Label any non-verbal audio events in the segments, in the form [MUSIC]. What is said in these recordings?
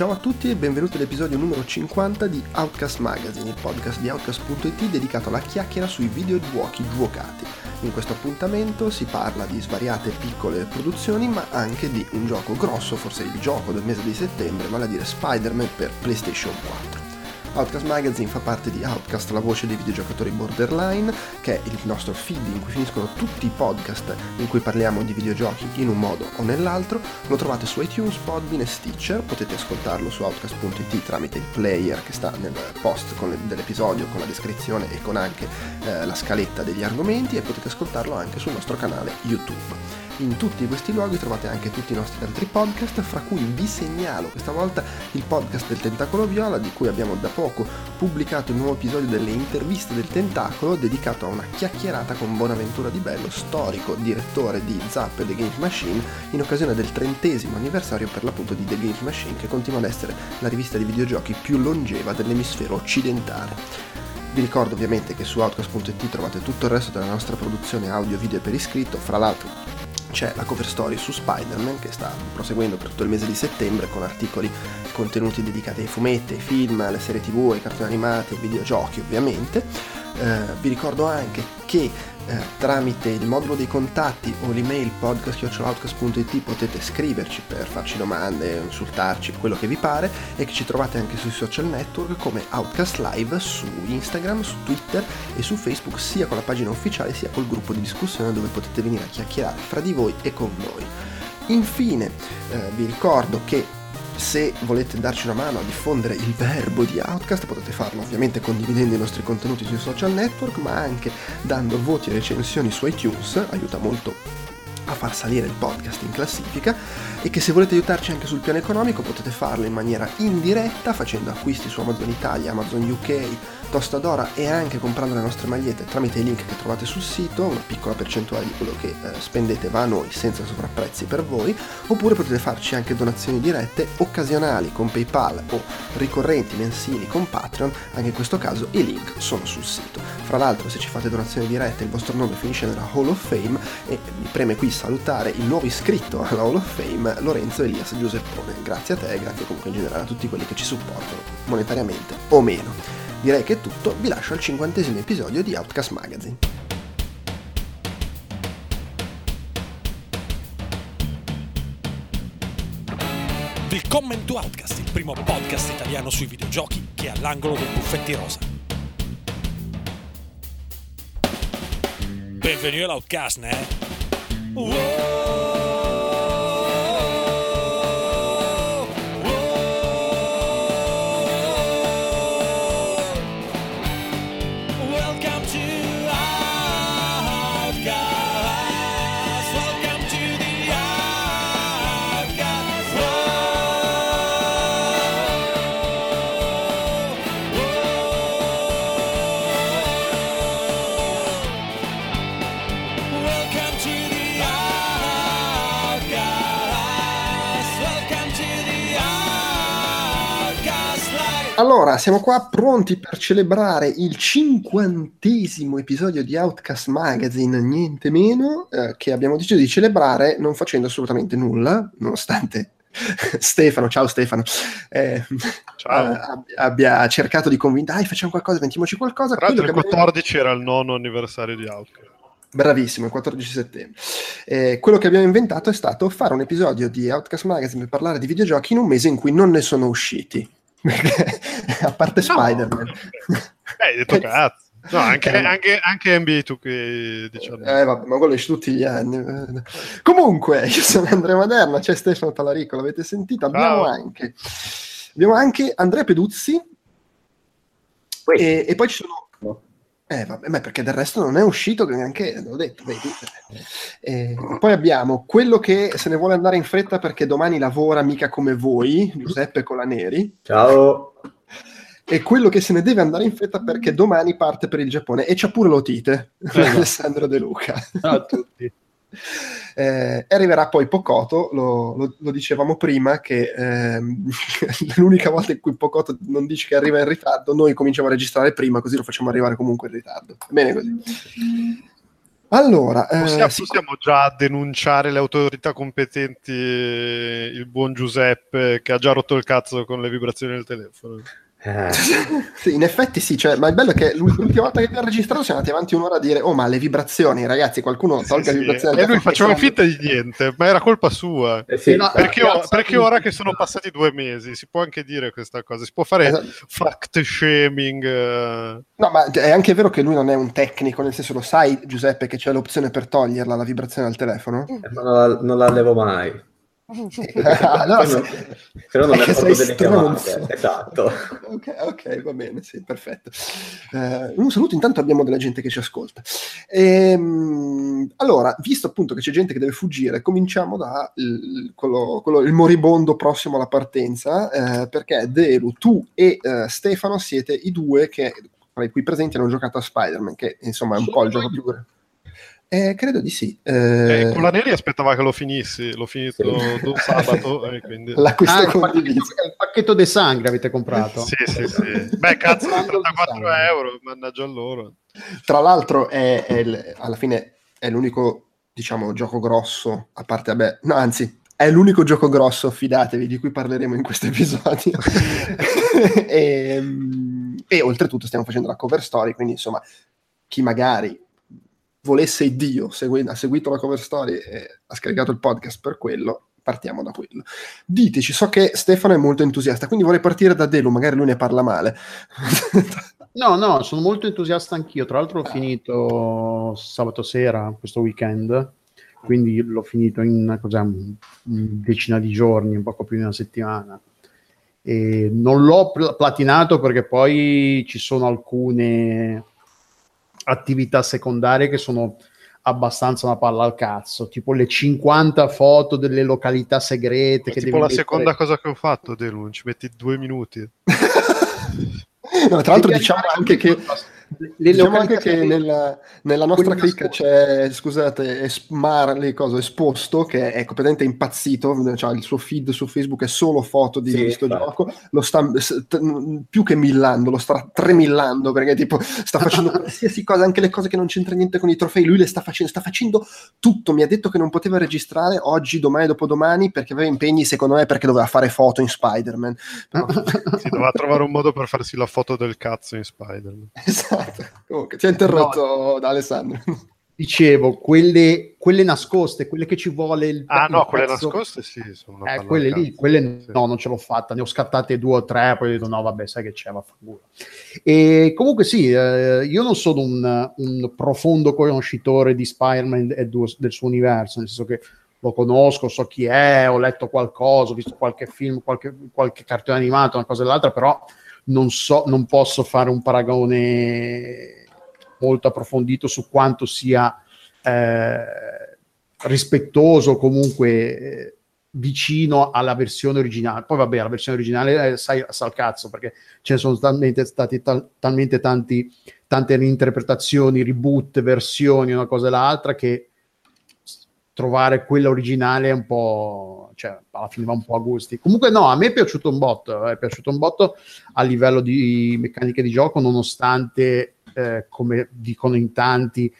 Ciao a tutti e benvenuti all'episodio numero 50 di Outcast Magazine, il podcast di Outcast.it dedicato alla chiacchiera sui videogiochi giocati. In questo appuntamento si parla di svariate piccole produzioni, ma anche di un gioco grosso, forse il gioco del mese di settembre, vale a dire Spider-Man per PlayStation 4. Outcast Magazine fa parte di Outcast, la voce dei videogiocatori borderline, che è il nostro feed in cui finiscono tutti i podcast in cui parliamo di videogiochi in un modo o nell'altro. Lo trovate su iTunes, Podbean e Stitcher, potete ascoltarlo su outcast.it tramite il player che sta nel post le, dell'episodio, con la descrizione e con anche eh, la scaletta degli argomenti e potete ascoltarlo anche sul nostro canale YouTube. In tutti questi luoghi trovate anche tutti i nostri altri podcast, fra cui vi segnalo questa volta il podcast del Tentacolo Viola, di cui abbiamo da poco pubblicato il nuovo episodio delle interviste del Tentacolo, dedicato a una chiacchierata con Bonaventura Di Bello, storico direttore di Zap e The Games Machine, in occasione del trentesimo anniversario per l'appunto di The Games Machine, che continua ad essere la rivista di videogiochi più longeva dell'emisfero occidentale. Vi ricordo ovviamente che su outcast.it trovate tutto il resto della nostra produzione audio e video per iscritto, fra l'altro c'è la cover story su Spider-Man che sta proseguendo per tutto il mese di settembre con articoli contenuti dedicati ai fumetti, ai film, alle serie tv, ai cartoni animati, ai videogiochi ovviamente. Eh, vi ricordo anche che eh, tramite il modulo dei contatti o l'email podcast.outcast.it potete scriverci per farci domande, insultarci, quello che vi pare e che ci trovate anche sui social network come Outcast Live su Instagram, su Twitter e su Facebook sia con la pagina ufficiale sia col gruppo di discussione dove potete venire a chiacchierare fra di voi e con noi. Infine eh, vi ricordo che se volete darci una mano a diffondere il verbo di Outcast potete farlo ovviamente condividendo i nostri contenuti sui social network ma anche dando voti e recensioni su iTunes, aiuta molto a far salire il podcast in classifica. E che se volete aiutarci anche sul piano economico potete farlo in maniera indiretta facendo acquisti su Amazon Italia, Amazon UK, Tostadora e anche comprando le nostre magliette tramite i link che trovate sul sito, una piccola percentuale di quello che eh, spendete va a noi senza sovrapprezzi per voi, oppure potete farci anche donazioni dirette occasionali con PayPal o ricorrenti mensili con Patreon, anche in questo caso i link sono sul sito. Fra l'altro se ci fate donazioni dirette il vostro nome finisce nella Hall of Fame e mi preme qui salutare il nuovo iscritto alla Hall of Fame, Lorenzo Elias Giuseppone. Grazie a te e grazie comunque in generale a tutti quelli che ci supportano, monetariamente o meno. Direi che è tutto, vi lascio al cinquantesimo episodio di Outcast Magazine. Willkommen to Outcast, il primo podcast italiano sui videogiochi che è all'angolo dei buffetti rosa. Benvenuti all'Outcast, ne? Wow! Allora, siamo qua pronti per celebrare il cinquantesimo episodio di Outcast Magazine, niente meno, eh, che abbiamo deciso di celebrare non facendo assolutamente nulla, nonostante [LAUGHS] Stefano, ciao Stefano, eh, ciao. Eh, abbia cercato di convincere, dai facciamo qualcosa, inventiamoci qualcosa. Tra l'altro il 14 abbiamo... era il nono anniversario di Outcast. Bravissimo, il 14 settembre. Eh, quello che abbiamo inventato è stato fare un episodio di Outcast Magazine per parlare di videogiochi in un mese in cui non ne sono usciti. [LAUGHS] a parte Spider-Man. Eh, hai detto [LAUGHS] cazzo. No, anche, eh, anche, anche NBA 2K diciamo. Eh, vabbè, ma quello esce tutti gli anni. Comunque, io sono Andrea Maderna, c'è Stefano Talarico, l'avete sentito? Abbiamo anche, abbiamo anche Andrea Peduzzi e, e, poi ci sono eh, vabbè, ma perché del resto non è uscito neanche, l'ho detto, vedi. Eh, poi abbiamo quello che se ne vuole andare in fretta perché domani lavora mica come voi, Giuseppe Colaneri. Ciao. E quello che se ne deve andare in fretta perché domani parte per il Giappone. E c'ha pure l'otite, eh, [LAUGHS] Alessandro De Luca. Ciao a tutti. [LAUGHS] Eh, arriverà poi Pocoto, lo, lo, lo dicevamo prima, che eh, [LAUGHS] l'unica volta in cui Pocoto non dice che arriva in ritardo, noi cominciamo a registrare prima, così lo facciamo arrivare comunque in ritardo. Bene così. Allora, eh, possiamo, sì, possiamo già denunciare le autorità competenti, il buon Giuseppe che ha già rotto il cazzo con le vibrazioni del telefono. Eh, [LAUGHS] sì, in effetti sì, cioè, ma il bello è che l'ultima volta che abbiamo registrato siamo andati avanti un'ora a dire oh ma le vibrazioni ragazzi qualcuno Sì, tolga sì. le vibrazioni E del lui faceva finta di niente, ma era colpa sua. eh sì, no, Perché, Ragazzi, o- perché ora che sono passati due mesi si può anche dire questa cosa, si può fare Esatto. fact shaming. eh. No, ma è anche vero che lui non è un tecnico, nel senso lo sai Giuseppe che c'è l'opzione per toglierla la vibrazione al telefono? ma non la, non la levo mai. Ah, no, Però non- è sei delle chiamate. Esatto. ok, ok, va bene, sì, perfetto. Eh, un saluto, intanto abbiamo della gente che ci ascolta. Ehm, allora, visto appunto che c'è gente che deve fuggire, cominciamo da il, quello- quello- il moribondo prossimo alla partenza, eh, perché Delu, tu e eh, Stefano siete i due che, tra i cui presenti hanno giocato a Spider-Man, che insomma è un po' il gioco più... Eh, credo di sì. Eh, Eh, con la Neri aspettava che lo finissi, l'ho finito Sì. sabato. e [LAUGHS] quindi... L'acquisto Ah, il pacchetto, il pacchetto de sangre avete comprato? Sì, sì, sì. Beh, [LAUGHS] cazzo, Quando 34 lo sai. euro, mannaggia loro. Tra l'altro, è, è il- alla fine è l'unico, diciamo, gioco grosso, a parte, vabbè, no, anzi, è l'unico gioco grosso, fidatevi, di cui parleremo in questo episodio. [LAUGHS] e, mm, e oltretutto stiamo facendo la cover story, quindi insomma, chi magari volesse Dio, segui- ha seguito la cover story e ha scaricato il podcast per quello, partiamo da quello. Diteci, so che Stefano è molto entusiasta, quindi vorrei partire da Delu, magari lui ne parla male. [LAUGHS] No, no, sono molto entusiasta anch'io. Tra l'altro ho Ah. finito sabato sera, questo weekend, quindi l'ho finito in cos'è, decina di giorni, un poco più di una settimana. E non l'ho pl- platinato perché poi ci sono alcune attività secondarie che sono abbastanza una palla al cazzo, tipo le 50 foto delle località segrete che tipo devi la mettere- seconda cosa che ho fatto, Delu, ci metti due minuti. [LAUGHS] No, tra l'altro diciamo anche che, le, diciamo anche che segrete- nella, nella nostra click c'è, scusate, Esmar, le cose, Esposto, che è completamente impazzito, cioè il suo feed su Facebook è solo foto di Sì, questo infatti. gioco, lo sta più che millando, lo sta tremillando perché tipo sta facendo [LAUGHS] qualsiasi cosa, anche le cose che non c'entra niente con i trofei, lui le sta facendo, sta facendo tutto, mi ha detto che non poteva registrare oggi, domani, dopodomani perché aveva impegni, secondo me perché doveva fare foto in Spider-Man. Però- [LAUGHS] Si doveva trovare un modo per farsi la foto del cazzo in Spider-Man. Esatto. [LAUGHS] Comunque, ti ha interrotto da Alessandro. [LAUGHS] Dicevo, quelle, quelle nascoste, quelle che ci vuole il Ah il no, quelle pezzo- nascoste sì, sono Eh, quelle lì, quelle Sì. no, non ce l'ho fatta, ne ho scattate due o tre, poi ho detto no, vabbè, sai che c'è, vaffanculo. E comunque sì, eh, io non sono un, un profondo conoscitore di Spider-Man e du- del suo universo, nel senso che lo conosco, so chi è, ho letto qualcosa, ho visto qualche film, qualche, qualche cartone animato, una cosa e l'altra, però non so, non posso fare un paragone molto approfondito su quanto sia eh, rispettoso comunque eh, vicino alla versione originale. Poi vabbè, la versione originale eh, sai, sa il cazzo perché ce ne sono talmente stati tal- talmente tanti, tante reinterpretazioni, reboot, versioni, una cosa e l'altra che trovare quella originale è un po' cioè alla fine va un po' a gusti. Comunque no, a me è piaciuto un botto, è piaciuto un botto a livello di meccaniche di gioco nonostante eh, come dicono in tanti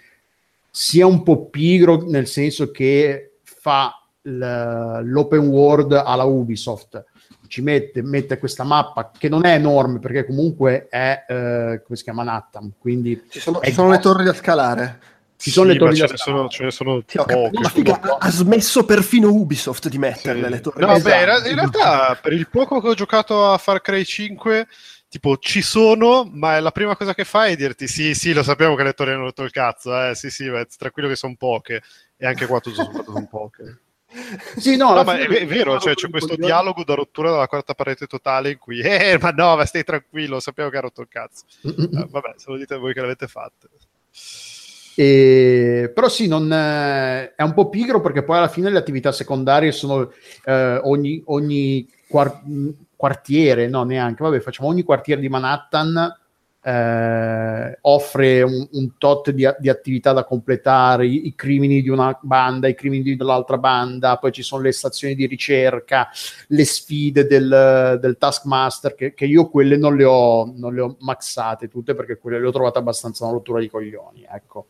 sia un po' pigro nel senso che fa l'open world alla Ubisoft ci mette, mette questa mappa che non è enorme perché comunque è eh, come si chiama Nattam quindi Ci sono, ci sono le torri da scalare. Ci sono Sì, le torri ce da ne sono, ce ne sono Sì, poche. Ma figa, sono- ha, smesso perfino Ubisoft di metterle Sì. le torri. No, beh, in Esatto. ra- in realtà per il poco che ho giocato a Far Cry 5, tipo ci sono, ma la prima cosa che fai è dirti sì, sì, lo sappiamo che le torri hanno rotto il cazzo, eh, sì, sì, ma tranquillo che sono poche. E anche qua tutto sommato sono poche. [LAUGHS] sì no, No, ma è, è vero, cioè, c'è questo dialogo da rottura della quarta parete totale in cui, [LAUGHS] eh, ma no, ma stai tranquillo, sappiamo che ha rotto il cazzo. [LAUGHS] Eh, vabbè, se lo dite voi che l'avete fatte. E- però sì, non, eh, è un po' pigro perché poi alla fine le attività secondarie sono eh, ogni, ogni quar- mh, quartiere, no neanche, vabbè facciamo ogni quartiere di Manhattan eh, offre un, un tot di, di attività da completare, i, i crimini di una banda, i crimini dell'altra banda, poi ci sono le stazioni di ricerca, le sfide del, del Taskmaster, che, che io quelle non le, ho, non le ho maxate tutte perché quelle le ho trovate abbastanza una rottura di coglioni, ecco.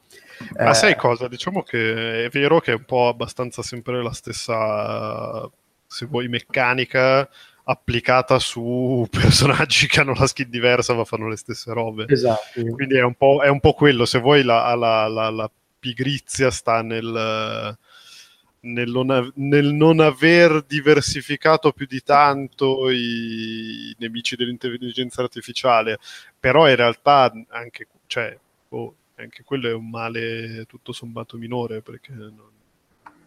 Ma Eh, sai cosa? Diciamo che è vero che è un po' abbastanza sempre la stessa, se vuoi, meccanica applicata su [LAUGHS] personaggi che hanno la skin diversa ma fanno le stesse robe. Esatto. Quindi è un po', è un po' quello, se vuoi la, la- la- la pigrizia sta nel, nel, non nel non aver diversificato più di tanto i, i nemici dell'intelligenza artificiale, però in realtà anche, cioè, boh, anche quello è un male tutto sommato minore perché non-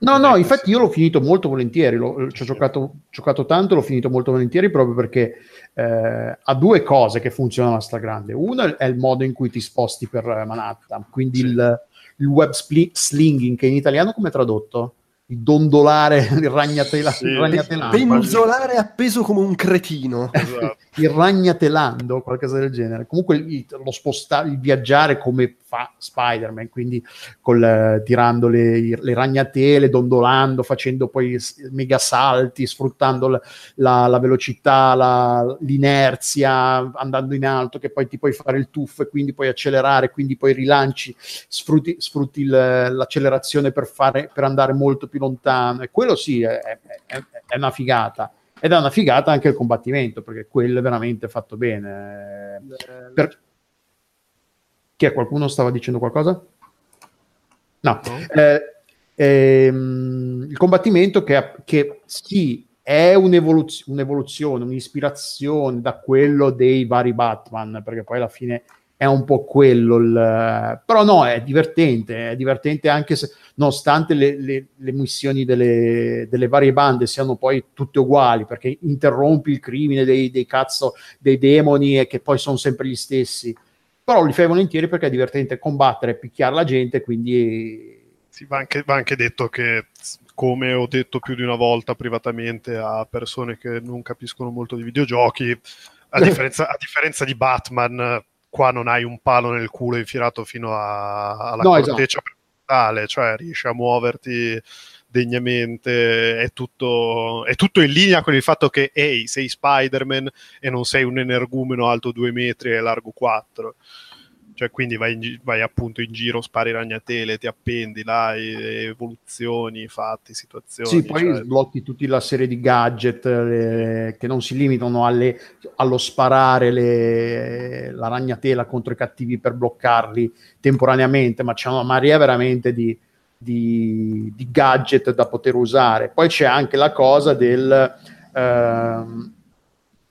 No, no, infatti io l'ho finito molto volentieri, l'ho- ci ho giocato, giocato tanto, l'ho finito molto volentieri proprio perché eh, ha due cose che funzionano a stragrande. Una è il modo in cui ti sposti per eh, Manhattan, quindi Sì. il, il web spli- slinging, che in italiano come è tradotto? Il dondolare, [LAUGHS] il ragnatela, Sì. il ragnatelando. Penzolare appeso come un cretino. Esatto. [LAUGHS] il ragnatelando, qualcosa del genere. Comunque il- lo spostare, il viaggiare come fa Spider-Man, quindi col, eh, tirando le, le ragnatele, dondolando, facendo poi mega salti, sfruttando l- la, la velocità, la- l'inerzia, andando in alto, che poi ti puoi fare il tuffo e quindi puoi accelerare, quindi poi rilanci, sfrutti, sfrutti l'accelerazione per, fare, per andare molto più lontano. E quello sì, è- è- è- una figata ed è una figata anche il combattimento perché quello è veramente fatto bene per... chi è qualcuno stava dicendo qualcosa? no, No? Eh, ehm, il combattimento che, che sì è un'evoluz- un'evoluzione, un'ispirazione da quello dei vari Batman perché poi alla fine è un po' quello il... però no, è divertente è divertente anche se nonostante le, le- le missioni delle, delle varie bande siano poi tutte uguali, perché interrompi il crimine dei, dei cazzo dei demoni e che poi sono sempre gli stessi. Però li fai volentieri perché è divertente combattere, picchiare la gente, quindi Sì, va, anche, va anche detto che, come ho detto più di una volta privatamente a persone che non capiscono molto di videogiochi, a [LAUGHS] differenza, a differenza di Batman, qua non hai un palo nel culo infilato fino a- alla No, corteccia totale, cioè riesci a muoverti degnamente, è tutto, è tutto in linea con il fatto che, ehi, sei Spider-Man e non sei un energumeno alto due metri e largo 4 cioè quindi vai, gi- vai appunto in giro, spari ragnatele, ti appendi là, hai evoluzioni, fatti, situazioni. sì, poi cioè- sblocchi tutta la serie di gadget eh, che non si limitano alle- allo sparare le- la ragnatela contro i cattivi per bloccarli temporaneamente, ma c'è una marea veramente di, di- di gadget da poter usare. Poi c'è anche la cosa del, ehm,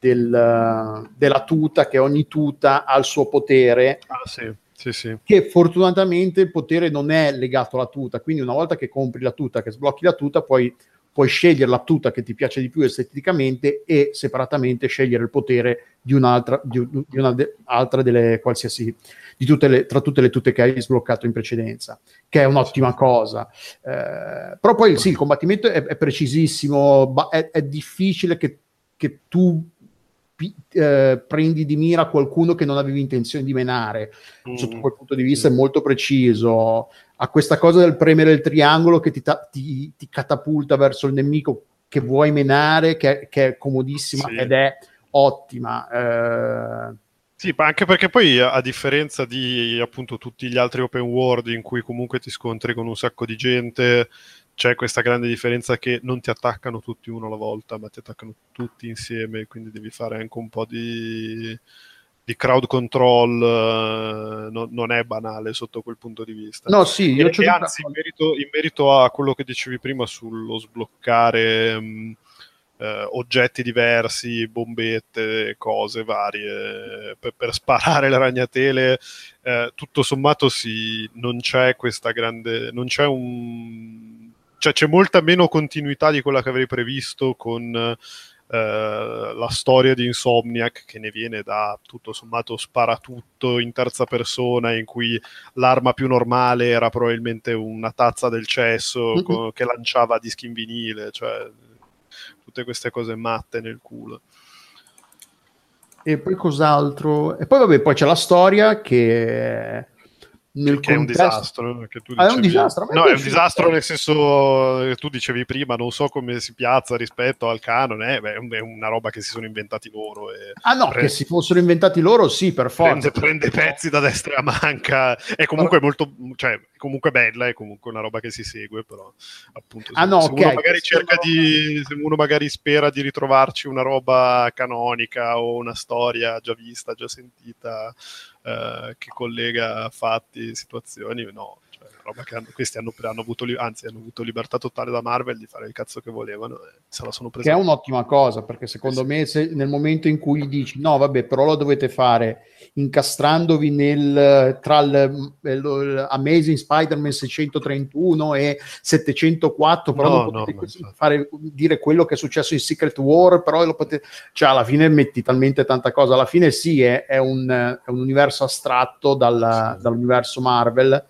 del- della tuta, che ogni tuta ha il suo potere Ah, sì, sì, sì. che fortunatamente il potere non è legato alla tuta, quindi una volta che compri la tuta, che sblocchi la tuta, poi puoi scegliere la tuta che ti piace di più esteticamente e separatamente scegliere il potere di un'altra, di, di una de- delle qualsiasi, di tutte le, tra tutte le tute che hai sbloccato in precedenza, che è un'ottima cosa. Eh, però poi sì, il combattimento è, è precisissimo, è, è difficile che, che tu eh, prendi di mira qualcuno che non avevi intenzione di menare sotto Mm. quel punto di vista è molto preciso. Ha questa cosa del premere il triangolo che ti, ta- ti- ti catapulta verso il nemico che vuoi menare, che, che è comodissima Sì. ed è ottima. Eh, Sì, ma anche perché poi a differenza di appunto tutti gli altri open world in cui comunque ti scontri con un sacco di gente, c'è questa grande differenza che non ti attaccano tutti uno alla volta, ma ti attaccano tutti insieme, quindi devi fare anche un po' di, di crowd control, eh, no- non è banale sotto quel punto di vista. no, sì, io E, e anzi, in merito, in merito a quello che dicevi prima sullo sbloccare mh, eh, oggetti diversi, bombette, cose varie per, per sparare le ragnatele, eh, tutto sommato sì, non c'è questa grande, non c'è un, cioè c'è molta meno continuità di quella che avrei previsto con eh, la storia di Insomniac che ne viene da tutto sommato sparatutto in terza persona in cui l'arma più normale era probabilmente una tazza del cesso Mhm. co- che lanciava dischi in vinile, cioè tutte queste cose matte nel culo. E poi cos'altro? E poi vabbè, poi c'è la storia che nel che è un contesto- disastro. Che tu Ah, è un dicevi- disastro? No, è un disastro nel senso che tu dicevi prima, non so come si piazza rispetto al canone, eh, beh, è un- è una roba che si sono inventati loro. E Ah no, Pre- che si fossero inventati loro, sì, per forza. prende, prende pezzi da destra a manca. È comunque molto, cioè, comunque bella, è comunque una roba che si segue, però appunto se, Ah, no, se ok, uno magari cerca roba- di, se uno magari spera di ritrovarci una roba canonica o una storia già vista, già sentita, eh, che collega fatti, situazioni, no. Roba che hanno- questi hanno, hanno avuto, anzi, hanno avuto libertà totale da Marvel di fare il cazzo che volevano e se la sono presa. Che è un'ottima cosa, perché secondo me se nel momento in cui gli dici no, vabbè, però lo dovete fare incastrandovi nel, tra il, il Amazing Spider-Man 631 e 704, però No, non no, potete infatti. fare, dire quello che è successo in Secret War, però lo potete... Cioè, alla fine metti talmente tanta cosa. Alla fine sì, è, è un, è un universo astratto dal- Sì. dall'universo Marvel,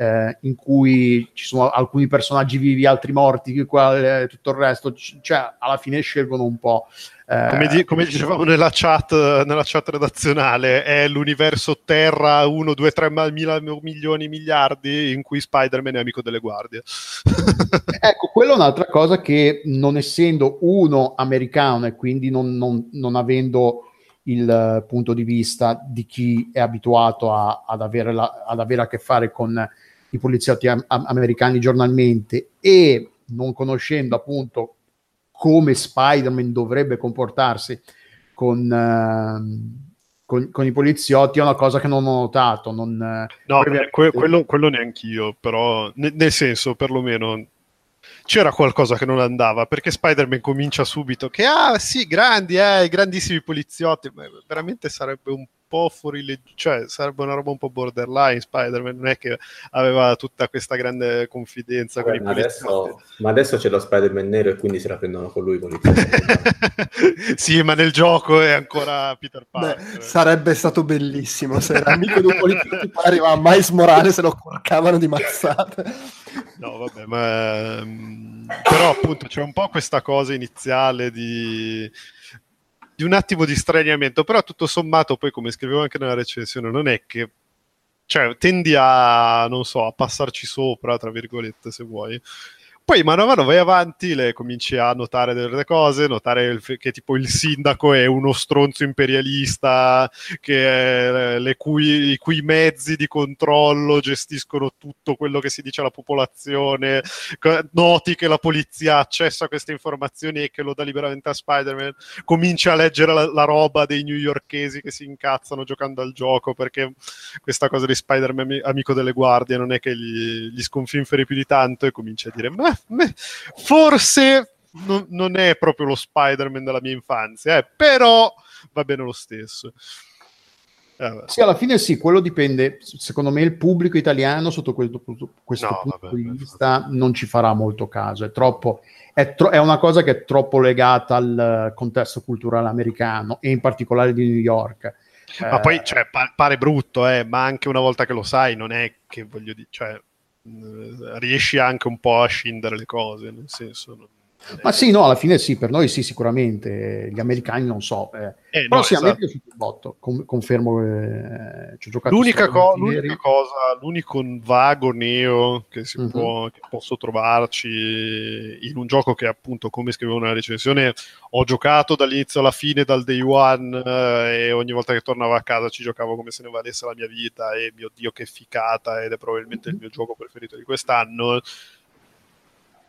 eh, in cui ci sono alcuni personaggi vivi, altri morti, qua, eh, tutto il resto, C- cioè alla fine scelgono un po'. eh, Come, di- come dicevamo nella chat, nella chat redazionale, è l'universo Terra 1, 2, 3 mila, milioni, miliardi in cui Spider-Man è amico delle guardie. [LAUGHS] Ecco, quella è un'altra cosa che non essendo uno americano e quindi non, non- non avendo il eh, punto di vista di chi è abituato a- ad, avere la- ad avere a che fare con i poliziotti am- am- americani giornalmente e non conoscendo appunto come Spider-Man dovrebbe comportarsi con, ehm, con- con i poliziotti è una cosa che non ho notato. Non, eh, No, poi beh, que- quello, quello neanch'io, però ne- nel senso, perlomeno c'era qualcosa che non andava, perché Spider-Man comincia subito che, ah sì, grandi, eh, grandissimi poliziotti, ma veramente sarebbe un po' fuori legge, cioè sarebbe una roba un po' borderline Spider-Man, non è che aveva tutta questa grande confidenza con i adesso, ma adesso c'è lo Spider-Man nero e quindi se la prendono con lui [LAUGHS] sì, ma nel gioco è ancora Peter Beh, Parker. sarebbe stato bellissimo se era amico di un poliziotto poi arrivava Miles Morales e lo corcavano di mazzate. No, vabbè, ma ehm, però appunto c'è un po' questa cosa iniziale di, di un attimo di straniamento, però tutto sommato poi come scrivevo anche nella recensione non è che cioè tendi a non so, a passarci sopra, tra virgolette, se vuoi. Poi mano a mano vai avanti, le cominci a notare delle cose, notare il che tipo il sindaco è uno stronzo imperialista, che eh, cui, i cui mezzi di controllo gestiscono tutto quello che si dice alla popolazione, noti che la polizia ha accesso a queste informazioni e che lo dà liberamente a Spider-Man, cominci a leggere la, la roba dei newyorkesi che si incazzano giocando al gioco, perché questa cosa di Spider-Man ami- amico delle guardie non è che gli, gli sconfinferi più di tanto e comincia a dire ma [LAUGHS] forse non, non è proprio lo Spider-Man della mia infanzia, eh, però va bene lo stesso. Eh, vabbè. Sì, alla fine sì, quello dipende. Secondo me il pubblico italiano, sotto questo, questo No, punto vabbè, di vista, non ci farà molto caso. È, troppo, è, tro- è una cosa che è troppo legata al contesto culturale americano e in particolare di New York. Ma Eh, poi cioè, pa- pare brutto, eh, ma anche una volta che lo sai, non è che voglio dire, cioè, riesci anche un po' a scindere le cose, nel senso. Ma sì, no, alla fine sì, per noi sì, sicuramente. Gli americani non so. eh. Eh, Però no, sì, a me è esatto. piaciuto il botto. con- confermo che ci ho giocato L'unica, co- l'unica cosa, l'unico vago neo che, si Mhm. può, che posso trovarci in un gioco che appunto, come scrivevo nella recensione, ho giocato dall'inizio alla fine, dal day one, eh, e ogni volta che tornavo a casa ci giocavo come se ne valesse la mia vita, e mio Dio che ficata, ed è probabilmente il mio gioco preferito di quest'anno.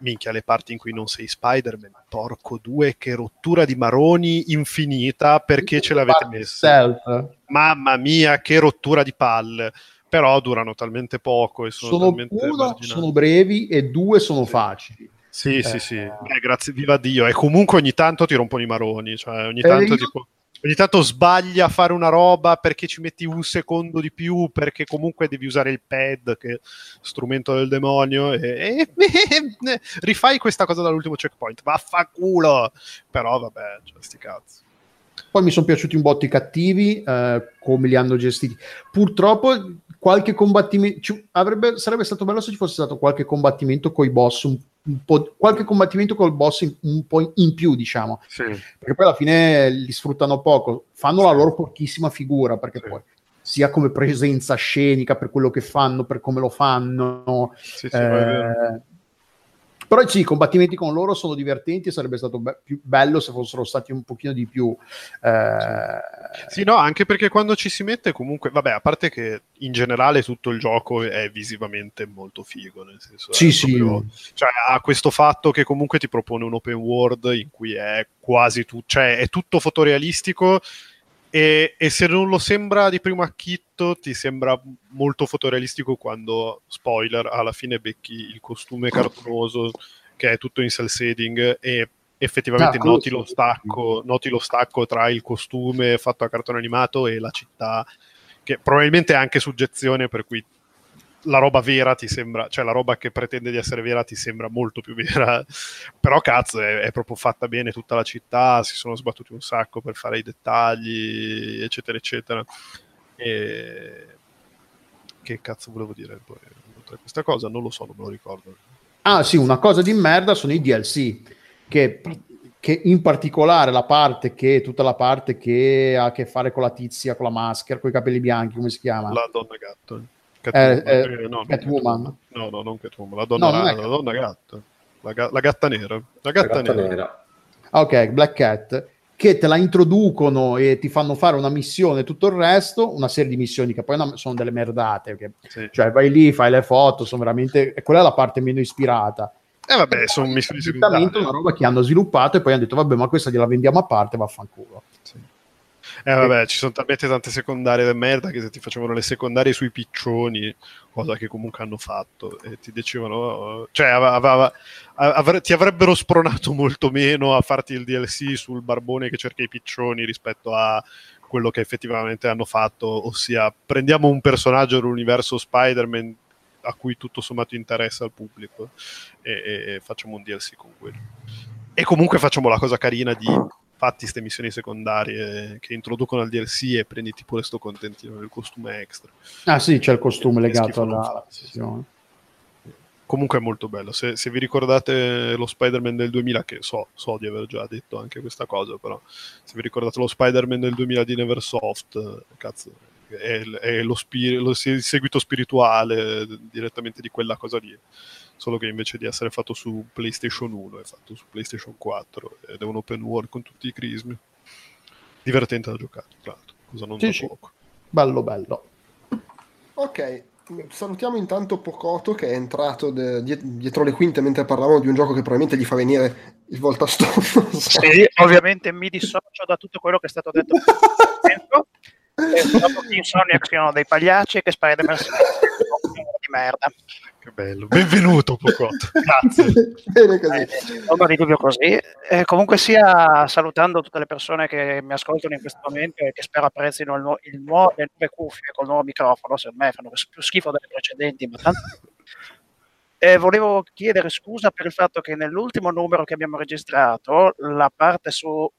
Minchia, le parti in cui non sei Spider-Man, porco due, che rottura di maroni infinita, perché ce l'avete messa? Mamma mia, che rottura di palle. Però durano talmente poco e sono, Sono, talmente uno, marginali. sono brevi e due sono Sì. facili. Sì, Eh, sì, sì. Beh, grazie, viva Dio. E comunque ogni tanto ti rompono i maroni. Cioè, ogni Eh, tanto, io- tipo, ogni tanto sbagli a fare una roba perché ci metti un secondo di più, perché comunque devi usare il pad, che è strumento del demonio, e, e- e- rifai questa cosa dall'ultimo checkpoint. Vaffanculo! Però vabbè, cioè, sti cazzi. Poi mi sono piaciuti un botto i cattivi, eh, come li hanno gestiti. Purtroppo qualche combattimento ci- avrebbe- sarebbe stato bello se ci fosse stato qualche combattimento con i boss, un, un po', qualche combattimento col boss in- un po' in più, diciamo, Sì. perché poi alla fine li sfruttano poco, fanno la loro pochissima figura, perché Sì. poi sia come presenza scenica per quello che fanno, per come lo fanno, Sì, sì, eh, Però sì, i combattimenti con loro sono divertenti e sarebbe stato be- più bello se fossero stati un pochino di più... Eh... Sì, no, anche perché quando ci si mette comunque, vabbè, a parte che in generale tutto il gioco è visivamente molto figo, nel senso... Sì, sì. Proprio, cioè ha questo fatto che comunque ti propone un open world in cui è quasi tutto, cioè è tutto fotorealistico e, e, se non lo sembra di primo acchitto, ti sembra molto fotorealistico quando, spoiler, alla fine becchi il costume cartonoso che è tutto in cell shading e effettivamente ah, noti, lo stacco, noti lo stacco tra il costume fatto a cartone animato e la città, che probabilmente è anche suggezione per cui la roba vera ti sembra, cioè la roba che pretende di essere vera ti sembra molto più vera, [LAUGHS] però cazzo è, è, proprio fatta bene tutta la città, si sono sbattuti un sacco per fare i dettagli, eccetera, eccetera. E... Che cazzo volevo dire poi questa cosa? Non lo so, non me lo ricordo. Ah sì, una cosa di merda sono i DLC, che, che in particolare la parte che, tutta la parte che ha a che fare con la tizia, con la maschera, con i capelli bianchi, come si chiama? La donna gatto. Catwoman, eh, eh, no, Catwoman. No, no, non Catwoman, la donna, no, la, la donna gatta. La, ga- la, gatta nera. La gatta, la gatta nera. nera. Ok, Black Cat che te la introducono e ti fanno fare una missione e tutto il resto, una serie di missioni che poi sono delle merdate, che, sì. cioè vai lì, fai le foto, sono veramente, quella è la parte meno ispirata. Eh vabbè, sono missioni secondarie. una roba che hanno sviluppato e poi hanno detto vabbè, ma questa gliela vendiamo a parte, vaffanculo. Eh vabbè, ci sono talmente tante secondarie di merda che se ti facevano le secondarie sui piccioni, cosa che comunque hanno fatto, e ti dicevano, cioè aveva, avre, ti avrebbero spronato molto meno a farti il DLC sul barbone che cerca i piccioni rispetto a quello che effettivamente hanno fatto, ossia prendiamo un personaggio dell'universo Spider-Man a cui tutto sommato interessa al pubblico e, e, e facciamo un DLC con quello. E comunque facciamo la cosa carina di fatti queste missioni secondarie che introducono al DLC e prendi tipo questo contentino del costume extra. Ah sì, c'è il costume legato alla sessione. Comunque è molto bello. Se, se, vi ricordate lo Spider-Man del 2000, che so, so, di aver già detto anche questa cosa, però se vi ricordate lo Spider-Man del 2000 di Neversoft, cazzo, è, è lo, spir- lo, il seguito spirituale direttamente di quella cosa lì solo che invece di essere fatto su PlayStation 1 è fatto su PlayStation 4 ed è un open world con tutti i crismi. Divertente da giocare, tra l'altro, cosa non sì, da poco. Bello, bello. Ok, salutiamo intanto Pocoto che è entrato de- dietro le quinte mentre parlavamo di un gioco che probabilmente gli fa venire il voltastono. So. Sì, ovviamente mi dissocio da tutto quello che è stato detto. [LAUGHS] Dopo che Insomniac siano dei pagliacci e che Spider-Man [LAUGHS] merda. Che bello, benvenuto Pocotto, [LAUGHS] grazie. Bene così. Eh, non di dubbio così. Eh, comunque sia, salutando tutte le persone che mi ascoltano in questo momento e che spero apprezzino il nu- il nuovo, le nuove cuffie col nuovo microfono, secondo me fanno più schifo delle precedenti, ma tanto... [LAUGHS] Eh, volevo chiedere scusa per il fatto che nell'ultimo numero che abbiamo registrato la parte su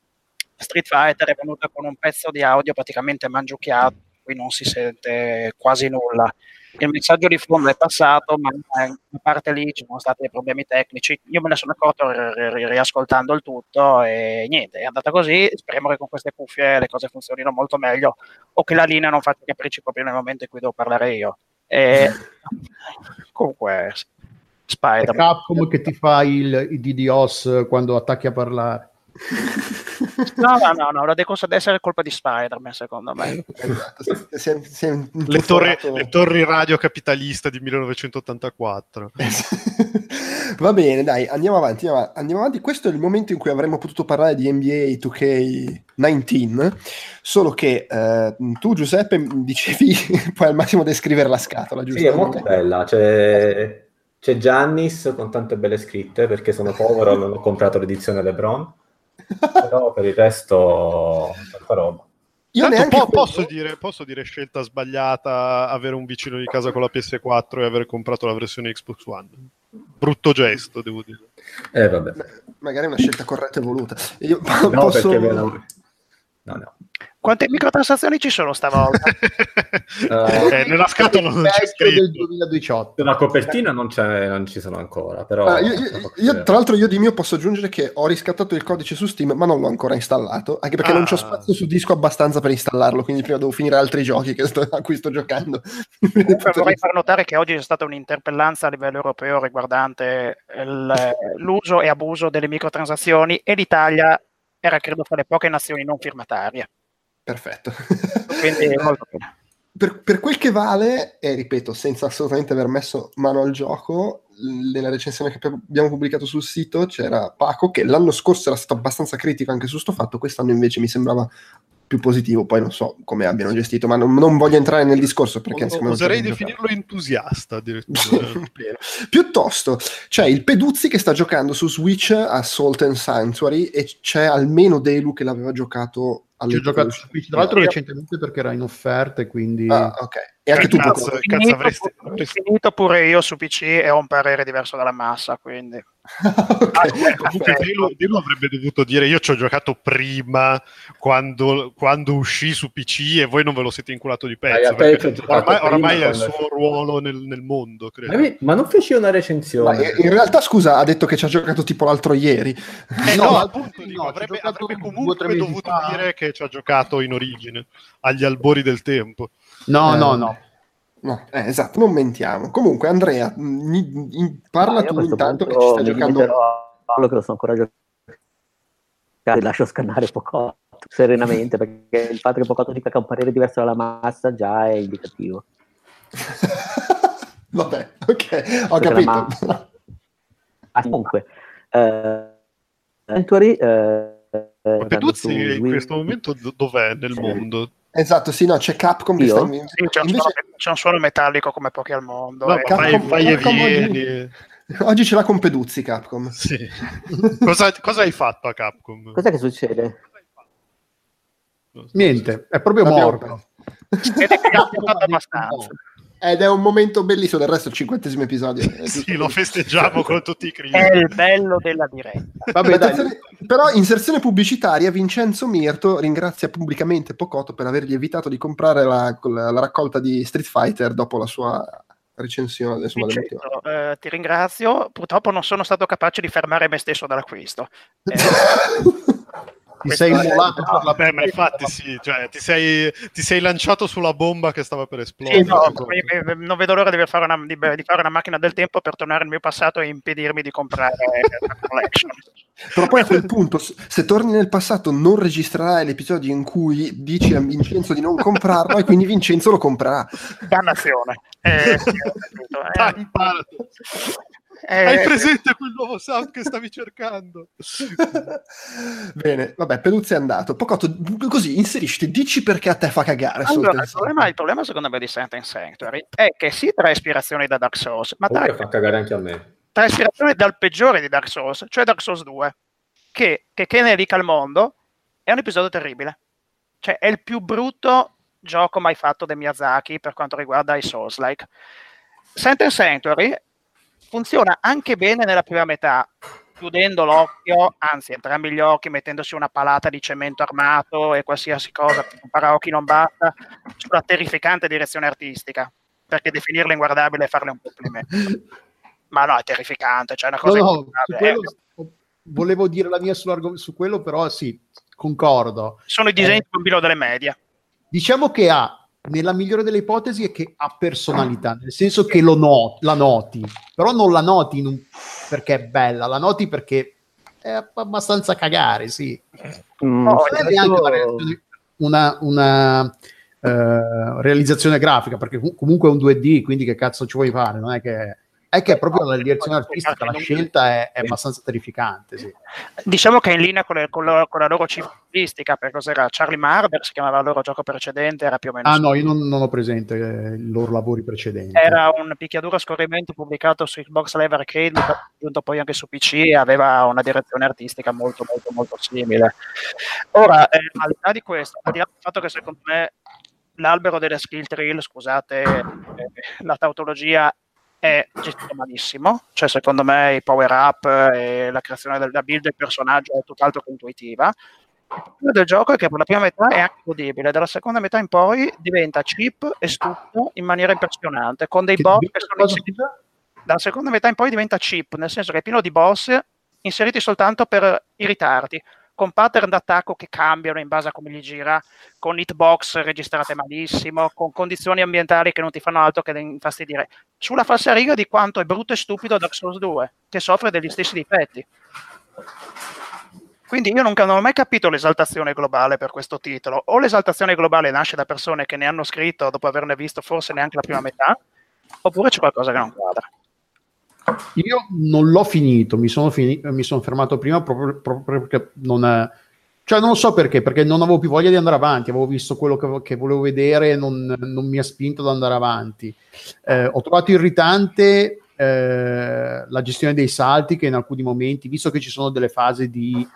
Street Fighter è venuta con un pezzo di audio praticamente mangiucchiato, qui non si sente quasi nulla il messaggio di fondo è passato, ma a parte lì ci sono stati dei problemi tecnici. Io me ne sono accorto riascoltando il tutto e niente, è andata così. Speriamo che con queste cuffie le cose funzionino molto meglio o che la linea non faccia capricci proprio nel momento in cui devo parlare io. E... [LAUGHS] Comunque, Spider. È Capcom che ti fa il, il DDoS quando attacchi a parlare. [LAUGHS] No, no, no, no, la decossa ad essere colpa di Spider-Man, secondo me. si si è le, torri, le, torri, radio capitalista di 1984. [LAUGHS] Va bene, dai, andiamo avanti, andiamo avanti. Questo è il momento in cui avremmo potuto parlare di NBA 2K19, solo che eh, tu Giuseppe dicevi [LAUGHS] puoi al massimo descrivere la scatola, giusto? Sì, è molto bella, c'è, c'è Giannis con tante belle scritte perché sono povero non ho comprato l'edizione LeBron però per il resto tanta roba. Io po- posso, dire, posso, dire, scelta sbagliata avere un vicino di casa con la PS4 e aver comprato la versione Xbox One. Brutto gesto, devo dire. Eh, vabbè. Magari una scelta corretta e voluta. Io no, posso... perché no, no. Quante microtransazioni ci sono stavolta? [LAUGHS] Eh, nella scatola non c'è del scritto. 2018. La copertina non, c'è, non ci sono ancora, però... Ah, io, io- io, tra l'altro io di mio posso aggiungere che ho riscattato il codice su Steam ma non l'ho ancora installato anche perché non c'ho Ah. spazio su disco abbastanza per installarlo quindi prima devo finire altri giochi che sto- a cui sto giocando Comunque vorrei far notare che oggi c'è stata un'interpellanza a livello europeo riguardante il- l'uso e abuso delle microtransazioni e l'Italia era credo fra le poche nazioni non firmatarie. Perfetto Quindi [LAUGHS] molto bene. per, per quel che vale e ripeto senza assolutamente aver messo mano al gioco nella recensione che abbiamo pubblicato sul sito c'era Paco che l'anno scorso era stato abbastanza critico anche su sto fatto quest'anno invece mi sembrava più positivo poi non so come abbiano gestito ma non, non voglio entrare nel discorso perché non Oserei da giocare. definirlo entusiasta addirittura. [LAUGHS] Piuttosto c'è il Peduzzi che sta giocando su Switch a Salt and Sanctuary e c'è almeno Delu che l'aveva giocato Ci ho giocato su. Switch, tra l'altro Io- recentemente perché era in offerta e quindi... Ah, ok. E anche tu Cazzo, cazzo, Finito, avresti- avresti- finito pure io su PC e ho un parere diverso dalla massa, quindi [LAUGHS] Ok, Ah, Comunque Eh, Dilo, Dilo avrebbe dovuto dire io ci ho giocato prima quando, quando uscì su PC e voi non ve lo siete inculato di pezzo ormai, ormai è il suo ruolo nel, nel mondo credo Ma, non feci una Ma recensione. in realtà, scusa, ha detto che ci ha giocato tipo l'altro ieri. Eh, No, no, appunto, no, dico, avrebbe, avrebbe comunque dovuto fa. dire che ci ha giocato in origine agli albori del tempo No, Eh, no, no. No, eh, esatto, non mentiamo. Comunque, Andrea, mh, in- parla Ah, tu questo intanto che ci stai mi giocando. Paolo che lo sto ancora giocando lascio scannare Pocotto serenamente perché il fatto che Pocotto dica che ha un parere diverso dalla massa già è indicativo [LAUGHS] Vabbè, ok, ho Perché capito. Ah, comunque eh, Sanctuary eh, ma eh, Peduzzi su in Wii- questo momento do- dov'è nel Sì. mondo? Esatto, sì, no, c'è Capcom che sta... sì, c'è, un Invece, suono, c'è un suono metallico come pochi al mondo. No, e- ma vai, Capcom- vai e Capcom oggi- vieni oggi ce l'ha con Peduzzi Capcom. Sì. [LAUGHS] cosa, cosa hai fatto a Capcom? cos'è che succede? Niente, è proprio L'abbiamo morto. Ed è che ha fatto abbastanza. Ed è un momento bellissimo, del resto è il cinquantesimo episodio. [LAUGHS] È Sì, lo festeggiamo con tutti i È critici. il bello della diretta. Vabbè, dai, però inserzione pubblicitaria Vincenzo Mirto ringrazia pubblicamente Pocotto per avergli evitato di comprare la, la- la raccolta di Street Fighter dopo la sua recensione insomma. Vincenzo, eh, ti ringrazio. Purtroppo non sono stato capace di fermare me stesso dall'acquisto. Eh, [LAUGHS] ti sei immolato la Vabbè, ma infatti sì, cioè, ti, sei, ti sei lanciato sulla bomba che stava per Sì, esplodere. no, poi, eh, non vedo l'ora di fare, una, di, di fare una macchina del tempo per tornare al mio passato e impedirmi di comprare [LAUGHS] la collection. Però poi a quel punto, se torni nel passato, non registrerai l'episodio in cui dici a Vincenzo di non comprarlo e quindi Vincenzo lo comprerà. Dannazione. Eh, sì, eh. Eh, Hai presente quel nuovo sound che stavi cercando? [LAUGHS] Bene, vabbè, Peduzzi è andato. Pocotto, così inserisci, dici perché a te fa cagare. Allora, il problema, il problema secondo me di Sentence Sanctuary è che si trae ispirazioni da Dark Souls, ma trae, fa cagare anche a me. trae ispirazioni dal peggiore di Dark Souls, cioè Dark Souls 2, che, che, che ne dica al mondo, è un episodio terribile. Cioè, è il più brutto gioco mai fatto da Miyazaki per quanto riguarda i Souls-like. Sentence Sanctuary funziona anche bene nella prima metà, chiudendo l'occhio, anzi entrambi gli occhi, mettendosi una palata di cemento armato e qualsiasi cosa, un paraocchi non basta, sulla terrificante direzione artistica, perché definirla inguardabile è farle un complimento. Ma no, è terrificante, cioè una No, cosa no, inguardabile. quello- volevo dire la mia su quello, però sì, concordo. Sono i disegni di un bambino delle medie. Diciamo che ha, nella migliore delle ipotesi, è che ha personalità, nel senso che lo no- la noti, però non la noti in un- perché è bella, la noti perché è abbastanza cagare, sì. Mm, No, adesso- una, una, una, eh, realizzazione grafica, perché com- comunque è un 2D, quindi che cazzo ci vuoi fare? Non è che è che proprio la direzione artistica, la scelta è, è abbastanza terrificante. Sì. Diciamo che è in linea con, le- con la, con la loro cifra artistica, perché cos'era? Charlie Marber, si chiamava il loro gioco precedente, era più o meno Ah no, io non, non ho presente eh, i loro lavori precedenti. Era un picchiaduro a scorrimento pubblicato su Xbox Live Arcade, aggiunto poi anche su PC e aveva una direzione artistica molto molto molto simile. Ora, eh, al di là di questo, al di là del fatto che secondo me l'albero delle skill tree, scusate eh, la tautologia, è gestito malissimo, cioè secondo me i power up e la creazione della build del personaggio è tutt'altro che intuitiva. Il del gioco è che per la prima metà è anche godibile, dalla seconda metà in poi diventa cheap e stupido in maniera impressionante, con dei Che- boss che sono inseriti- dalla seconda metà in poi diventa cheap, nel senso che è pieno di boss inseriti soltanto per irritarti, con pattern d'attacco che cambiano in base a come gli gira, con hitbox registrate malissimo, con condizioni ambientali che non ti fanno altro che infastidire. Sulla falsariga di quanto è brutto e stupido Dark Souls 2, che soffre degli stessi difetti. Quindi io non, non ho mai capito l'esaltazione globale per questo titolo. O l'esaltazione globale nasce da persone che ne hanno scritto dopo averne visto forse neanche la prima metà, oppure c'è qualcosa che non quadra. Io non l'ho finito, mi sono, fini- mi sono fermato prima proprio, proprio perché non è... Cioè non so perché, perché non avevo più voglia di andare avanti, avevo visto quello che, che volevo vedere e non, non mi ha spinto ad andare avanti. Eh, ho trovato irritante eh, la gestione dei salti che in alcuni momenti, visto che ci sono delle fasi di,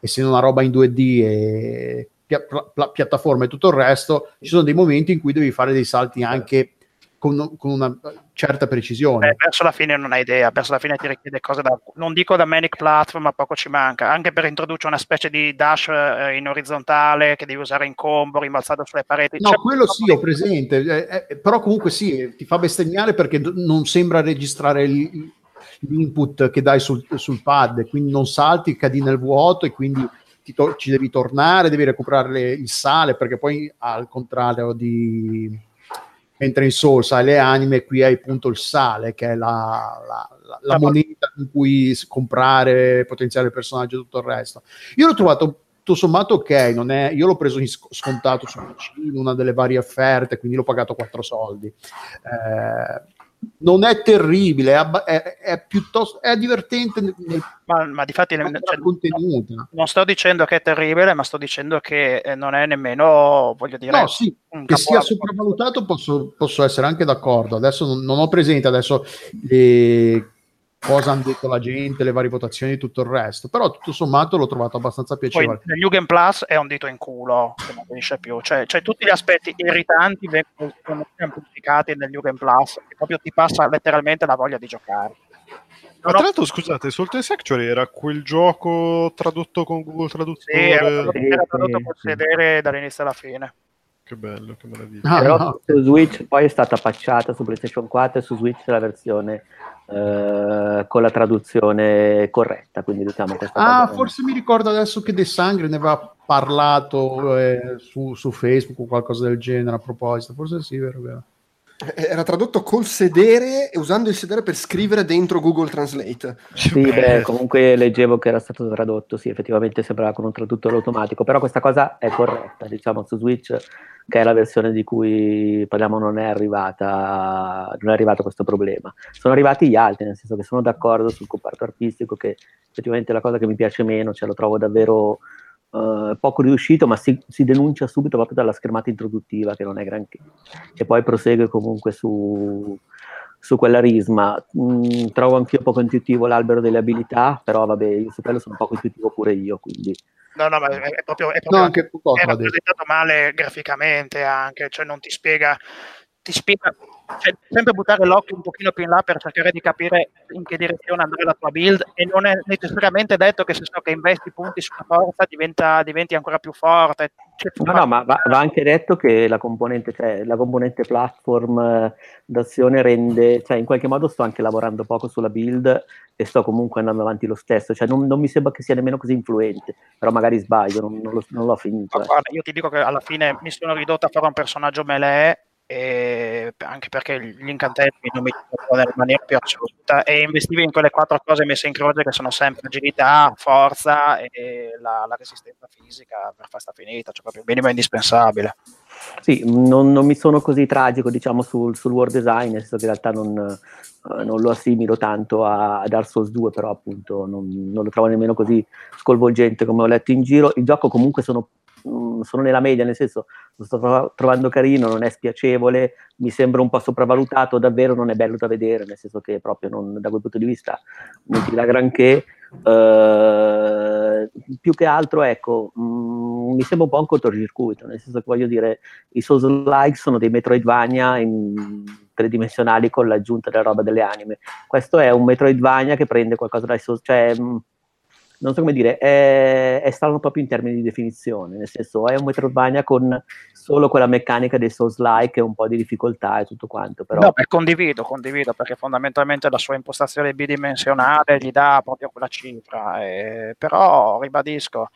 essendo una roba in 2D e pia- pla- piattaforma e tutto il resto, ci sono dei momenti in cui devi fare dei salti anche con, con una certa precisione. Eh, verso la fine non hai idea, verso la fine ti richiede cose da, non dico da manic platform, ma poco ci manca, anche per introdurre una specie di dash eh, in orizzontale che devi usare in combo, rimbalzato sulle pareti. No, C'è- quello sì, ho presente, eh, eh, però comunque sì, ti fa bestemmiare perché d- non sembra registrare il- l'input che dai sul, sul pad, quindi non salti, cadi nel vuoto e quindi to- ci devi tornare, devi recuperare le- il sale, perché poi al contrario di mentre in Souls hai le anime, qui hai appunto il sale, che è la, la- la- la moneta con cui comprare, potenziare il personaggio e tutto il resto. Io l'ho trovato tutto sommato ok, non è, io l'ho preso in sc- scontato su PC in una delle varie offerte, quindi l'ho pagato 4 soldi. Eh, non è terribile, è, è- è piuttosto è divertente nel, ma, ma di fatti cioè, contenuta. non sto dicendo che è terribile, ma sto dicendo che eh, non è nemmeno, voglio dire, No, sì, che sia sopravvalutato posso, posso essere anche d'accordo. Adesso non, non ho presente adesso le- cosa hanno detto la gente, le varie votazioni e tutto il resto, però tutto sommato l'ho trovato abbastanza Poi piacevole. nel New Game Plus è un dito in culo che non finisce più, cioè, cioè tutti gli aspetti irritanti vengono amplificati nel New Game Plus e proprio ti passa letteralmente la voglia di giocare. Ma tra l'altro, scusate, Salt Sanctuary era quel gioco tradotto con Google sì, Traduttore. era, Sì, era tradotto col sì. sedere dall'inizio alla fine. Che bello, che meraviglia. Ah, Però no. su Switch poi è stata patchata su PlayStation 4 e su Switch la versione eh, con la traduzione corretta, quindi diciamo questa Ah, cosa- forse mi ricordo adesso che De Sangre ne aveva parlato eh, su, su Facebook o qualcosa del genere a proposito. Forse sì, vero, vero. Era tradotto col sedere e usando il sedere per scrivere dentro Google Translate. Sì, beh, comunque leggevo che era stato tradotto, sì, effettivamente sembrava con un traduttore automatico, però questa cosa è corretta, diciamo su Switch, che è la versione di cui parliamo, non è arrivata, non è arrivato questo problema. Sono arrivati gli altri, nel senso che sono d'accordo sul comparto artistico, che effettivamente è la cosa che mi piace meno, cioè lo trovo davvero eh, poco riuscito, ma si, si denuncia subito proprio dalla schermata introduttiva, che non è granché, e poi prosegue comunque su su quella risma. Mm, trovo anch'io poco intuitivo l'albero delle abilità, però vabbè, io su quello sono poco intuitivo pure io, quindi No, no, ma è, è proprio, è No, proprio anche Foucault è rappresentato male graficamente anche, cioè non ti spiega, ti spiega, cioè sempre buttare l'occhio un pochino più in là per cercare di capire in che direzione andare la tua build e non è necessariamente detto che se so che investi punti sulla forza diventa, diventi ancora più forte. Cioè, No, no, ma va, va anche detto che la componente, cioè, la componente platform eh, d'azione rende, cioè in qualche modo sto anche lavorando poco sulla build e sto comunque andando avanti lo stesso, cioè non, non mi sembra che sia nemmeno così influente, però magari sbaglio, non, non lo- non l'ho finito. Eh. guarda, io ti dico che alla fine mi sono ridotto a fare un personaggio melee e anche perché gli incantesimi non mi dicono nella maniera più assoluta e investivi in quelle quattro cose messe in croce che sono sempre agilità, forza e la, la resistenza fisica per fare sta finita, cioè proprio il minimo indispensabile. Sì, non, non mi sono così tragico, diciamo, sul, sul world design, nel senso che in realtà non, eh, non lo assimilo tanto a, Dark Souls 2, però appunto non, non lo trovo nemmeno così sconvolgente come ho letto in giro. Il gioco comunque sono, sono nella media, nel senso lo sto tro- trovando carino, non è spiacevole, mi sembra un po' sopravvalutato, davvero non è bello da vedere, nel senso che proprio non- da quel punto di vista non ti dà granché. Eh, più che altro, ecco, mm, mi sembra un po' un cortocircuito, nel senso che voglio dire, i Souls-like sono dei Metroidvania in tridimensionali con l'aggiunta della roba delle anime. Questo è un Metroidvania che prende qualcosa dai Souls, cioè mh, non so come dire, è, è strano proprio in termini di definizione, nel senso è un Metroidvania con solo quella meccanica dei Souls-like e un po' di difficoltà e tutto quanto. Però... No, beh, condivido, condivido, perché fondamentalmente la sua impostazione bidimensionale gli dà proprio quella cifra, eh, però ribadisco,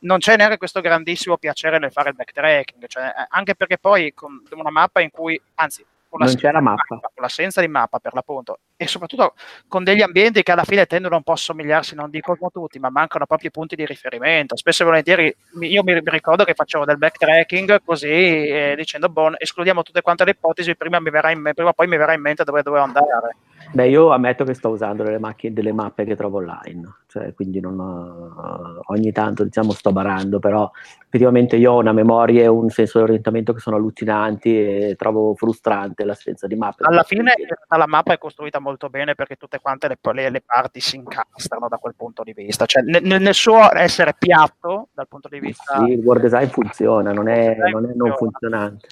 non c'è neanche questo grandissimo piacere nel fare il backtracking, cioè, anche perché poi con una mappa in cui, anzi, con non c'era mappa. mappa. Con l'assenza di mappa per l'appunto e soprattutto con degli ambienti che alla fine tendono un po' a somigliarsi, non dico come tutti, ma mancano proprio i punti di riferimento. Spesso e volentieri io mi ricordo che facevo del backtracking così eh, dicendo, boh, escludiamo tutte quante le ipotesi, prima, mi verrà in, prima o poi mi verrà in mente dove dovevo andare. Beh, io ammetto che sto usando delle, macchine, delle mappe che trovo online, cioè, quindi non, uh, ogni tanto diciamo sto barando, però effettivamente io ho una memoria e un senso di orientamento che sono allucinanti e trovo frustrante l'assenza di mappe. Alla fine la mappa è costruita molto bene perché tutte quante le, le, le parti si incastrano da quel punto di vista, cioè nel, nel, suo essere piatto dal punto di vista... Sì, il world design funziona, non è non, è non funzionante.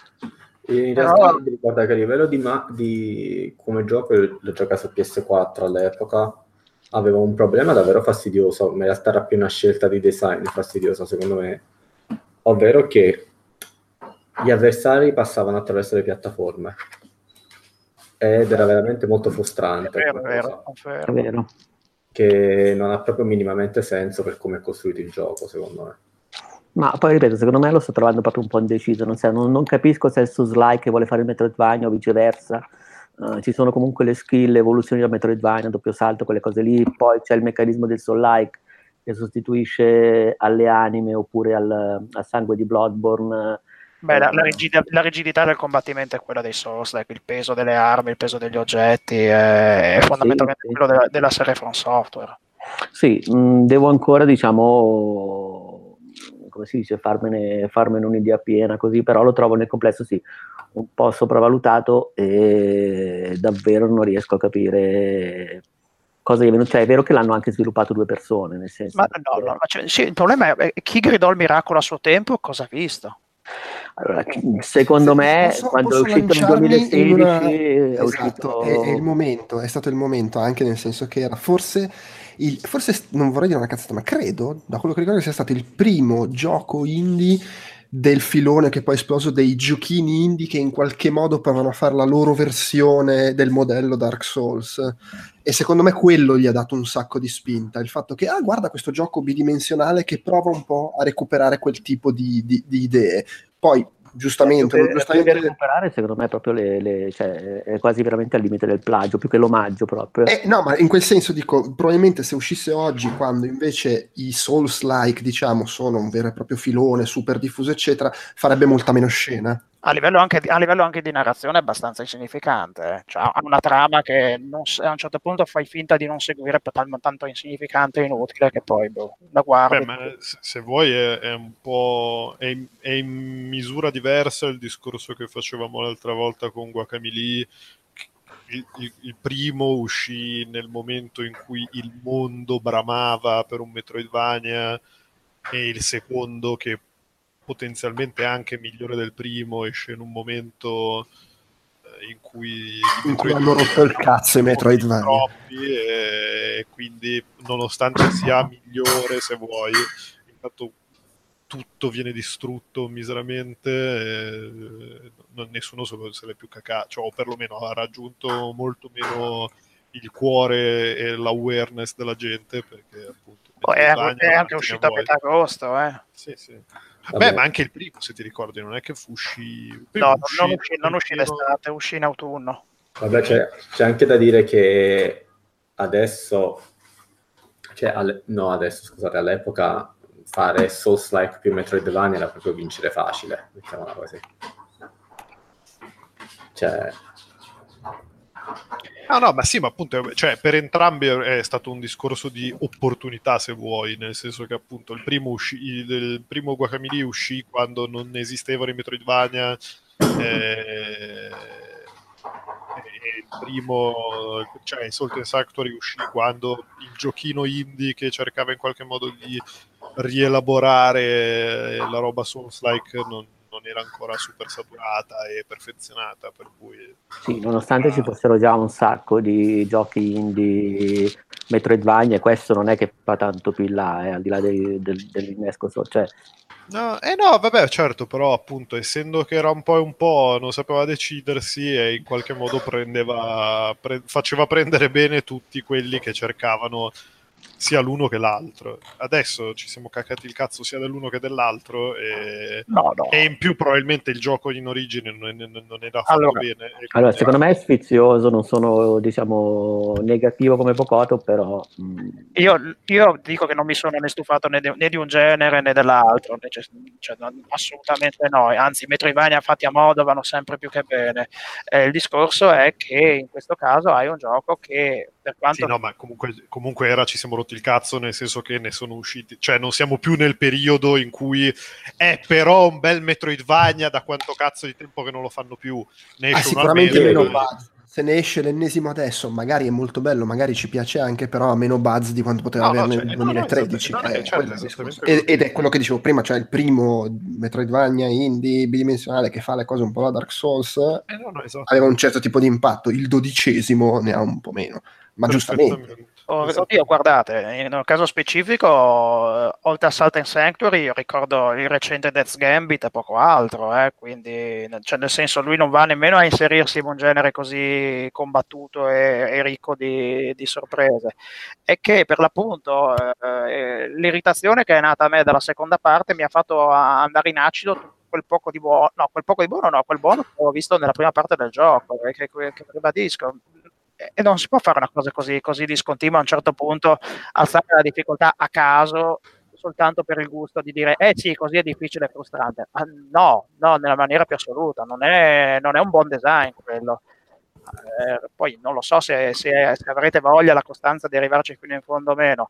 In realtà mi ricorda che a livello di, ma- di come gioco, l'ho giocato su PS4 all'epoca, avevo un problema davvero fastidioso, ma in realtà era più una scelta di design fastidiosa secondo me, ovvero che gli avversari passavano attraverso le piattaforme ed era veramente molto frustrante. È vero, è vero, è vero. Che non ha proprio minimamente senso per come è costruito il gioco, secondo me. Ma poi ripeto, secondo me lo sto trovando proprio un po' indeciso, non, so, non, non capisco se è il Suslike che vuole fare il Metroidvania o viceversa. Uh, ci sono comunque le skill, le evoluzioni del Metroidvania, doppio salto, quelle cose lì, poi c'è il meccanismo del Soul Like che sostituisce alle anime oppure al, al sangue di Bloodborne. Beh, la, la, rigidità, la, rigidità del combattimento è quella dei Souls, like, il peso delle armi, il peso degli oggetti, è, è fondamentalmente sì, sì. quello della, della, serie From Software. Sì, mh, devo ancora, diciamo, come si dice, farmene, farmene un'idea piena così, però lo trovo nel complesso sì, un po' sopravvalutato e davvero non riesco a capire cosa gli è venuto. Cioè, è vero che l'hanno anche sviluppato due persone, nel senso. Ma no, no, cioè, sì, il problema è chi gridò il miracolo a suo tempo, cosa ha visto? Allora, secondo me, posso, quando posso è uscito nel 2016, una... è, esatto, uscito... è, è, il momento, è stato il momento, anche nel senso che era forse il, forse non vorrei dire una cazzata, ma credo, da quello che ricordo, sia stato il primo gioco indie del filone che poi è esploso dei giochini indie che in qualche modo provano a fare la loro versione del modello Dark Souls. E secondo me quello gli ha dato un sacco di spinta il fatto che ah guarda questo gioco bidimensionale che prova un po' a recuperare quel tipo di, di, di idee poi giustamente, per, giustamente... Per recuperare secondo me proprio le, le, cioè, è quasi veramente al limite del plagio più che l'omaggio proprio. Eh, no ma in quel senso dico probabilmente se uscisse oggi quando invece i souls like diciamo sono un vero e proprio filone super diffuso eccetera farebbe molta meno scena a livello, anche, a livello anche di narrazione è abbastanza insignificante. Eh. Cioè, ha una trama che non, a un certo punto fai finta di non seguire per tanto, tanto insignificante e inutile che poi boh, la guardi. Beh, se vuoi è, è un po'... È è in, misura diversa il discorso che facevamo l'altra volta con Guacamole. Il, il, il, primo uscì nel momento in cui il mondo bramava per un Metroidvania e il secondo che potenzialmente anche migliore del primo, esce in un momento eh, in cui, in cui hanno rotto il cazzo i Metroidvania troppi e quindi nonostante sia migliore se vuoi intanto tutto viene distrutto miseramente e nessuno se l'è più cacato cioè, o perlomeno ha raggiunto molto meno il cuore e l'awareness della gente perché appunto è, è, anche uscito a metà agosto, eh. Sì, sì. Beh, ma anche il primo, se ti ricordi, non è che fu uscì... No, uscì, non uscì, non uscì l'estate, uscì in autunno. Vabbè, c'è, c'è, anche da dire che adesso, cioè, alle, no, adesso, scusate, all'epoca fare Souls-like più Metroidvania era proprio vincere facile, mettiamola così. Cioè, Ah no, ma sì, ma appunto, cioè, per entrambi è stato un discorso di opportunità, se vuoi, nel senso che appunto il primo, uscì, il primo Guacamole uscì quando non esistevano i Metroidvania, eh, il primo, cioè il Salt and Sanctuary uscì quando il giochino indie che cercava in qualche modo di rielaborare la roba Souls-like non, non era ancora super saturata e perfezionata, per cui... Sì, nonostante uh, ci fossero già un sacco di giochi indie Metroidvania e questo non è che fa tanto più in là, eh, al di là dei, del, dell'innesco. Cioè, No, eh no, vabbè, certo, però appunto, essendo che era un po' e un po', non sapeva decidersi e in qualche modo prendeva, pre- faceva prendere bene tutti quelli che cercavano sia l'uno che l'altro. Adesso ci siamo cacati il cazzo sia dell'uno che dell'altro e, No, no. e in più probabilmente il gioco in origine non, è- non era fatto Allora- bene. allora, secondo me è sfizioso, non sono diciamo negativo come Pocoto, però mm, Io, io dico che non mi sono né stufato né di, né di un genere né dell'altro, né- cioè, cioè, non- assolutamente no, anzi i Metroidvania fatti a modo vanno sempre più che bene. Eh, il discorso è che in questo caso hai un gioco che per quanto Sì, no, ma comunque, comunque era, ci siamo rotti il cazzo, nel senso che ne sono usciti, cioè non siamo più nel periodo in cui è però un bel Metroidvania da quanto cazzo di tempo che non lo fanno più. Ne Ah, sicuramente meno buzz. Se ne esce l'ennesimo adesso, magari è molto bello, magari ci piace anche, però ha meno buzz di quanto poteva No, no, averne cioè, nel no, no, 2013. esattamente, no, eh, certo, quello. Ed, ed è quello che dicevo prima, cioè il primo Metroidvania indie bidimensionale che fa le cose un po' da Dark Souls Eh, no, no, esatto. aveva un certo tipo di impatto, il dodicesimo ne ha un po' meno, ma giustamente. Esatto. Oddio, guardate, nel caso specifico, eh, oltre a Salt and Sanctuary, io ricordo il recente Death's Gambit e poco altro, eh, quindi cioè, nel senso lui non va nemmeno a inserirsi in un genere così combattuto e, e ricco di, di sorprese. E che per l'appunto eh, eh, l'irritazione che è nata a me dalla seconda parte mi ha fatto andare in acido quel poco di buono, no, quel poco di buono no, quel buono che ho visto nella prima parte del gioco, eh, che, che, che ribadisco e non si può fare una cosa così, così discontinua a un certo punto, alzare la difficoltà a caso soltanto per il gusto di dire eh sì, così è difficile e frustrante. Ah, no, no, nella maniera più assoluta, non è, non è un buon design quello. Eh, poi non lo so se, se- se avrete voglia, la costanza di arrivarci fino in fondo o meno.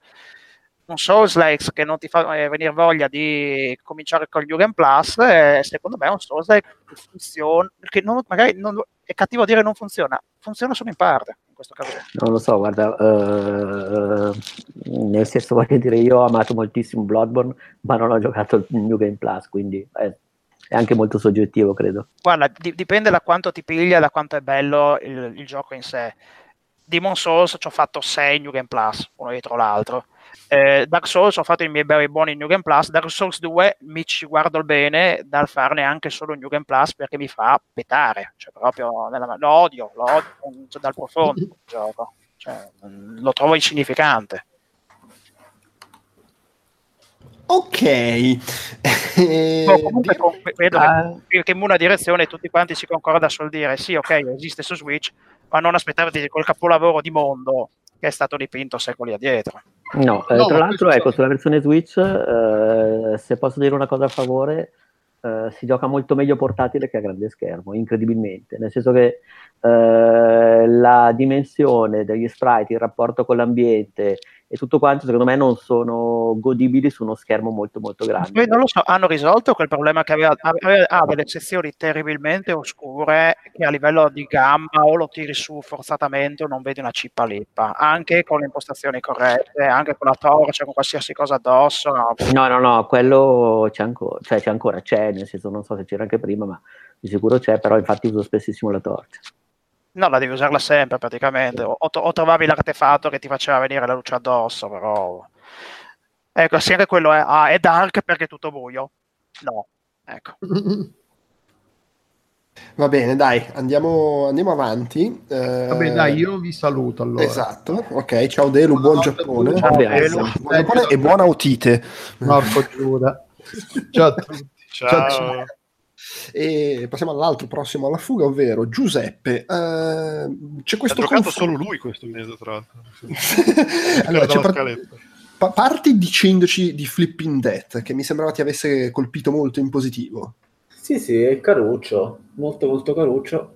Un Souls Likes che non ti fa eh, venire voglia di cominciare con Jugend Plus, eh, secondo me è un Souls Like che funziona, che non- magari non- è cattivo dire non funziona, funziona solo in parte in questo caso. non lo so, guarda, eh, nel senso voglio dire, io ho amato moltissimo Bloodborne, ma non ho giocato il New Game Plus, quindi eh, è anche molto soggettivo, credo. Guarda, di- dipende da quanto ti piglia, da quanto è bello il, il gioco in sé. Demon Souls ci ho fatto 6 New Game Plus, uno dietro l'altro. Eh, Dark Souls ho fatto i miei bei buoni New Game Plus. Dark Souls 2 mi ci guardo bene dal farne anche solo New Game Plus perché mi fa petare. Cioè, proprio nella- lo odio, lo odio cioè, dal profondo il gioco. Cioè, mm, lo trovo insignificante. Ok. Eh, [LAUGHS] No, comunque con- vedo Ah. che, che in una direzione tutti quanti si concorda sul dire sì, ok, esiste su Switch, ma non aspettarti quel capolavoro di mondo che è stato dipinto secoli addietro. No, eh, No, tra l'altro, questo- ecco, sulla versione Switch, eh, se posso dire una cosa a favore, eh, si gioca molto meglio portatile che a grande schermo, incredibilmente, nel senso che eh, la dimensione degli sprite, il rapporto con l'ambiente e tutto quanto, secondo me, non sono godibili su uno schermo molto molto grande. Non lo so, hanno risolto quel problema che aveva, aveva- ha delle sezioni terribilmente oscure che a livello di gamma o lo tiri su forzatamente o non vedi una cippa lippa, anche con le impostazioni corrette, anche con la torcia, con qualsiasi cosa addosso. no. No, no, no, quello c'è ancora, cioè c'è ancora, c'è, nel senso non so se c'era anche prima, ma di sicuro c'è, però infatti uso spessissimo la torcia. No, la devi usarla sempre praticamente. O, o- o trovavi l'artefatto che ti faceva venire la luce addosso, però. Ecco, sì, anche quello è, ah, è dark perché è tutto buio. No, ecco. [LAUGHS] Va bene, dai, andiamo, andiamo avanti. Eh, Vabbè, dai, io vi saluto allora. Esatto, ok, ciao Delu, buon a Giappone. Ciao, Delu. Buon Giappone e buona otite. Marco Giuda. [LAUGHS] Ciao a tutti. Ciao. Ciao. E passiamo all'altro prossimo alla fuga, ovvero Giuseppe. Eh, c'è Ha questo giocato confronto- solo lui questo mese, tra l'altro. [LAUGHS] allora, c'è Guardavo par- scaletta. pa- parti dicendoci di Flipping Death, che mi sembrava ti avesse colpito molto in positivo. Sì, sì, è caruccio, molto molto caruccio.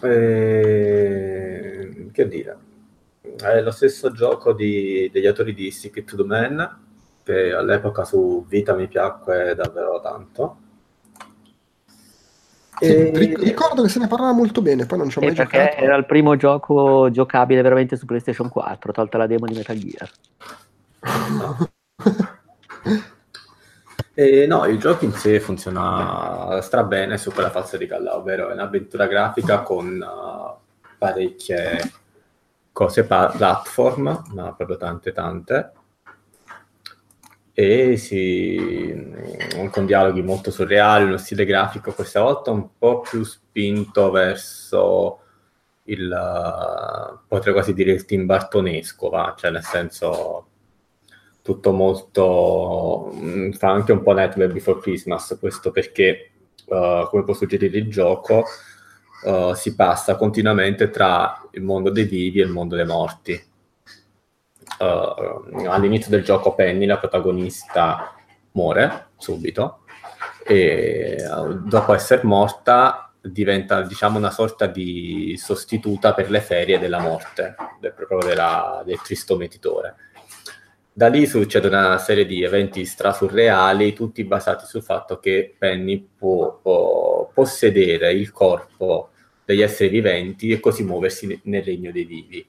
E... Che dire, è lo stesso gioco di- degli autori di It to the Man, che all'epoca su Vita mi piacque davvero tanto. Sì, E- ric- ricordo che se ne parlava molto bene, poi non ci ho Sì, mai perché giocato. era il primo gioco giocabile veramente su PlayStation 4, tolta la demo di Metal Gear. [LAUGHS] E no, il gioco in sé funziona strabene su quella falsa di Galla, ovvero è un'avventura grafica con uh, parecchie cose pa- platform, ma proprio tante tante, e si, mm, con dialoghi molto surreali, uno stile grafico questa volta un po' più spinto verso il, potrei quasi dire il team bartonesco, va? cioè nel senso tutto molto, mh, fa anche un po' Nightmare Before Christmas, questo perché, uh, come può suggerire il gioco, uh, si passa continuamente tra il mondo dei vivi e il mondo dei morti uh, all'inizio del gioco Penny, la protagonista, muore subito e uh, dopo essere morta diventa diciamo una sorta di sostituta per le ferie della morte, del, proprio della, del tristo metitore. Da lì succede una serie di eventi strasurreali, tutti basati sul fatto che Penny può, può possedere il corpo degli esseri viventi e così muoversi nel regno dei vivi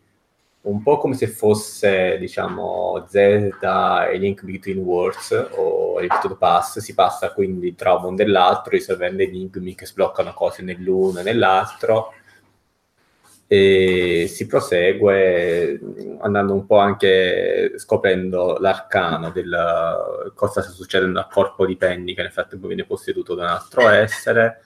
un po' come se fosse, diciamo, Zelda e Link Between Worlds o Link to the Pass, si passa quindi tra un mondo e l'altro risolvendo enigmi che sbloccano cose nell'uno e nell'altro. E si prosegue andando un po' anche scoprendo l'arcano del cosa sta succedendo al corpo di Penny che nel frattempo viene posseduto da un altro essere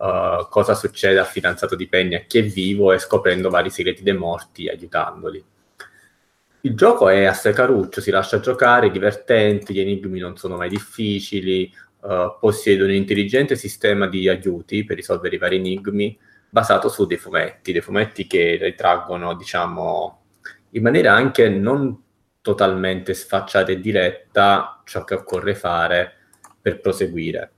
uh, cosa succede al fidanzato di Penny a chi è vivo e scoprendo vari segreti dei morti aiutandoli. Il gioco è a caruccio, si lascia giocare, è divertente, gli enigmi non sono mai difficili, uh, possiede un intelligente sistema di aiuti per risolvere i vari enigmi basato su dei fumetti, dei fumetti che ritraggono, diciamo, in maniera anche non totalmente sfacciata e diretta ciò che occorre fare per proseguire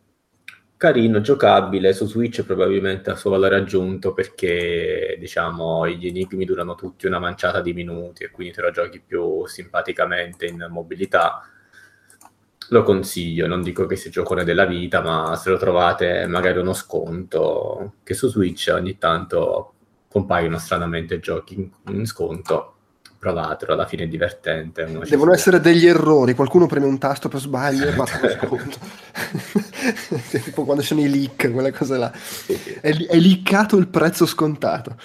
carino, giocabile, su Switch probabilmente ha suo valore aggiunto perché diciamo gli enigmi durano tutti una manciata di minuti e quindi te lo giochi più simpaticamente in mobilità. Lo consiglio, non dico che sia giocone della vita, ma se lo trovate magari uno sconto, che su Switch ogni tanto compaiono stranamente giochi in, in sconto provatelo, alla fine è divertente. Devono essere degli errori, qualcuno preme un tasto per sbaglio [LAUGHS] e basta [LAUGHS] tipo quando sono i leak, quelle cose là. È, è leakato il prezzo scontato.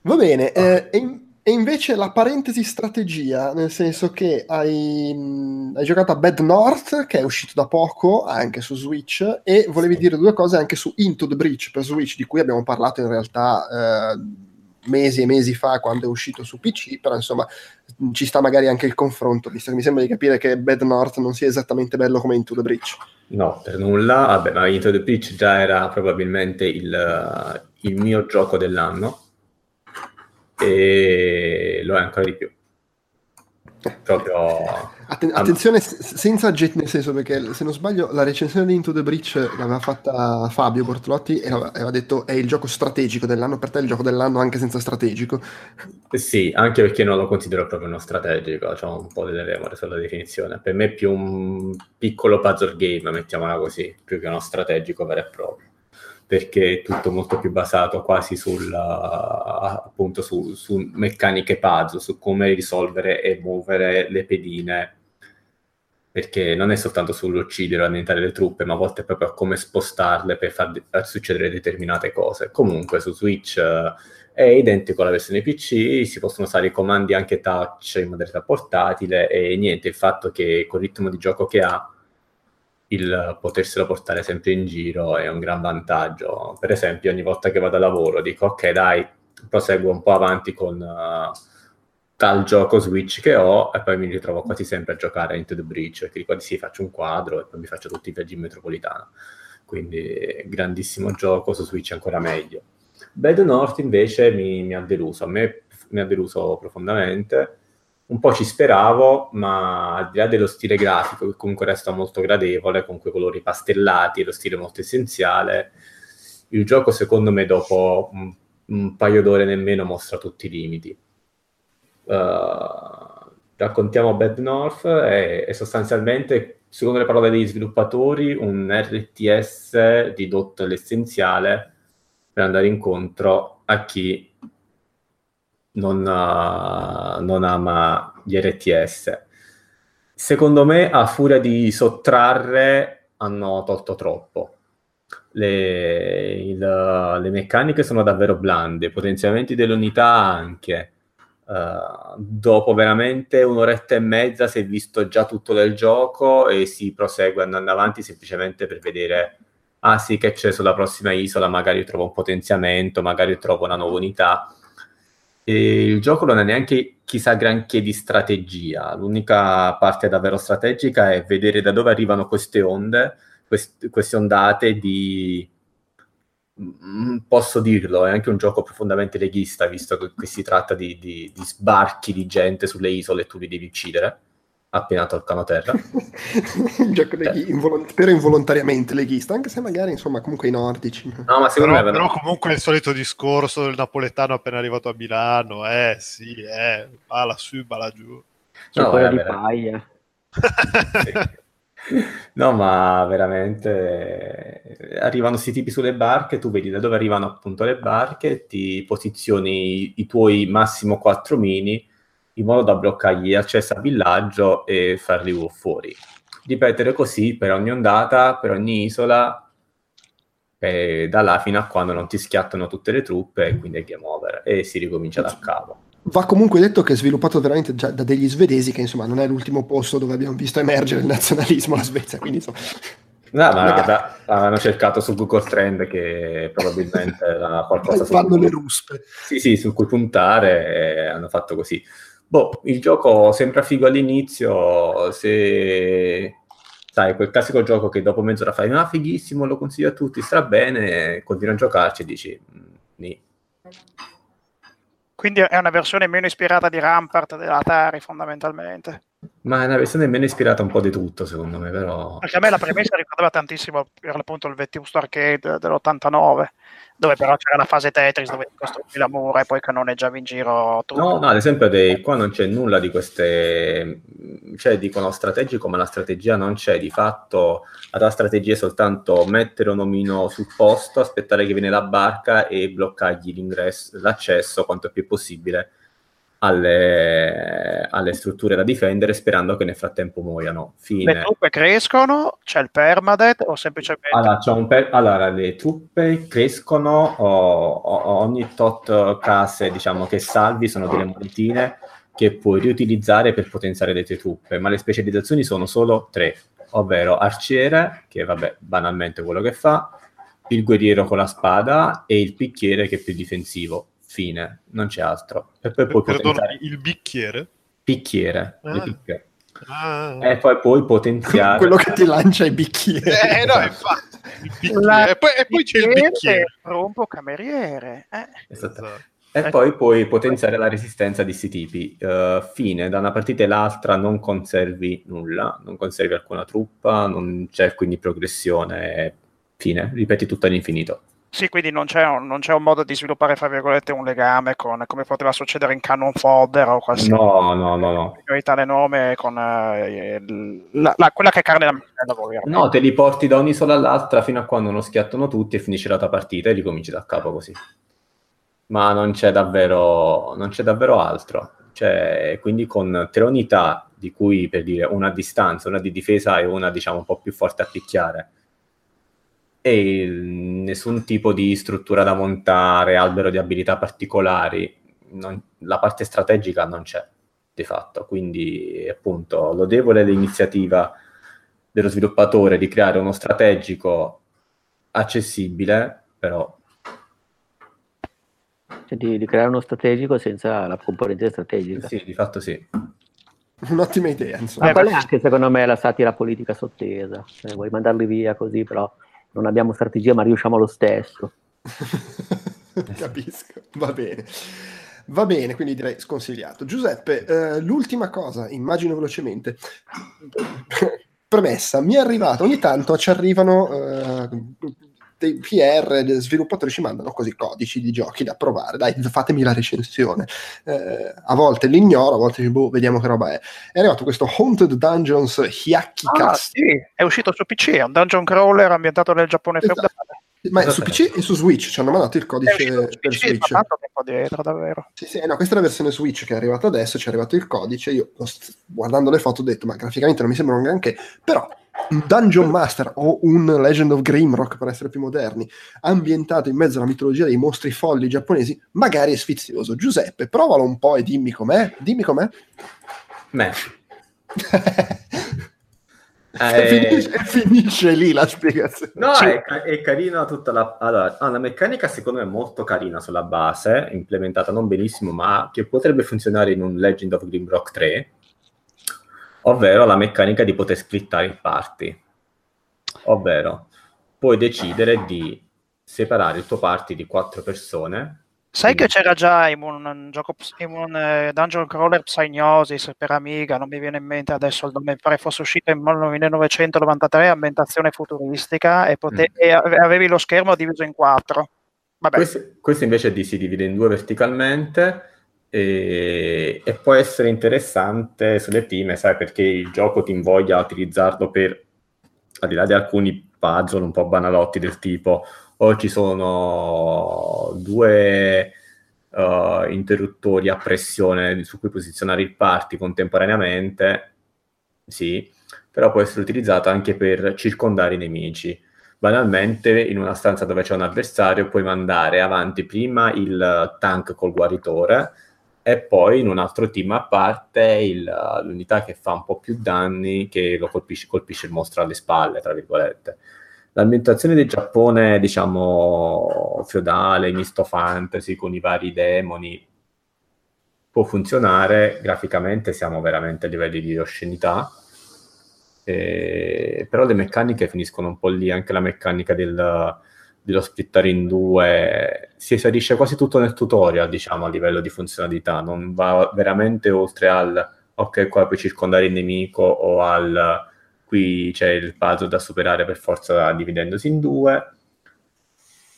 Va bene, ah. eh, e, e, invece la parentesi strategia, nel senso che hai, mh, hai, giocato a Bad North, che è uscito da poco anche su Switch, e volevi sì. dire due cose anche su Into the Breach per Switch, di cui abbiamo parlato in realtà... Eh, mesi e mesi fa quando è uscito su PC, però insomma ci sta magari anche il confronto, visto che mi sembra di capire che Bad North non sia esattamente bello come Into the Breach. No, per nulla, vabbè, ma Into the Breach già era probabilmente il, il mio gioco dell'anno e lo è ancora di più. Proprio Atten- attenzione, s- senza jet nel senso perché se non sbaglio la recensione di Into the Breach l'aveva fatta Fabio Bortolotti e aveva detto è il gioco strategico dell'anno, per te è il gioco dell'anno anche senza strategico. Sì, anche perché non lo considero proprio uno strategico, c'è un po' delle remore sulla definizione. Per me è più un piccolo puzzle game, mettiamola così, più che uno strategico vero e proprio perché è tutto molto più basato quasi sul, appunto su, su meccaniche puzzle, su come risolvere e muovere le pedine, perché non è soltanto sull'uccidere o annientare le truppe, ma a volte è proprio come spostarle per far succedere determinate cose. Comunque su Switch uh, è identico alla versione PC, si possono usare i comandi anche touch in modalità portatile e niente, il fatto che col ritmo di gioco che ha il poterselo portare sempre in giro è un gran vantaggio. Per esempio, ogni volta che vado a lavoro dico ok, dai, proseguo un po' avanti con uh, tal gioco Switch che ho e poi mi ritrovo quasi sempre a giocare Into the Breach, che dico sì, faccio un quadro e poi mi faccio tutti i viaggi in metropolitana. Quindi grandissimo gioco, su Switch ancora meglio. Bad North invece mi, mi ha deluso, a me mi ha deluso profondamente un po' ci speravo, ma al di là dello stile grafico, che comunque resta molto gradevole, con quei colori pastellati e lo stile molto essenziale, il gioco secondo me dopo un, un paio d'ore nemmeno mostra tutti i limiti. Uh, raccontiamo Bad North, è, è, sostanzialmente, secondo le parole degli sviluppatori, un RTS ridotto all'essenziale per andare incontro a chi non, uh, non ama gli RTS. Secondo me, a furia di sottrarre, hanno tolto troppo. Le, il, le meccaniche sono davvero blande, i potenziamenti delle unità anche. Uh, dopo veramente un'oretta e mezza si è visto già tutto del gioco e si prosegue andando avanti semplicemente per vedere ah sì che c'è sulla prossima isola magari trovo un potenziamento magari trovo una nuova unità e il gioco non è neanche chissà granché di strategia. L'unica parte davvero strategica è vedere da dove arrivano queste onde quest- queste ondate di Mm, posso dirlo, è anche un gioco profondamente leghista, visto che qui si tratta di, di, di sbarchi di gente sulle isole e tu li devi uccidere appena toccano terra. [LAUGHS] un gioco leghi- invol- spero involontariamente leghista, anche se magari insomma comunque i nordici. No, ma secondo però, me però comunque il solito discorso del napoletano appena arrivato a Milano, eh sì, eh, bala su, bala giù. C'è no, quello di paia. sì. [LAUGHS] No, ma veramente eh, arrivano questi tipi sulle barche, tu vedi da dove arrivano appunto le barche, ti posizioni i tuoi massimo quattro mini in modo da bloccargli l'accesso al villaggio e farli fuori. Ripetere così per ogni ondata, per ogni isola, e da là fino a quando non ti schiattano tutte le truppe e quindi è game over e si ricomincia da capo. Va comunque detto che è sviluppato veramente già da degli svedesi, che insomma non è l'ultimo posto dove abbiamo visto emergere il nazionalismo la Svezia, quindi insomma... No, ma da, hanno cercato su Google Trend che probabilmente era qualcosa... Fanno le ruspe. Sì, sì, su cui puntare e hanno fatto così. Boh, il gioco sembra figo all'inizio, se... Sai, quel classico gioco che dopo mezz'ora fai, ah, fighissimo, lo consiglio a tutti, sta bene, continui a giocarci e dici, mm, quindi è una versione meno ispirata di Rampart dell'Atari fondamentalmente. Ma è una versione meno ispirata un po' di tutto, secondo me, però... Perché a me la premessa ricordava tantissimo per l'appunto il Vetusto Arcade dell'89, dove però c'era la fase Tetris dove ti costruivi la mura e poi canoneggiavi in giro tutto. No, no, ad esempio dei, qua non c'è nulla di queste... Cioè, dicono strategico, ma la strategia non c'è. Di fatto la strategia è soltanto mettere un omino sul posto, aspettare che viene la barca e bloccargli l'ingresso, l'accesso quanto più possibile alle, alle, strutture da difendere sperando che nel frattempo muoiano. Fine. Le truppe crescono? C'è il permadeath o semplicemente... Allora, per... allora le truppe crescono o, o, ogni tot case diciamo, che salvi sono delle montine che puoi riutilizzare per potenziare le tue truppe, ma le specializzazioni sono solo tre, ovvero arciere, che vabbè, banalmente quello che fa, il guerriero con la spada e il picchiere che è più difensivo fine, non c'è altro. E poi puoi Perdona, potenziare... il bicchiere? Picchiere, ah. Ah. E poi puoi potenziare... Quello che ti lancia i bicchieri. Eh, no, infatti. La... E, poi, e poi c'è il bicchiere. Rompo cameriere. Eh. Esatto. E eh. poi puoi potenziare la resistenza di questi tipi. Uh, fine, da una partita all'altra non conservi nulla, non conservi alcuna truppa, non c'è quindi progressione. Fine, ripeti tutto all'infinito. Sì, quindi non c'è, un, non c'è, un, modo di sviluppare, fra virgolette, un legame con come poteva succedere in Canon Fodder o qualsiasi no, no, no, no. tale nome con eh, la, la, quella che è carne da lavoro. No, te li porti da un'isola all'altra fino a quando non schiattano tutti e finisce la tua partita e ricominci da capo così. Ma non c'è davvero, non c'è davvero altro. Cioè, quindi con tre unità, di cui per dire una a distanza, una di difesa e una diciamo un po' più forte a picchiare e nessun tipo di struttura da montare, albero di abilità particolari, non, la parte strategica non c'è di fatto, quindi appunto lodevole l'iniziativa dello sviluppatore di creare uno strategico accessibile, però... Cioè di, di creare uno strategico senza la componente strategica. Sì, di fatto sì. Un'ottima idea, insomma. Ma quella è anche secondo me la satira politica sottesa, cioè, vuoi mandarli via così, però non abbiamo strategia ma riusciamo lo stesso. [LAUGHS] Capisco, va bene. Va bene, quindi direi sconsigliato. Giuseppe, eh, l'ultima cosa, immagino velocemente. [COUGHS] Premessa, mi è arrivato, ogni tanto ci arrivano eh, dei PR, gli sviluppatori ci mandano così codici di giochi da provare, dai fatemi la recensione. Eh, a volte l'ignoro, a volte boh, vediamo che roba è. È arrivato questo Haunted Dungeons Hyaki ah, Sì, è uscito su PC, è un dungeon crawler ambientato nel Giappone esatto. feudale. Ma è su PC e su Switch ci hanno mandato il codice per PC, Switch. Tanto tempo dietro, davvero. Sì, sì, no, questa è la versione Switch che è arrivata adesso, ci è arrivato il codice. Io guardando le foto ho detto, ma graficamente non mi sembra un granché, però un Dungeon Master o un Legend of Grimrock per essere più moderni, ambientato in mezzo alla mitologia dei mostri folli giapponesi, magari è sfizioso. Giuseppe, provalo un po' e dimmi com'è. Dimmi com'è. Beh, [LAUGHS] eh, finisce, finisce lì la spiegazione. No, Sì. è, è carina tutta la... Allora, ah, la meccanica secondo me è molto carina sulla base, implementata non benissimo, ma che potrebbe funzionare in un Legend of Grimrock 3, ovvero la meccanica di poter splittare il party. Ovvero, puoi decidere di separare il tuo party di quattro persone. Sai che c'era già in un, un gioco, in un eh, dungeon crawler Psygnosis per Amiga, non mi viene in mente adesso il nome, mi pare fosse uscito in 1993, ambientazione futuristica, e, pote- Mm. e ave- avevi lo schermo diviso in quattro. Questo, questo invece di- si divide in due verticalmente e, e può essere interessante sulle prime, sai, perché il gioco ti invoglia a utilizzarlo per, al di là di alcuni puzzle un po' banalotti del tipo o ci sono due uh, interruttori a pressione su cui posizionare il party contemporaneamente, sì, però può essere utilizzato anche per circondare i nemici. Banalmente in una stanza dove c'è un avversario puoi mandare avanti prima il tank col guaritore e poi in un altro team a parte il- l'unità che fa un po' più danni che lo colpisce, colpisce il mostro alle spalle, tra virgolette. L'ambientazione del Giappone, diciamo, feudale, misto fantasy, con i vari demoni, può funzionare. Graficamente siamo veramente a livelli di oscenità. Eh, però le meccaniche finiscono un po' lì, anche la meccanica del- dello splittare in due si esarisce quasi tutto nel tutorial, diciamo, a livello di funzionalità, non va veramente oltre al ok, qua puoi circondare il nemico o al qui c'è il puzzle da superare per forza dividendosi in due.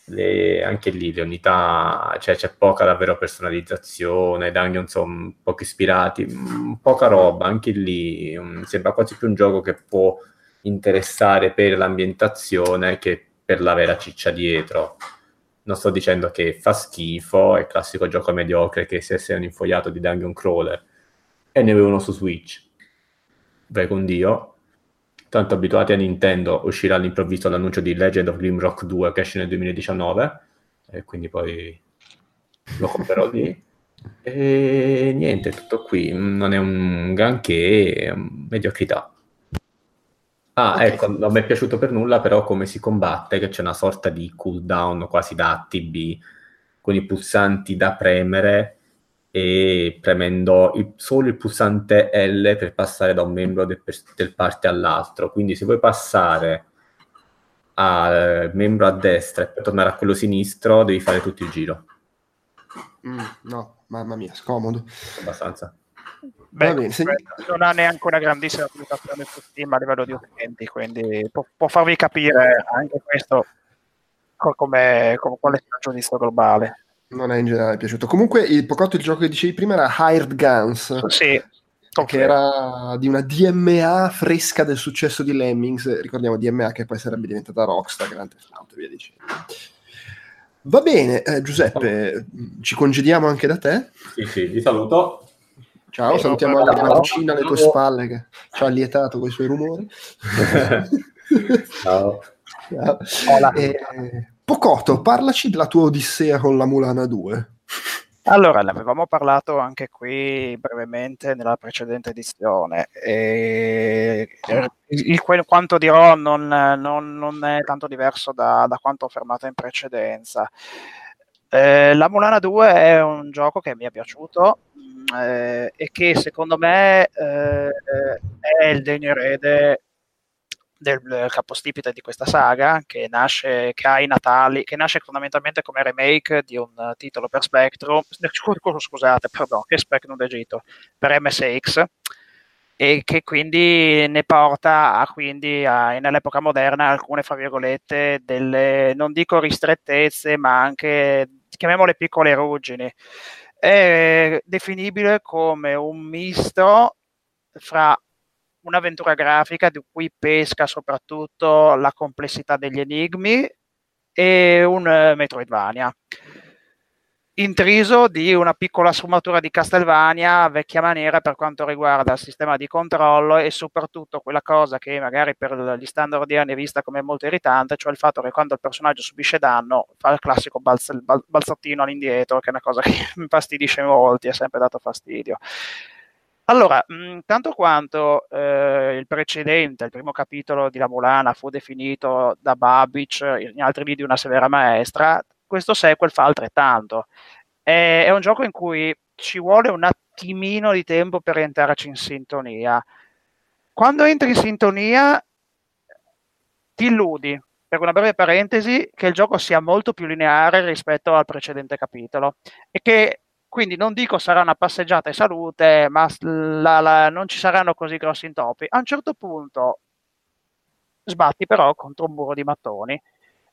Le- anche lì le unità, cioè c'è poca davvero personalizzazione, i dungeon sono poco ispirati, mm, poca roba, anche lì mm, sembra quasi più un gioco che può interessare per l'ambientazione che per la vera ciccia dietro. Non sto dicendo che fa schifo, è classico gioco mediocre che se sei un infogliato di dungeon crawler e ne avevo uno su Switch, vai con Dio. Tanto abituati a Nintendo, uscirà all'improvviso l'annuncio di Legend of Grimrock 2 che esce nel 2019 e quindi poi lo comprerò lì. E niente, tutto qui. Non è un granché, è mediocrità. Ah, Ok. ecco, non mi è piaciuto per nulla però come si combatte, che c'è una sorta di cooldown quasi da ATB, con i pulsanti da premere e premendo il- solo il pulsante L per passare da un membro del, del party all'altro. Quindi se vuoi passare al membro a destra e poi tornare a quello sinistro, devi fare tutto il giro. Mm, no, mamma mia, scomodo. Abbastanza. Beh, se- non ha neanche una grandissima valutazione su Steam a livello di utenti, quindi può, può farvi capire anche questo co- come, come, qual è il giudizio globale. Non è in generale piaciuto. Comunque, il Pocotto, il gioco che dicevi prima era Hired Guns, Sì, che era di una DMA fresca del successo di Lemmings. Ricordiamo DMA che poi sarebbe diventata Rockstar, Grand Theft Auto e via dicendo. Va bene, eh, Giuseppe, ci congediamo anche da te. Sì, sì, vi saluto. Ciao, Eh, salutiamo no, la no, vicina alle tue spalle che ci ha allietato con i suoi rumori. [LAUGHS] Ciao. Ciao. Hola. Eh, Pocotto, parlaci della tua odissea con la Mulana 2. Allora, ne avevamo parlato anche qui brevemente nella precedente edizione. E il, quel- quanto dirò non, non- non è tanto diverso da, da quanto ho affermato in precedenza. Eh, la Mulana 2 è un gioco che mi è piaciuto eh, e che secondo me eh, è il degno erede del capostipite di questa saga che nasce che ha i Natali che nasce fondamentalmente come remake di un eh, titolo per Spectrum scu- scusate perdono che Spectrum d'Egitto per MSX e che quindi ne porta a, quindi a, nell'epoca moderna alcune fra virgolette delle non dico ristrettezze ma anche chiamiamole piccole ruggini è definibile come un misto fra un'avventura grafica di cui pesca soprattutto la complessità degli enigmi e un uh, Metroidvania. Intriso di una piccola sfumatura di Castlevania vecchia maniera per quanto riguarda il sistema di controllo e soprattutto quella cosa che magari per gli standard odierni è vista come molto irritante, cioè il fatto che quando il personaggio subisce danno fa il classico balz- il bal- balzattino all'indietro, che è una cosa che [LAUGHS] mi fastidisce molti, è sempre dato fastidio. Allora, mh, tanto quanto eh, il precedente, il primo capitolo di La Mulana fu definito da Babic in altri video una severa maestra, questo sequel fa altrettanto. È, è un gioco in cui ci vuole un attimino di tempo per entrarci in sintonia. Quando entri in sintonia, ti illudi, per una breve parentesi, che il gioco sia molto più lineare rispetto al precedente capitolo e che quindi non dico sarà una passeggiata e salute, ma la, la, non ci saranno così grossi intoppi. A un certo punto sbatti però contro un muro di mattoni.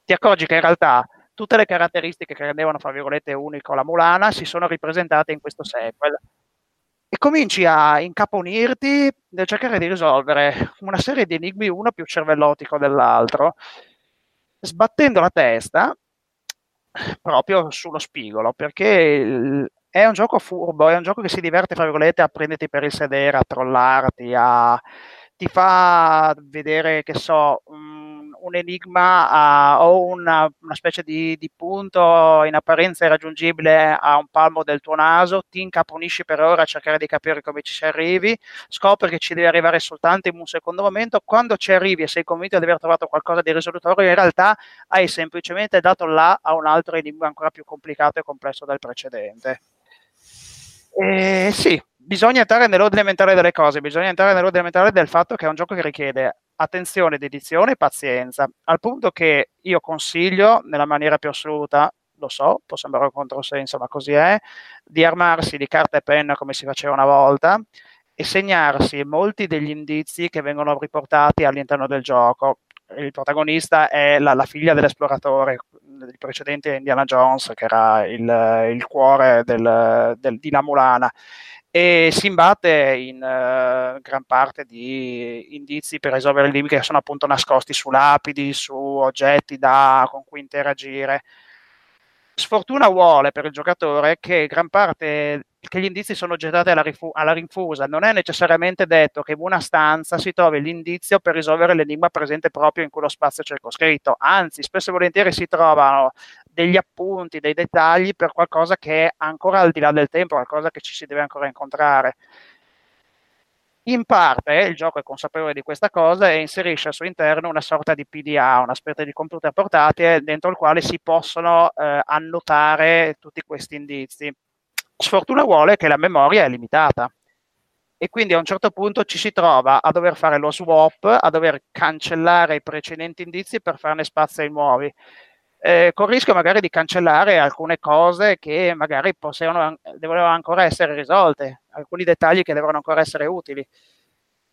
Ti accorgi che in realtà tutte le caratteristiche che rendevano, fra virgolette, unico la Mulana si sono ripresentate in questo sequel. E cominci a incaponirti nel cercare di risolvere una serie di enigmi, uno più cervellotico dell'altro, sbattendo la testa proprio sullo spigolo, perché è un gioco furbo, è un gioco che si diverte, fra virgolette, a prenderti per il sedere, a trollarti, a... ti fa vedere, che so, um, un enigma uh, o una, una specie di, di, punto in apparenza irraggiungibile a un palmo del tuo naso, ti incaponisci per ora a cercare di capire come ci si arrivi, scopri che ci devi arrivare soltanto in un secondo momento, quando ci arrivi e sei convinto di aver trovato qualcosa di risolutorio, in realtà hai semplicemente dato là a un altro enigma ancora più complicato e complesso del precedente. Eh, sì, bisogna entrare nell'ordine mentale delle cose, bisogna entrare nell'ordine mentale del fatto che è un gioco che richiede attenzione, dedizione e pazienza, al punto che io consiglio nella maniera più assoluta, lo so, può sembrare un controsenso, ma così è, di armarsi di carta e penna come si faceva una volta e segnarsi molti degli indizi che vengono riportati all'interno del gioco. Il protagonista è la, la figlia dell'esploratore del precedente Indiana Jones, che era il, il cuore del, del, di La Mulana e si imbatte in uh, gran parte di indizi per risolvere i limiti che sono appunto nascosti su lapidi, su oggetti da, con cui interagire. Sfortuna vuole per il giocatore che gran parte che gli indizi sono gettati alla, rifu- alla, rinfusa. Non è necessariamente detto che in una stanza si trovi l'indizio per risolvere l'enigma presente proprio in quello spazio circoscritto. Anzi, spesso e volentieri si trovano degli appunti, dei dettagli per qualcosa che è ancora al di là del tempo, qualcosa che ci si deve ancora incontrare. In parte il gioco è consapevole di questa cosa e inserisce al suo interno una sorta di PDA, una specie di computer portatile dentro il quale si possono eh, annotare tutti questi indizi. Sfortuna vuole che la memoria è limitata e quindi a un certo punto ci si trova a dover fare lo swap, a dover cancellare i precedenti indizi per farne spazio ai nuovi eh, con il rischio magari di cancellare alcune cose che magari possono, devono ancora essere risolte, alcuni dettagli che devono ancora essere utili.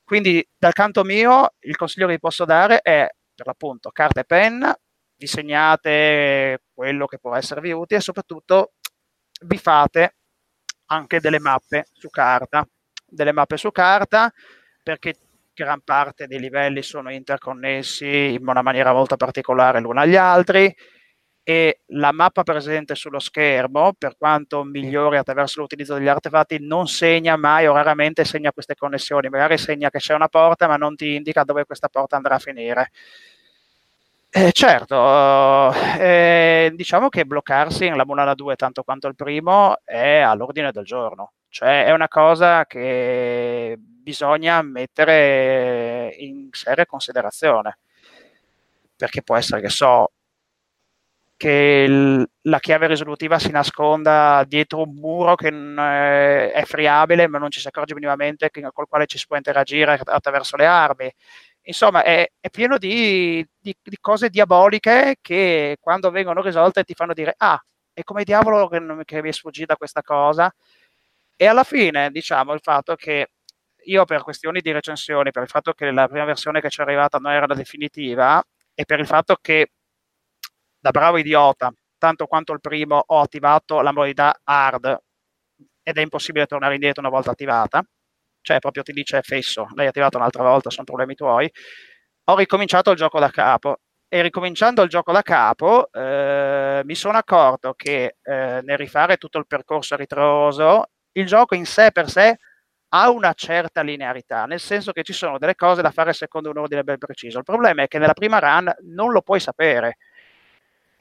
Quindi dal canto mio il consiglio che vi posso dare è per l'appunto carta e penna, disegnate quello che può esservi utile e soprattutto vi fate anche delle mappe su carta, delle mappe su carta perché gran parte dei livelli sono interconnessi in una maniera molto particolare l'uno agli altri e la mappa presente sullo schermo, per quanto migliore attraverso l'utilizzo degli artefatti, non segna mai o raramente segna queste connessioni. Magari segna che c'è una porta, ma non ti indica dove questa porta andrà a finire. Eh, certo, eh, diciamo che bloccarsi in la Mulana 2 tanto quanto il primo è all'ordine del giorno, cioè è una cosa che bisogna mettere in seria considerazione, perché può essere che so, che il, la chiave risolutiva si nasconda dietro un muro che è, è friabile ma non ci si accorge minimamente che, col quale ci si può interagire attraverso le armi. Insomma, è, è pieno di, di, di, cose diaboliche che quando vengono risolte ti fanno dire ah, e come diavolo che, che mi è sfuggita questa cosa? E alla fine, diciamo, il fatto che io per questioni di recensioni, per il fatto che la prima versione che ci è arrivata non era la definitiva e per il fatto che da bravo idiota, tanto quanto il primo, ho attivato la modalità hard ed è impossibile tornare indietro una volta attivata, cioè proprio ti dice fesso, l'hai attivato un'altra volta, sono problemi tuoi. Ho ricominciato il gioco da capo e ricominciando il gioco da capo, eh, mi sono accorto che eh, nel rifare tutto il percorso ritroso, il gioco in sé per sé ha una certa linearità, nel senso che ci sono delle cose da fare secondo un ordine ben preciso. Il problema è che nella prima run non lo puoi sapere.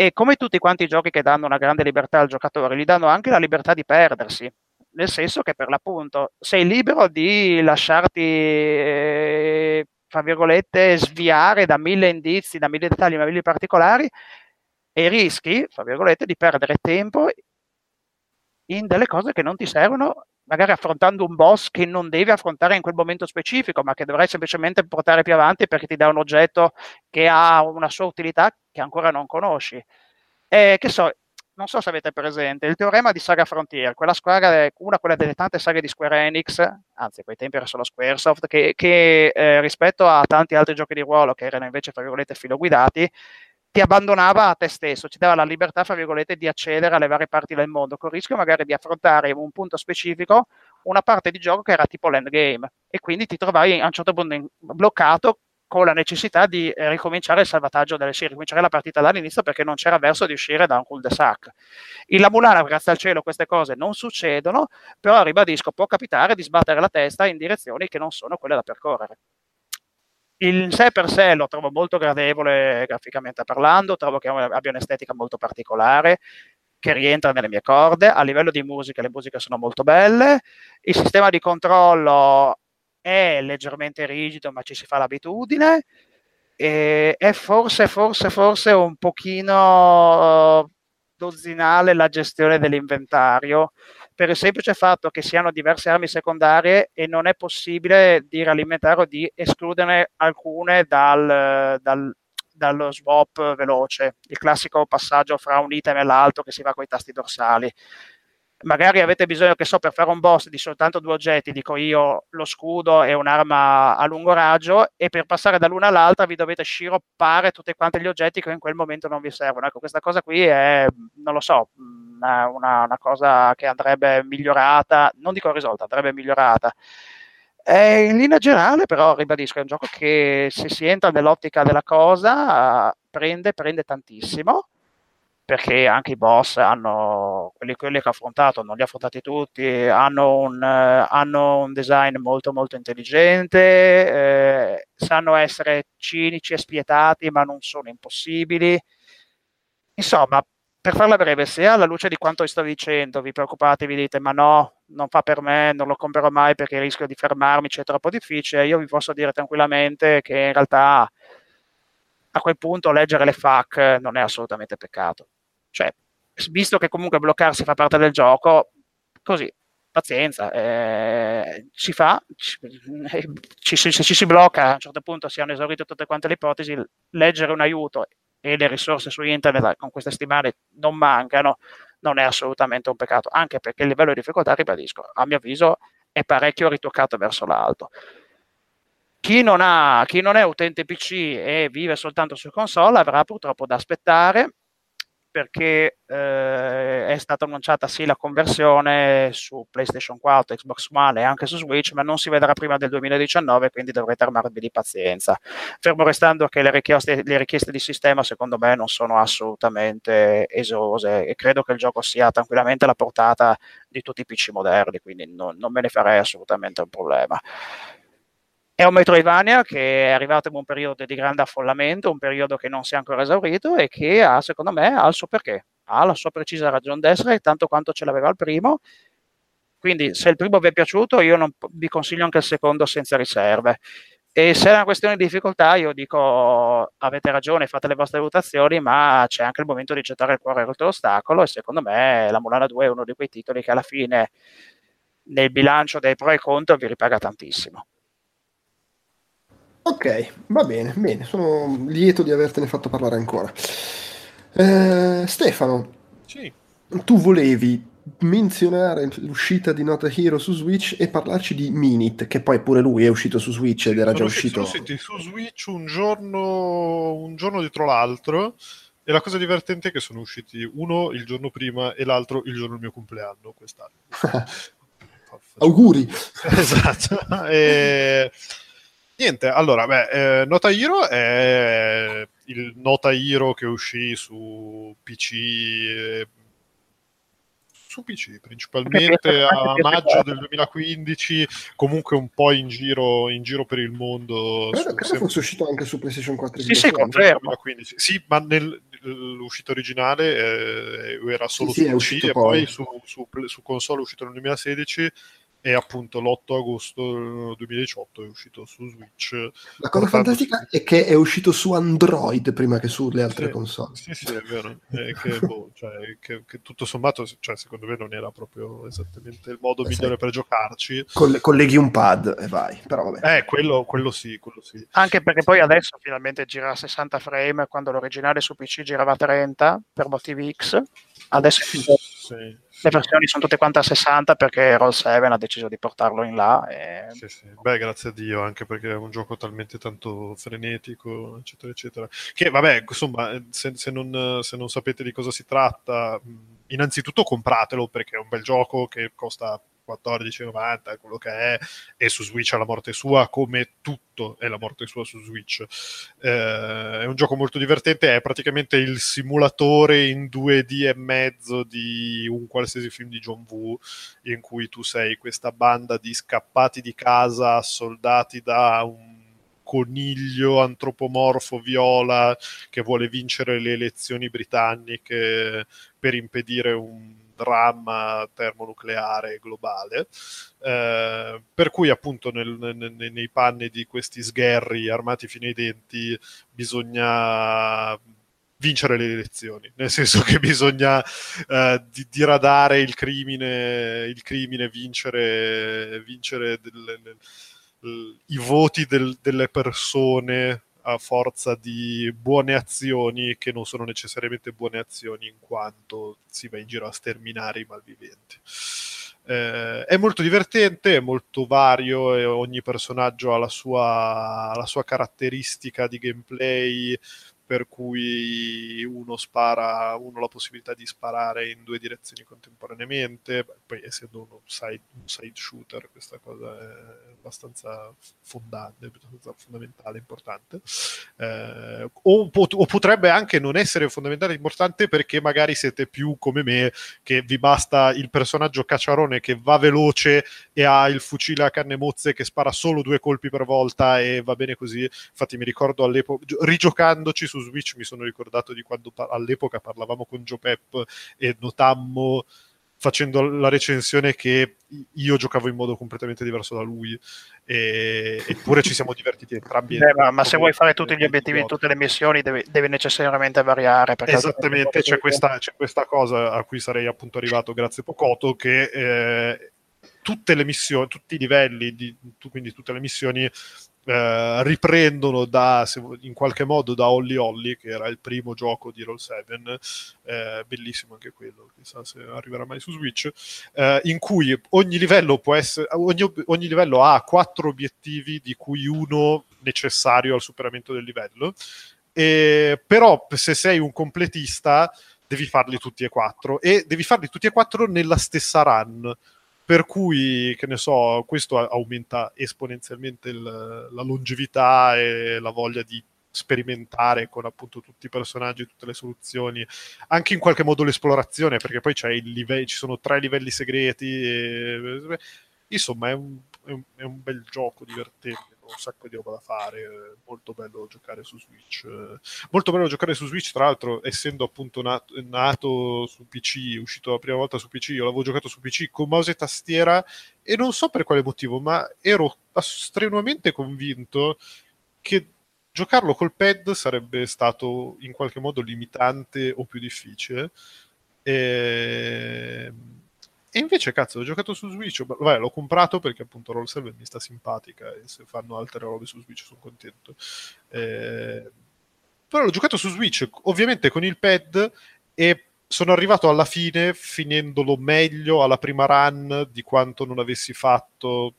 E come tutti quanti i giochi che danno una grande libertà al giocatore, gli danno anche la libertà di perdersi. Nel senso che per l'appunto sei libero di lasciarti, eh, fra virgolette, sviare da mille indizi, da mille dettagli, da mille particolari e rischi, fra virgolette, di perdere tempo in delle cose che non ti servono, magari affrontando un boss che non devi affrontare in quel momento specifico, ma che dovrai semplicemente portare più avanti perché ti dà un oggetto che ha una sua utilità che ancora non conosci. E che so, non so se avete presente, il teorema di Saga Frontier, quella squadra, una quella delle tante saghe di Square Enix, anzi a quei tempi era solo Squaresoft, che, che eh, rispetto a tanti altri giochi di ruolo che erano invece, fra virgolette, filoguidati, ti abbandonava a te stesso, ti dava la libertà, fra virgolette, di accedere alle varie parti del mondo, con il rischio magari di affrontare in un punto specifico una parte di gioco che era tipo l'endgame e quindi ti trovavi a un certo punto bloccato con la necessità di eh, ricominciare il salvataggio delle sì, ricominciare la partita dall'inizio perché non c'era verso di uscire da un cul-de-sac. In La Mulana, grazie al cielo, queste cose non succedono, però ribadisco, può capitare di sbattere la testa in direzioni che non sono quelle da percorrere. In sé per sé lo trovo molto gradevole graficamente parlando, trovo che abbia un'estetica molto particolare, che rientra nelle mie corde. A livello di musica, le musiche sono molto belle. Il sistema di controllo è leggermente rigido, ma ci si fa l'abitudine. E è forse, forse, forse un pochino dozzinale la gestione dell'inventario per il semplice fatto che si hanno diverse armi secondarie e non è possibile dire all'inventario di escludere alcune dal, dal, dallo swap veloce, il classico passaggio fra un item e l'altro che si va con i tasti dorsali magari avete bisogno, che so, per fare un boss di soltanto due oggetti, dico io lo scudo e un'arma a lungo raggio, e per passare dall'una all'altra vi dovete sciroppare tutti quanti gli oggetti che in quel momento non vi servono. Ecco, questa cosa qui è, non lo so, una, una cosa che andrebbe migliorata, non dico risolta, andrebbe migliorata. E in linea generale, però, ribadisco, è un gioco che se si entra nell'ottica della cosa, prende, prende tantissimo perché anche i boss hanno quelli, quelli, che ho affrontato, non li ho affrontati tutti, hanno un, eh, hanno un design molto molto intelligente, eh, sanno essere cinici e spietati, ma non sono impossibili. Insomma, per farla breve, se alla luce di quanto vi sto dicendo vi preoccupate, vi dite ma no, non fa per me, non lo comprerò mai perché rischio di fermarmi, c'è troppo difficile, io vi posso dire tranquillamente che in realtà a quel punto leggere le FAQ non è assolutamente peccato. Cioè, visto che comunque bloccarsi fa parte del gioco, così, pazienza, eh, si fa, ci, [LAUGHS] se ci si blocca, a un certo punto si hanno esaurito tutte quante le ipotesi, leggere un aiuto e le risorse su internet con queste stimate non mancano, non è assolutamente un peccato, anche perché il livello di difficoltà, ribadisco, a mio avviso è parecchio ritoccato verso l'alto. Chi non, ha, chi non è utente PC e vive soltanto su console avrà purtroppo da aspettare perché eh, è stata annunciata sì la conversione su PlayStation 4, Xbox One e anche su Switch, ma non si vedrà prima del 2019, quindi dovrete armarvi di pazienza. Fermo restando che le richieste, le richieste di sistema secondo me non sono assolutamente esose e credo che il gioco sia tranquillamente alla portata di tutti i PC moderni, quindi non, non me ne farei assolutamente un problema. È un Metroidvania che è arrivato in un periodo di grande affollamento, un periodo che non si è ancora esaurito e che ha, secondo me, ha il suo perché, ha la sua precisa ragione d'essere, tanto quanto ce l'aveva il primo. Quindi, se il primo vi è piaciuto, io non, vi consiglio anche il secondo senza riserve. E se è una questione di difficoltà, io dico avete ragione, fate le vostre valutazioni, ma c'è anche il momento di gettare il cuore oltre l'ostacolo. E secondo me la Mulana 2 è uno di quei titoli che alla fine, nel bilancio dei pro e contro, vi ripaga tantissimo. Ok, va bene, bene, sono lieto di avertene fatto parlare ancora. Eh, Stefano, sì. tu volevi menzionare l'uscita di Nota Hero su Switch e parlarci di Minit, che poi pure lui è uscito su Switch ed era già uscito. Sono usciti su Switch un giorno, un giorno dietro l'altro. E la cosa divertente è che sono usciti uno il giorno prima e l'altro il giorno del mio compleanno quest'anno. [LAUGHS] Auguri! [LAUGHS] Esatto. E Niente, allora, beh, eh, Nota Hero è il Nota Hero che uscì su PC eh, su PC principalmente a maggio del 2015 comunque un po' in giro, in giro per il mondo Credo, su- credo sempre- fosse uscito anche su PlayStation 4 e Sì, sì, Xbox One. confermo. 2015. Sì, ma nel- l'uscita originale eh, era solo Sì, sì, su è PC uscito e poi. poi su, su, su console è uscito nel 2016 e appunto l'8 agosto 2018 è uscito su Switch. La cosa fantastica è che è uscito su Android prima che sulle altre Sì, console. Sì, sì, è vero. Eh, che, [LAUGHS] boh, cioè, che- che tutto sommato, cioè, secondo me non era proprio esattamente il modo Eh, sì. migliore per giocarci. Coll- colleghi un pad e vai. Però vabbè. Eh, quello, quello sì, quello sì. Anche perché poi adesso finalmente gira a 60 frame quando l'originale su PC girava a 30 per motivi X. Adesso Sì, le versioni sono tutte quante a 60 perché Roll 7 ha deciso di portarlo in là. E... Sì, sì. Beh, grazie a Dio, anche perché è un gioco talmente tanto frenetico, eccetera, eccetera. Che, vabbè, insomma, eh, se, se non, se non sapete di cosa si tratta, innanzitutto compratelo perché è un bel gioco che costa 14,90, quello che è, e su Switch è la morte sua, come tutto è la morte sua su Switch. Eh, è un gioco molto divertente, è praticamente il simulatore in 2D e mezzo di un qualsiasi film di John Woo, in cui tu sei questa banda di scappati di casa, assoldati da un coniglio antropomorfo viola che vuole vincere le elezioni britanniche per impedire un dramma termonucleare globale. Eh, per cui, appunto, nel- nel- nei panni di questi sgherri armati fino ai denti, bisogna vincere le elezioni, nel senso che bisogna eh, di- diradare il crimine, il crimine vincere, vincere del- del- i voti del- delle persone a forza di buone azioni che non sono necessariamente buone azioni in quanto si va in giro a sterminare i malviventi. Eh, è molto divertente, è molto vario e ogni personaggio ha la sua, la sua caratteristica di gameplay per cui uno spara, uno ha la possibilità di sparare in due direzioni contemporaneamente, poi essendo uno side, un side shooter questa cosa è abbastanza fondante, fondamentale, importante, Eh, o, pot- o potrebbe anche non essere fondamentale, importante perché magari siete più come me, che vi basta il personaggio cacciarone che va veloce e ha il fucile a canne mozze che spara solo due colpi per volta e va bene così. Infatti mi ricordo all'epoca, gio- rigiocandoci su Switch, mi sono ricordato di quando pa- all'epoca parlavamo con Joe Pep e notammo facendo la recensione che io giocavo in modo completamente diverso da lui e- eppure ci siamo divertiti entrambi. Beh, ma, ma se vuoi fare tutti gli obiettivi in tutte le missioni devi, devi necessariamente variare. Esattamente, c'è questa, c'è questa cosa a cui sarei appunto arrivato grazie Pocoto, che eh, tutte le missioni, tutti i livelli, di, tu- quindi tutte le missioni eh, riprendono da, in qualche modo da Holly Holly, che era il primo gioco di Roll7, eh, bellissimo anche quello, chissà se arriverà mai su Switch, eh, in cui ogni livello essere, ogni, ogni livello ha quattro obiettivi, di cui uno necessario al superamento del livello. E, però se sei un completista devi farli tutti e quattro e devi farli tutti e quattro nella stessa run per cui che ne so questo aumenta esponenzialmente il- la longevità e la voglia di sperimentare con appunto tutti i personaggi tutte le soluzioni anche in qualche modo l'esplorazione perché poi c'è il livello ci sono tre livelli segreti e, insomma è un, è un- è un bel gioco divertente un sacco di roba da fare eh, molto bello giocare su Switch eh, molto bello giocare su Switch, tra l'altro, essendo appunto nato, nato su PC, uscito la prima volta su PC, io l'avevo giocato su PC con mouse e tastiera e non so per quale motivo, ma ero strenuamente convinto che giocarlo col pad sarebbe stato in qualche modo limitante o più difficile. E, e invece, cazzo, ho giocato su Switch. Vabbè, l'ho comprato perché appunto Roll 7 mi sta simpatica e se fanno altre robe su Switch sono contento. Eh, però l'ho giocato su Switch, ovviamente con il pad, e sono arrivato alla fine finendolo meglio alla prima run di quanto non avessi fatto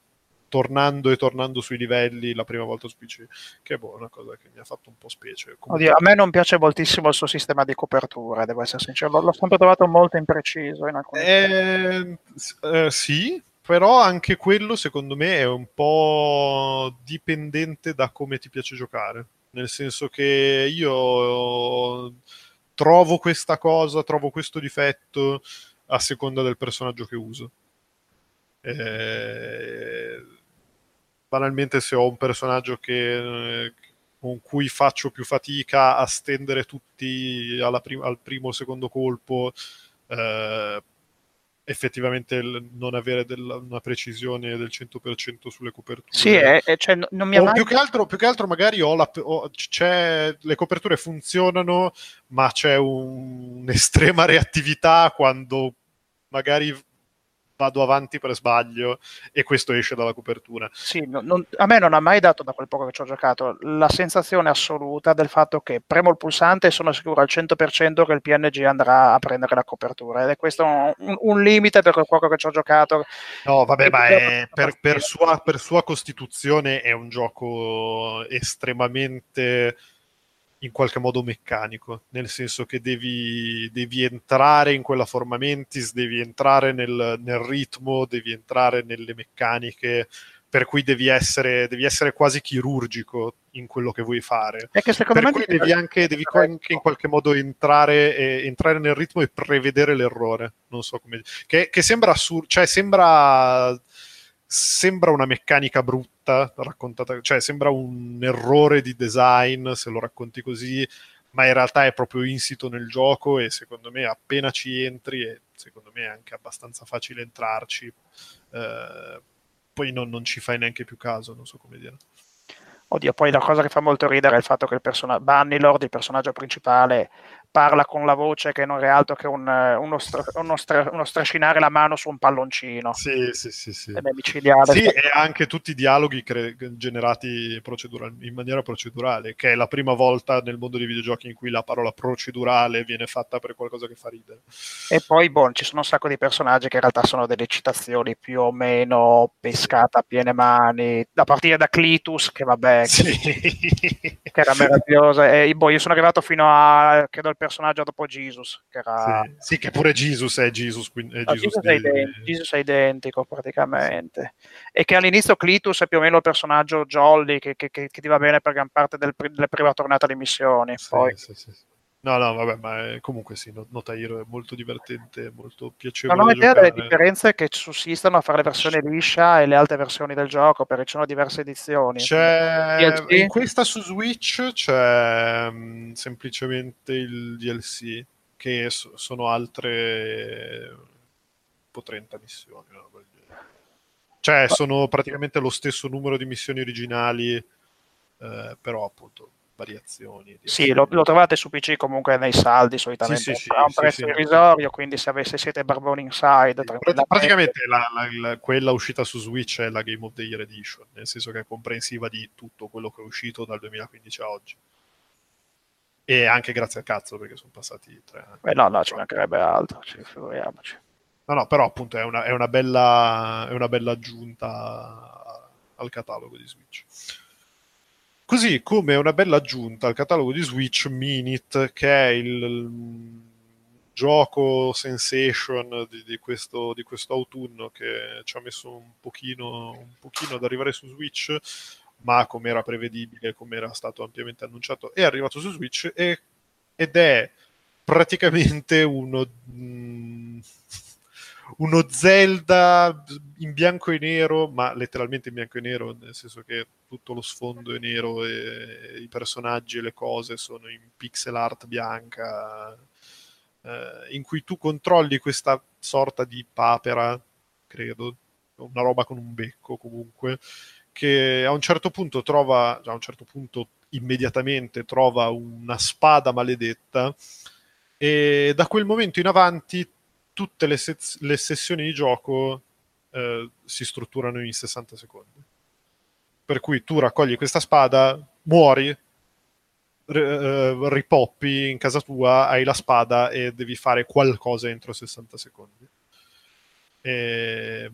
tornando e tornando sui livelli la prima volta su PC, che è boh, una cosa che mi ha fatto un po' specie. Comunque- Oddio, a me non piace moltissimo il suo sistema di copertura, devo essere sincero. L'ho- sempre trovato molto impreciso in Eh, eh, sì, però anche quello secondo me è un po' dipendente da come ti piace giocare. nel senso che io trovo questa cosa, trovo questo difetto a seconda del personaggio che uso. Eh, banalmente se ho un personaggio che, con cui faccio più fatica a stendere tutti prim- al primo o secondo colpo, eh, effettivamente non avere della, una precisione del 100% sulle coperture. Sì, è, è, cioè, non mi mai... più, che altro, più che altro magari ho la, ho, le coperture funzionano, ma c'è un, un'estrema reattività quando magari vado avanti per sbaglio e questo esce dalla copertura. Sì, non, a me non ha mai dato, da quel poco che ci ho giocato, la sensazione assoluta del fatto che premo il pulsante e sono sicuro al 100% che il PNG andrà a prendere la copertura. Ed è questo un, un limite per quel poco che ci ho giocato. No, vabbè, ma è, per, per, sua, per sua costituzione è un gioco estremamente in qualche modo meccanico, nel senso che devi, devi entrare in quella forma mentis, devi entrare nel, nel, ritmo, devi entrare nelle meccaniche, per cui devi essere, devi essere quasi chirurgico in quello che vuoi fare. È che secondo per me cui devi anche, devi anche in qualche modo entrare, e, entrare, nel ritmo e prevedere l'errore. Non so come. Che, che sembra assurdo, cioè sembra sembra una meccanica brutta raccontata, cioè sembra un errore di design se lo racconti così, ma in realtà è proprio insito nel gioco e secondo me appena ci entri, e secondo me è anche abbastanza facile entrarci, eh, poi non, non, ci fai neanche più caso, non so come dire. Oddio, poi la cosa che fa molto ridere è il fatto che il personaggio Bannilord, il personaggio principale, parla con la voce che non è altro che un, uno, stra, uno, stra, uno, strascinare la mano su un palloncino. Sì, sì, sì. sì. Sì, e anche tutti i dialoghi cre- generati procedural- in maniera procedurale, che è la prima volta nel mondo dei videogiochi in cui la parola procedurale viene fatta per qualcosa che fa ridere. E poi, boh, ci sono un sacco di personaggi che in realtà sono delle citazioni più o meno pescate a piene mani, da partire da Clitus, che vabbè, sì. che, che era meravigliosa. E, boh, io sono arrivato fino a, credo, personaggio dopo Jesus. Che era... sì, sì, che pure Jesus è Jesus. Quindi è no, Jesus, Jesus, di... è identico, Jesus, è identico, praticamente. E che all'inizio Clitus è più o meno il personaggio jolly che, che, che, che ti va bene per gran parte del, delle prime tornate di missioni. Sì, Poi... sì, sì. No, no, vabbè, ma è, comunque sì, Notairo è molto divertente, molto piacevole. Non ho idea delle differenze che sussistono fra le versioni liscia e le altre versioni del gioco, perché ci sono diverse edizioni. C'è... In questa su Switch c'è um, semplicemente il DLC, che so- sono altre tipo 30 missioni. No? Cioè, sono praticamente lo stesso numero di missioni originali, eh, però appunto variazioni. Sì, lo, lo, trovate su PC comunque nei saldi solitamente sì, sì, a un prezzo sì, irrisorio, quindi se avesse, siete barboni inside... Praticamente, praticamente la, la, la, quella uscita su Switch è la Game of the Year Edition, nel senso che è comprensiva di tutto quello che è uscito dal 2015 a oggi. E anche grazie al cazzo, perché sono passati tre anni. Beh, no, no, ci mancherebbe altro, ci figuriamoci. No, no, però appunto è una, è una, bella, è una bella aggiunta al catalogo di Switch. Così come una bella aggiunta al catalogo di Switch Minit, che è il, il gioco sensation di, di, questo, di questo autunno che ci ha messo un pochino, un pochino ad arrivare su Switch, ma come era prevedibile, come era stato ampiamente annunciato, è arrivato su Switch e, ed è praticamente uno... Mh, uno Zelda in bianco e nero, ma letteralmente in bianco e nero, nel senso che tutto lo sfondo è nero e i personaggi e le cose sono in pixel art bianca, eh, in cui tu controlli questa sorta di papera, credo, una roba con un becco comunque, che a un certo punto trova, a un certo punto immediatamente trova una spada maledetta e da quel momento in avanti tutte le, se- le sessioni di gioco eh, si strutturano in 60 secondi. Per cui tu raccogli questa spada, muori, r- eh, ripoppi in casa tua, hai la spada e devi fare qualcosa entro 60 secondi. E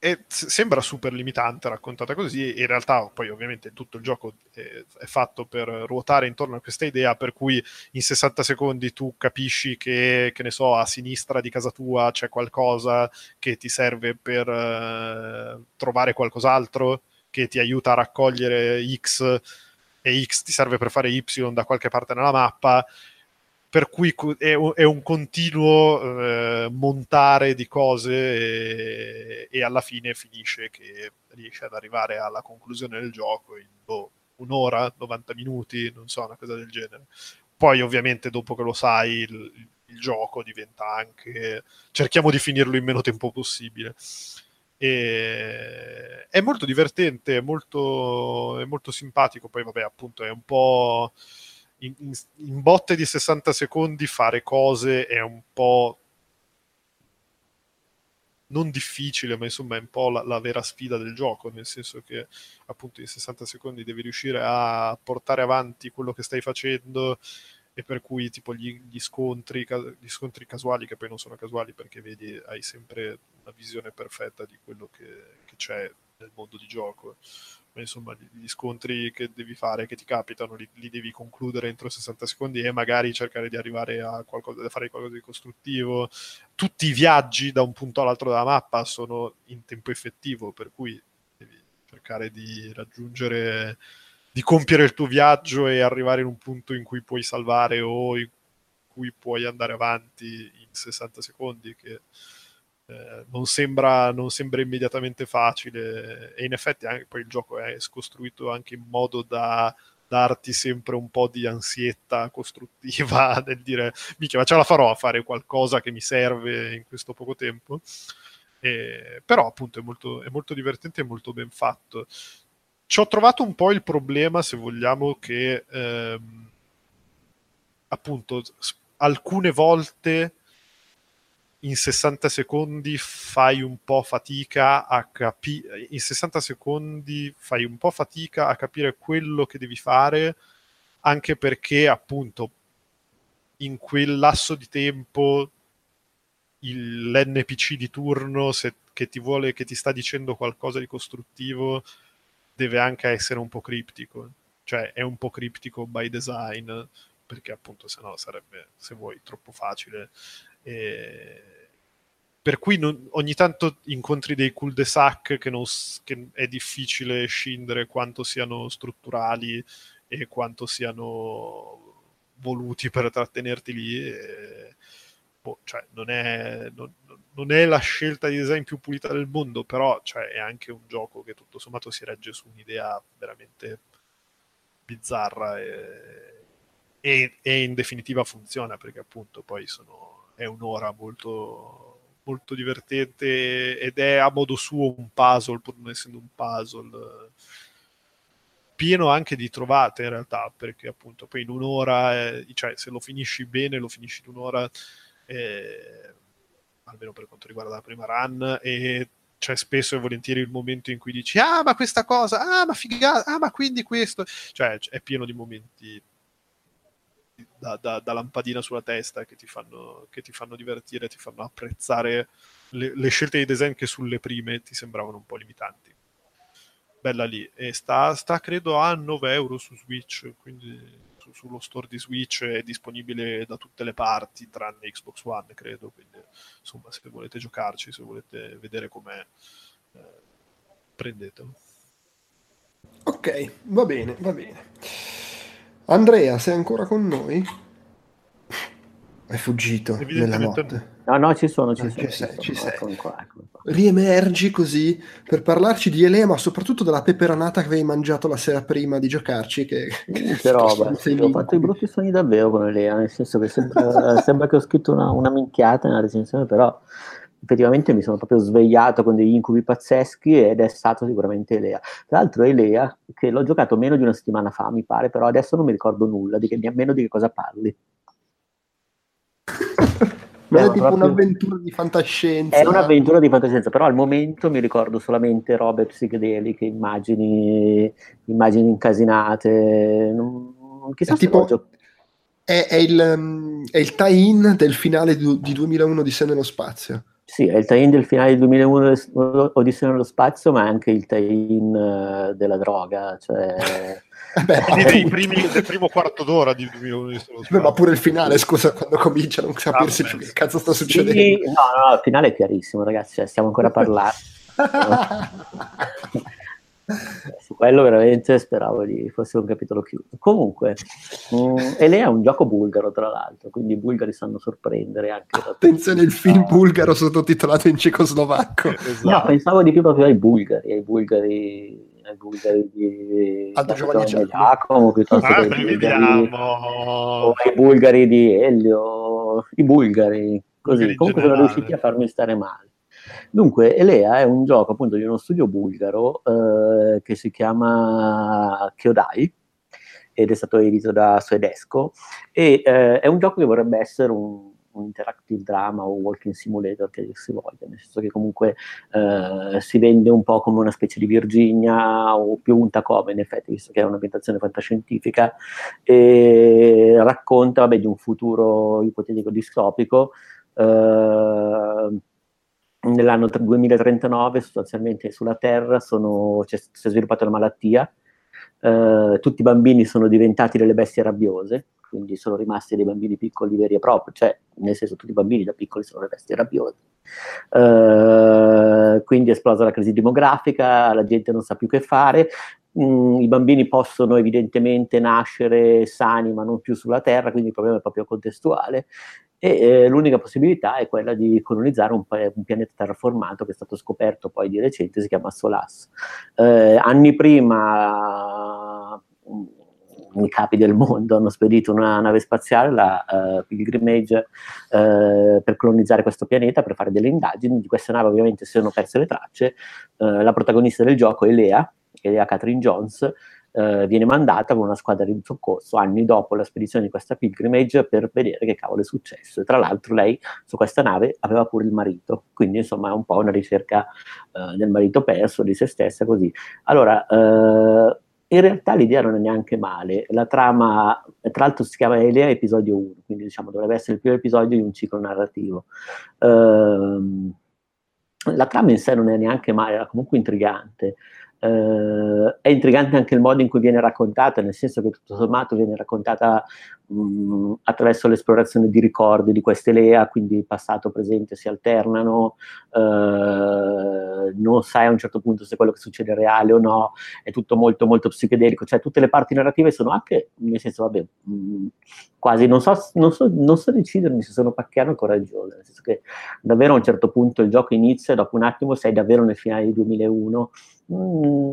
e sembra super limitante raccontata così, in realtà poi ovviamente tutto il gioco è, è, fatto per ruotare intorno a questa idea per cui in 60 secondi tu capisci che, che ne so, a sinistra di casa tua c'è qualcosa che ti serve per uh, trovare qualcos'altro, che ti aiuta a raccogliere X e X ti serve per fare Y da qualche parte nella mappa, per cui è un, continuo eh, montare di cose e, e, alla fine finisce che riesce ad arrivare alla conclusione del gioco in boh, un'ora, 90 minuti, non so, una cosa del genere. Poi ovviamente dopo che lo sai il, il gioco diventa anche... cerchiamo di finirlo in meno tempo possibile. E è molto divertente, molto, è molto simpatico, poi vabbè appunto è un po' in, in, in, botte di 60 secondi fare cose è un po' non difficile, ma insomma è un po' la, la, vera sfida del gioco, nel senso che appunto in 60 secondi devi riuscire a portare avanti quello che stai facendo e per cui tipo gli, gli, scontri, gli scontri casuali, che poi non sono casuali perché vedi, hai sempre una visione perfetta di quello che, che c'è nel mondo di gioco insomma gli scontri che devi fare, che ti capitano, li, li, devi concludere entro 60 secondi e magari cercare di arrivare a qualcosa, a fare qualcosa di costruttivo. Tutti i viaggi da un punto all'altro della mappa sono in tempo effettivo, per cui devi cercare di raggiungere, di compiere il tuo viaggio e arrivare in un punto in cui puoi salvare o in cui puoi andare avanti in 60 secondi, che eh, non, sembra, non, sembra, immediatamente facile e in effetti anche, poi il gioco è costruito anche in modo da darti sempre un po' di ansietta costruttiva [LAUGHS] nel dire mica ma ce la farò a fare qualcosa che mi serve in questo poco tempo? E, però appunto è molto, è molto divertente e molto ben fatto. Ci ho trovato un po' il problema se vogliamo che ehm, appunto alcune volte in 60 secondi fai un po' fatica a capire in 60 secondi fai un po' fatica a capire quello che devi fare anche perché appunto in quel lasso di tempo il, l'NPC di turno se, che ti vuole che ti sta dicendo qualcosa di costruttivo deve anche essere un po' criptico. Cioè è un po' criptico by design perché appunto se no sarebbe se vuoi troppo facile per cui non, ogni tanto incontri dei cul-de-sac che, non, che, è difficile scindere quanto siano strutturali e quanto siano voluti per trattenerti lì. E, boh, cioè, non, è, non, non, è, la scelta di design più pulita del mondo, però cioè, è anche un gioco che tutto sommato si regge su un'idea veramente bizzarra e, e, e in definitiva funziona perché appunto poi sono è un'ora molto, molto divertente ed è a modo suo un puzzle, pur non essendo un puzzle pieno anche di trovate in realtà, perché appunto poi in un'ora, eh, cioè se lo finisci bene, lo finisci in un'ora, eh, almeno per quanto riguarda la prima run, e c'è spesso e volentieri il momento in cui dici ah ma questa cosa, ah ma figata, ah ma quindi questo, cioè è pieno di momenti da, da, da, lampadina sulla testa che ti, fanno, che ti fanno divertire, ti fanno apprezzare le, le, scelte di design che sulle prime ti sembravano un po' limitanti. Bella lì. E sta, sta credo a 9 euro su Switch, quindi su, sullo store di Switch è disponibile da tutte le parti, tranne Xbox One, credo. Quindi, insomma, se volete giocarci, se volete vedere com'è, eh, prendetelo. Ok, va bene, va bene. Andrea, sei ancora con noi? È fuggito nella notte. No, no, ci sono, ci, ah, sono, ci sei, ci sei. Ecco ecco. Riemergi così per parlarci di Elea, ma soprattutto della peperonata che avevi mangiato la sera prima di giocarci. Che, che [LAUGHS] roba, sì, ho fatto i brutti sogni davvero con Elea, nel senso che sembra, [LAUGHS] sembra che ho scritto una, una minchiata nella recensione, però effettivamente mi sono proprio svegliato con degli incubi pazzeschi ed è stato sicuramente Elea. Tra l'altro Elea, che l'ho giocato meno di una settimana fa, mi pare, però adesso non mi ricordo nulla, di che, nemmeno di che cosa parli. No, [LAUGHS] è tipo proprio... un'avventura di fantascienza. È un'avventura di fantascienza, però al momento mi ricordo solamente robe psichedeliche, immagini, immagini incasinate. Non... Chissà è tipo... È, è, il, um, è il tie-in del finale di, di 2001 di Se nello spazio. Sì, è il tie-in del finale del 2001 Odissea nello spazio, ma è anche il tie-in uh, della droga. Cioè... [LAUGHS] Beh, dei primi, del primo quarto d'ora di 2001 Beh, ma pure il finale, scusa, quando comincia a non capirsi ah, più che cazzo sta succedendo. Sì, no, no, il finale è chiarissimo, ragazzi, cioè, stiamo ancora a parlare. [LAUGHS] [LAUGHS] Quello veramente speravo di fosse un capitolo chiuso. Comunque, mh, e lei è un gioco bulgaro, tra l'altro, quindi i bulgari sanno sorprendere anche. Attenzione, il film bulgaro sottotitolato in cecoslovacco. Esatto. No, pensavo di più proprio ai bulgari, ai bulgari ai bulgari di Aldo Giovanni Giacomo piuttosto ah, che ai bulgari, o ai bulgari di Elio, i bulgari, così. Bulgari Comunque generale. sono riusciti a farmi stare male. Dunque, Elea è un gioco appunto di uno studio bulgaro eh, che si chiama Kyodai ed è stato edito da Suedesco e eh, è un gioco che vorrebbe essere un, un interactive drama o walking simulator che si voglia, nel senso che comunque eh, si vende un po' come una specie di Virginia o più un Tacoma in effetti, visto che è un'ambientazione fantascientifica e racconta vabbè, di un futuro ipotetico distopico eh, nell'anno 2039 sostanzialmente sulla Terra sono, cioè, si è sviluppata una malattia, eh, tutti i bambini sono diventati delle bestie rabbiose, quindi sono rimasti dei bambini piccoli veri e propri, cioè nel senso tutti i bambini da piccoli sono le bestie rabbiose. Eh, quindi è esplosa la crisi demografica, la gente non sa più che fare, mm, i bambini possono evidentemente nascere sani ma non più sulla Terra, quindi il problema è proprio contestuale e eh, l'unica possibilità è quella di colonizzare un, un, pianeta terraformato che è stato scoperto poi di recente, si chiama Solas. Eh, anni prima mm, i capi del mondo hanno spedito una nave spaziale, la uh, Pilgrimage, uh, per colonizzare questo pianeta, per fare delle indagini. Di questa nave ovviamente si sono perse le tracce. Uh, la protagonista del gioco è Lea, Lea Catherine Jones, eh, viene mandata con una squadra di soccorso anni dopo la spedizione di questa pilgrimage per vedere che cavolo è successo. E tra l'altro lei su questa nave aveva pure il marito, quindi insomma è un po' una ricerca eh, del marito perso, di se stessa, così. Allora, eh, in realtà l'idea non è neanche male, la trama, tra l'altro si chiama Elea episodio 1, quindi diciamo dovrebbe essere il primo episodio di un ciclo narrativo. Uh, la trama in sé non è neanche male, era comunque intrigante. Uh, è intrigante anche il modo in cui viene raccontata, nel senso che tutto sommato viene raccontata mh, attraverso l'esplorazione di ricordi di queste Lea, quindi passato e presente si alternano, uh, non sai a un certo punto se quello che succede è reale o no, è tutto molto molto psichedelico, cioè tutte le parti narrative sono anche, nel senso, vabbè, mh, quasi, non so, non, so, non so decidermi se sono pacchiano o coraggioso, nel senso che davvero a un certo punto il gioco inizia e dopo un attimo sei davvero nel finale del 2001 Mm,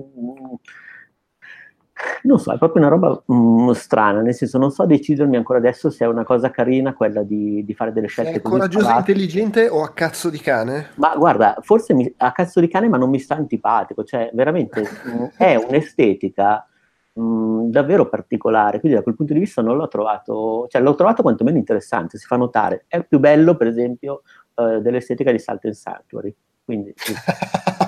non so, è proprio una roba mm, strana, nel senso non so decidermi ancora adesso se è una cosa carina quella di, di fare delle scelte. È coraggiosa e intelligente o a cazzo di cane? Ma guarda, forse mi, a cazzo di cane ma non mi sta antipatico, cioè veramente mh, mm, è un'estetica mh, davvero particolare, quindi da quel punto di vista non l'ho trovato, cioè l'ho trovato quantomeno interessante, si fa notare, è più bello per esempio uh, dell'estetica di Salt and Sanctuary, quindi... Sì. [LAUGHS]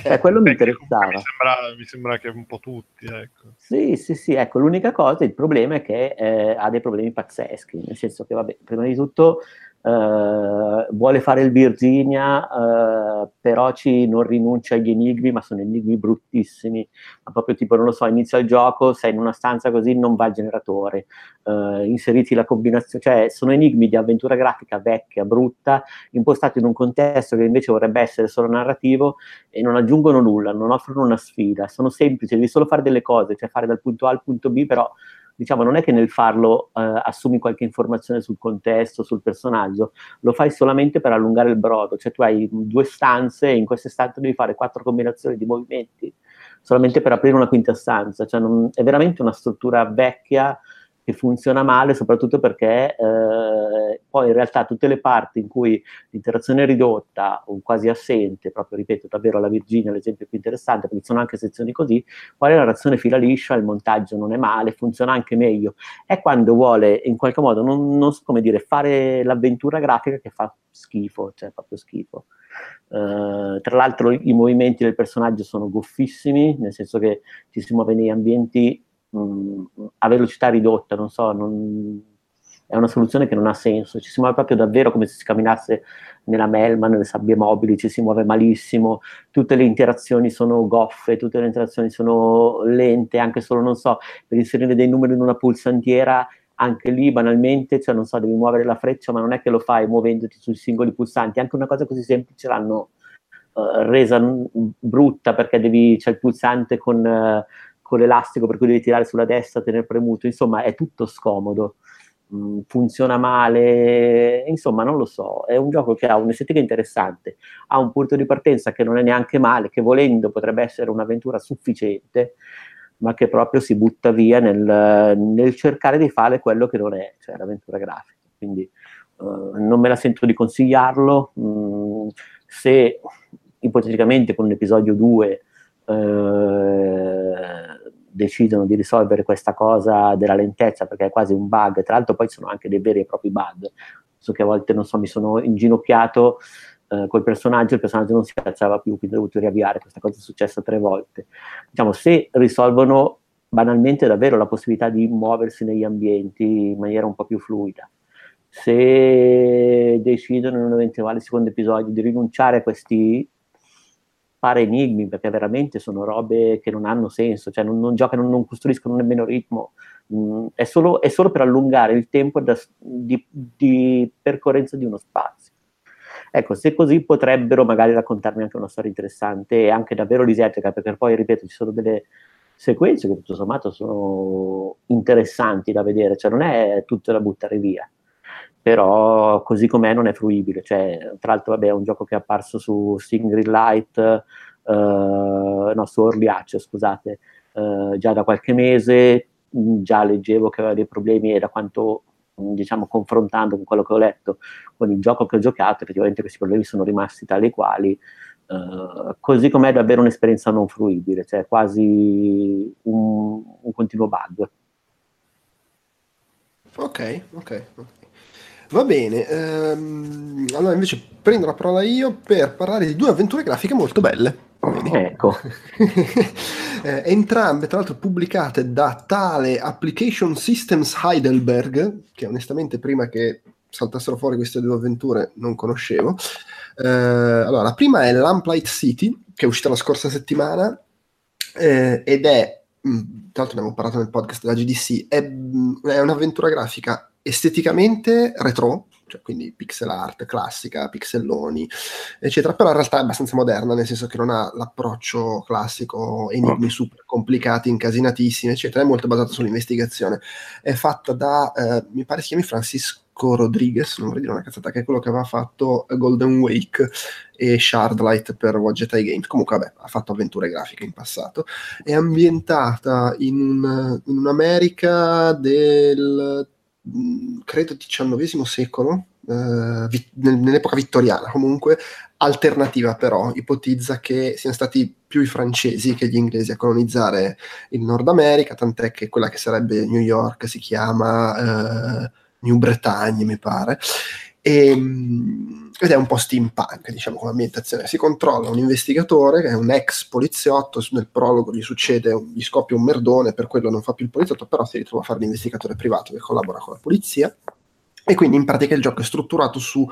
Okay. Eh, quello mi interessava. Mi sembra, mi sembra, che un po' tutti, ecco. Sì, sì, sì, ecco, l'unica cosa, il problema è che eh, ha dei problemi pazzeschi, nel senso che, vabbè, prima di tutto Uh, vuole fare il Virginia, uh, però ci non rinuncia agli enigmi, ma sono enigmi bruttissimi. Ma proprio tipo, non lo so, inizia il gioco, sei in una stanza così, non va il generatore. Uh, inseriti la combinazione, cioè sono enigmi di avventura grafica vecchia, brutta, impostati in un contesto che invece vorrebbe essere solo narrativo e non aggiungono nulla, non offrono una sfida, sono semplici, devi solo fare delle cose, cioè fare dal punto A al punto B, però diciamo, non è che nel farlo eh, assumi qualche informazione sul contesto, sul personaggio, lo fai solamente per allungare il brodo, cioè tu hai due stanze e in queste stanze devi fare quattro combinazioni di movimenti solamente per aprire una quinta stanza, cioè non, è veramente una struttura vecchia che funziona male, soprattutto perché eh, poi in realtà tutte le parti in cui l'interazione è ridotta o quasi assente, proprio ripeto, davvero la Virginia è l'esempio più interessante, perché sono anche sezioni così, poi la narrazione fila liscia, il montaggio non è male, funziona anche meglio. È quando vuole in qualche modo, non, non so come dire, fare l'avventura grafica che fa schifo, cioè proprio schifo. Uh, tra l'altro i movimenti del personaggio sono goffissimi, nel senso che ci si muove negli ambienti mh, a velocità ridotta, non so, non, è una soluzione che non ha senso, ci si muove proprio davvero come se si camminasse nella melma, nelle sabbie mobili, ci si muove malissimo, tutte le interazioni sono goffe, tutte le interazioni sono lente, anche solo, non so, per inserire dei numeri in una pulsantiera, anche lì banalmente, cioè non so, devi muovere la freccia, ma non è che lo fai muovendoti sui singoli pulsanti, anche una cosa così semplice l'hanno resa n- brutta perché devi, c'è il pulsante con, eh, con l'elastico per cui devi tirare sulla destra, tenere premuto, insomma è tutto scomodo. Mm, funziona male, insomma non lo so, è un gioco che ha un'estetica interessante, ha un punto di partenza che non è neanche male, che volendo potrebbe essere un'avventura sufficiente, ma che proprio si butta via nel, nel cercare di fare quello che non è, cioè l'avventura grafica. Quindi uh, non me la sento di consigliarlo, mm, se ipoteticamente con un episodio 2 eh, decidono di risolvere questa cosa della lentezza perché è quasi un bug, tra l'altro poi ci sono anche dei veri e propri bug, so che a volte non so, mi sono inginocchiato eh, col personaggio, il personaggio non si alzava più, quindi ho dovuto riavviare, questa cosa è successa tre volte. Diciamo, se risolvono banalmente davvero la possibilità di muoversi negli ambienti in maniera un po' più fluida, se decidono in un eventuale secondo episodio di rinunciare a questi fare enigmi perché veramente sono robe che non hanno senso, cioè non, non giocano, non costruiscono nemmeno ritmo, mm, è, solo, è, solo, per allungare il tempo da, di, di, percorrenza di uno spazio. Ecco, se così potrebbero magari raccontarmi anche una storia interessante e anche davvero disetica, perché poi, ripeto, ci sono delle sequenze che tutto sommato sono interessanti da vedere, cioè non è tutto da buttare via però così com'è non è fruibile. Cioè, tra l'altro, vabbè, è un gioco che è apparso su Sting Light, eh, no, su Access, scusate, eh, già da qualche mese, mm, già leggevo che aveva dei problemi e da quanto, mm, diciamo, confrontando con quello che ho letto con il gioco che ho giocato, effettivamente questi problemi sono rimasti tali e quali. Uh, così com'è davvero un'esperienza non fruibile, cioè quasi un, un continuo bug. Ok, ok. Va bene, ehm, allora invece prendo la parola io per parlare di due avventure grafiche molto belle. Ecco. [LAUGHS] eh, entrambe, tra l'altro, pubblicate da tale Application Systems Heidelberg, che onestamente prima che saltassero fuori queste due avventure non conoscevo. Eh, allora, la prima è Lamplight City, che è uscita la scorsa settimana eh, ed è, mh, mm, tra l'altro ne abbiamo parlato nel podcast della GDC, è, mm, è un'avventura grafica esteticamente retro, cioè quindi pixel art classica, pixelloni, eccetera, però in realtà è abbastanza moderna, nel senso che non ha l'approccio classico, enigmi oh. super complicati, incasinatissimi, eccetera, è molto basata sull'investigazione. È fatta da, eh, mi pare si chiami Francisco Rodriguez, non vorrei dire una cazzata, che è quello che aveva fatto Golden Wake e Shardlight per Wadget Eye Games. Comunque, vabbè, ha fatto avventure grafiche in passato. È ambientata in, un, in un'America del credo XIX secolo, eh, vi- nell'epoca vittoriana comunque, alternativa però, ipotizza che siano stati più i francesi che gli inglesi a colonizzare il Nord America, tant'è che quella che sarebbe New York si chiama eh, New Bretagne, mi pare. E, mm, ed è un po' steampunk, diciamo, come ambientazione. Si controlla un investigatore che è un ex poliziotto, nel prologo gli succede, gli scoppia un merdone, per quello non fa più il poliziotto, però si ritrova a fare l'investigatore privato che collabora con la polizia. E quindi in pratica il gioco è strutturato su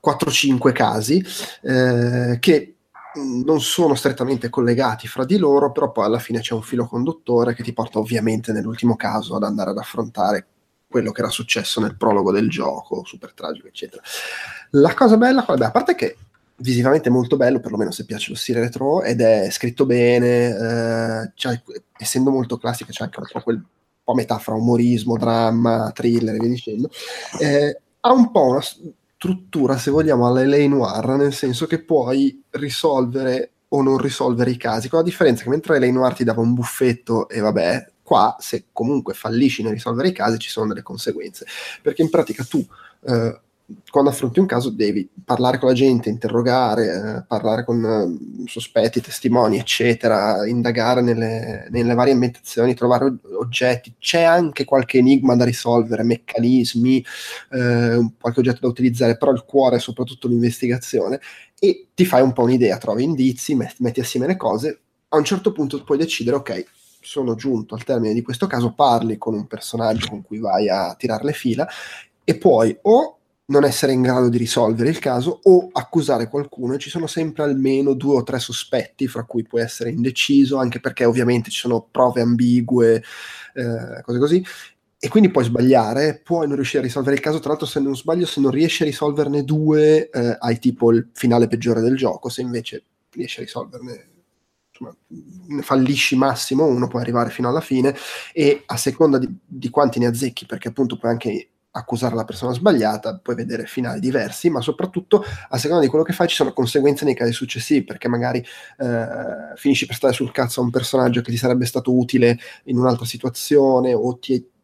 4-5 casi eh, che non sono strettamente collegati fra di loro, però poi alla fine c'è un filo conduttore che ti porta ovviamente nell'ultimo caso ad andare ad affrontare quello che era successo nel prologo del gioco, super tragico, eccetera. La cosa bella, vabbè, a parte che visivamente è molto bello, perlomeno se piace lo stile retro, ed è scritto bene, eh, essendo molto classica c'è anche un po' quel po' fra umorismo, dramma, thriller e via dicendo. Eh, ha un po' una struttura, se vogliamo, alla L.A. Noir, nel senso che puoi risolvere o non risolvere i casi, con la differenza che mentre L.A. Noir ti dava un buffetto e vabbè, Qua, se comunque fallisci nel risolvere i casi, ci sono delle conseguenze, perché in pratica tu eh, quando affronti un caso devi parlare con la gente, interrogare, eh, parlare con eh, sospetti, testimoni, eccetera, indagare nelle, nelle, varie ambientazioni, trovare oggetti. C'è anche qualche enigma da risolvere, meccanismi, eh, qualche oggetto da utilizzare, però il cuore è soprattutto l'investigazione. E ti fai un po' un'idea, trovi indizi, metti, metti assieme le cose, a un certo punto puoi decidere, ok, sono giunto al termine di questo caso, parli con un personaggio con cui vai a tirare le fila e puoi o non essere in grado di risolvere il caso o accusare qualcuno e ci sono sempre almeno due o tre sospetti fra cui puoi essere indeciso anche perché ovviamente ci sono prove ambigue eh, cose così e quindi puoi sbagliare, puoi non riuscire a risolvere il caso. Tra l'altro, se non sbaglio, se non riesci a risolverne due, eh, hai tipo il finale peggiore del gioco. Se invece riesci a risolverne, insomma, fallisci massimo, uno può arrivare fino alla fine. E a seconda di, di quanti ne azzecchi, perché appunto puoi anche accusare la persona sbagliata, puoi vedere finali diversi, ma soprattutto a seconda di quello che fai ci sono conseguenze nei casi successivi, perché magari eh, finisci per stare sul cazzo a un personaggio che ti sarebbe stato utile in un'altra situazione o ti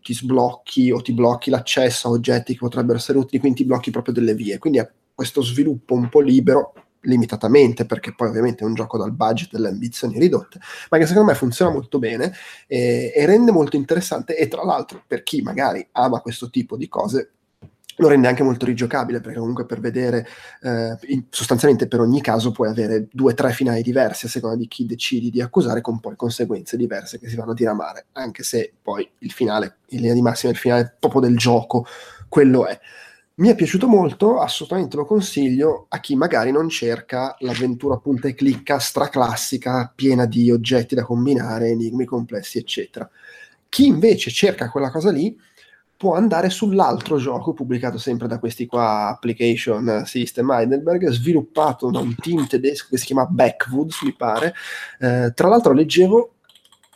ti sblocchi o ti blocchi l'accesso a oggetti che potrebbero essere utili, quindi ti blocchi proprio delle vie. Quindi è questo sviluppo un po' libero, limitatamente, perché poi ovviamente è un gioco dal budget e delle ambizioni ridotte, ma che secondo me funziona molto bene e, e rende molto interessante e tra l'altro per chi magari ama questo tipo di cose lo rende anche molto rigiocabile perché comunque per vedere eh, sostanzialmente per ogni caso puoi avere due o tre finali diversi a seconda di chi decidi di accusare con poi conseguenze diverse che si vanno a diramare anche se poi il finale in linea di massima il finale proprio del gioco quello è mi è piaciuto molto, assolutamente lo consiglio a chi magari non cerca l'avventura punta e clicca straclassica, piena di oggetti da combinare, enigmi complessi, eccetera. Chi invece cerca quella cosa lì, può andare sull'altro gioco pubblicato sempre da questi qua Application System Heidelberg, sviluppato da un team tedesco che si chiama Backwoods, mi pare. Eh, tra l'altro leggevo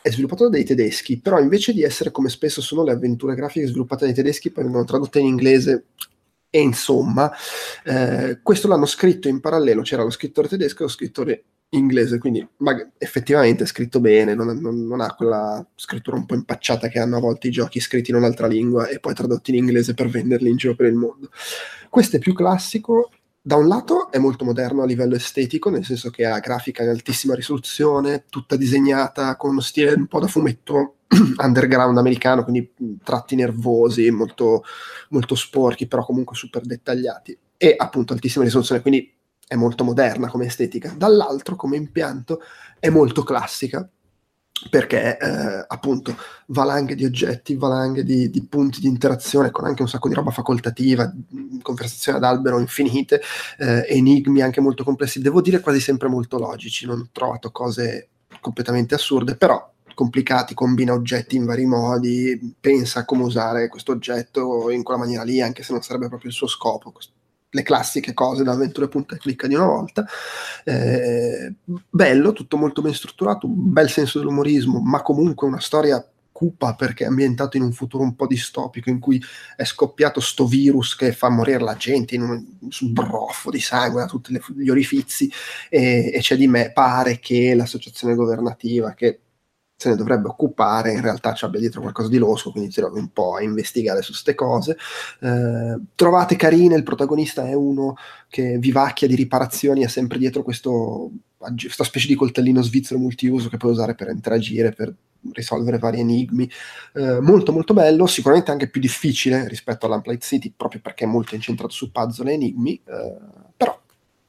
è sviluppato da dei tedeschi, però invece di essere come spesso sono le avventure grafiche sviluppate dai tedeschi, poi vengono tradotte in inglese e insomma, eh, questo l'hanno scritto in parallelo, c'era lo scrittore tedesco e lo scrittore inglese, quindi ma, effettivamente è scritto bene, non, non, non, ha quella scrittura un po' impacciata che hanno a volte i giochi scritti in un'altra lingua e poi tradotti in inglese per venderli in giro per il mondo. Questo è più classico, da un lato è molto moderno a livello estetico, nel senso che ha grafica in altissima risoluzione, tutta disegnata con uno stile un po' da fumetto [CLEARS THROAT] underground americano, quindi tratti nervosi, molto, molto sporchi, però comunque super dettagliati. E appunto altissima risoluzione, quindi è molto moderna come estetica, dall'altro come impianto è molto classica perché eh, appunto valanghe di oggetti, valanghe di, di, punti di interazione con anche un sacco di roba facoltativa, conversazioni ad albero infinite, eh, enigmi anche molto complessi, devo dire quasi sempre molto logici, non ho trovato cose completamente assurde, però complicati, combina oggetti in vari modi, pensa a come usare questo oggetto in quella maniera lì, anche se non sarebbe proprio il suo scopo, le classiche cose da avventure punta e clicca di una volta. Eh, bello, tutto molto ben strutturato, un bel senso dell'umorismo, ma comunque una storia cupa perché è ambientato in un futuro un po' distopico in cui è scoppiato sto virus che fa morire la gente in un sbroffo di sangue da tutti gli orifizi e, e c'è di me, pare che l'associazione governativa che se ne dovrebbe occupare, in realtà ci abbia dietro qualcosa di losco, quindi inizierò un po' a investigare su queste cose. Eh, trovate carine, il protagonista è uno che vivacchia di riparazioni, ha sempre dietro questo, questa specie di coltellino svizzero multiuso che puoi usare per interagire, per risolvere vari enigmi. Eh, molto molto bello, sicuramente anche più difficile rispetto all'Amplight City, proprio perché è molto incentrato su puzzle e enigmi, eh, però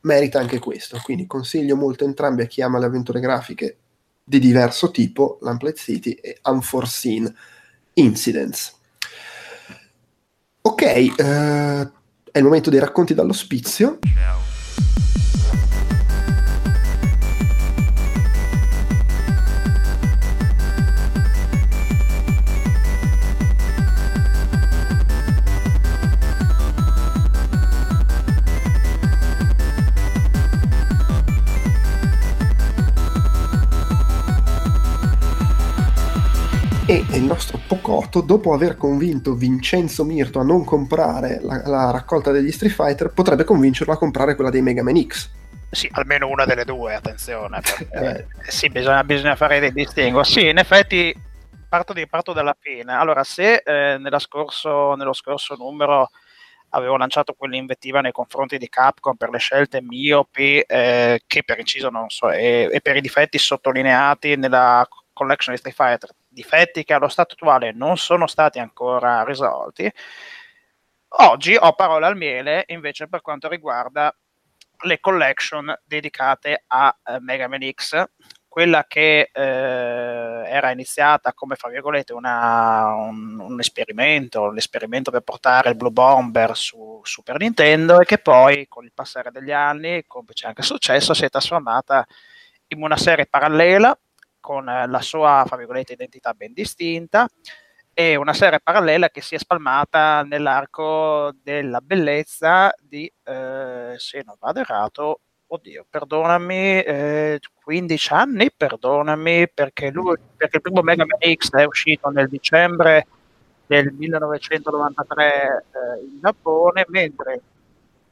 merita anche questo, quindi consiglio molto entrambi a chi ama le avventure grafiche di diverso tipo, Lamplight City e Unforeseen Incidents. Ok, eh, è il momento dei racconti dall'ospizio. Ciao. Pocotto, dopo aver convinto Vincenzo Mirto a non comprare la, la raccolta degli Street Fighter, potrebbe convincerlo a comprare quella dei Mega Man X. Sì, almeno una delle due, attenzione. Perché, [LAUGHS] eh. Sì, bisogna, bisogna, fare dei distinguo. Sì, in effetti parto, di, parto dalla fine. Allora, se eh, scorso, nello scorso numero avevo lanciato quell'invettiva nei confronti di Capcom per le scelte miopi eh, che per inciso non so e, e, per i difetti sottolineati nella collection di Street Fighter difetti che allo stato attuale non sono stati ancora risolti. Oggi ho parole al miele invece per quanto riguarda le collection dedicate a eh, Mega Man X, quella che eh, era iniziata come, fra virgolette, una, un, un, esperimento, l'esperimento per portare il Blue Bomber su Super Nintendo e che poi con il passare degli anni, come c'è anche successo, si è trasformata in una serie parallela con eh, la sua, fra virgolette, identità ben distinta, è una serie parallela che si è spalmata nell'arco della bellezza di, eh, se non vado errato, oddio, perdonami, eh, 15 anni, perdonami, perché, lui, perché il primo Mega Man X è uscito nel dicembre del 1993 eh, in Giappone, mentre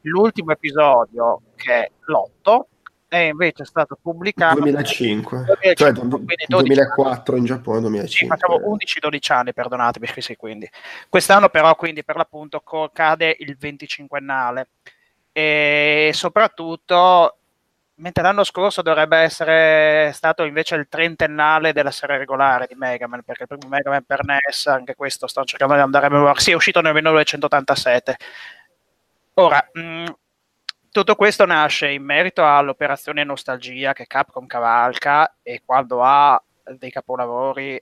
l'ultimo episodio, che è l'8, è invece stato pubblicato 2005, 2005 cioè quindi 12 2004 in Giappone, 2005. sì, facciamo 11-12 anni, perdonatemi, [LAUGHS] sì, quindi. Quest'anno però, quindi, per l'appunto, cade il 25ennale. E soprattutto, mentre l'anno scorso dovrebbe essere stato invece il trentennale della serie regolare di Mega Man, perché il primo Mega Man per NES, anche questo sto cercando di andare a memoria, sì, è uscito nel 1987. Ora, mh, tutto questo nasce in merito all'operazione Nostalgia che Capcom cavalca e quando ha dei capolavori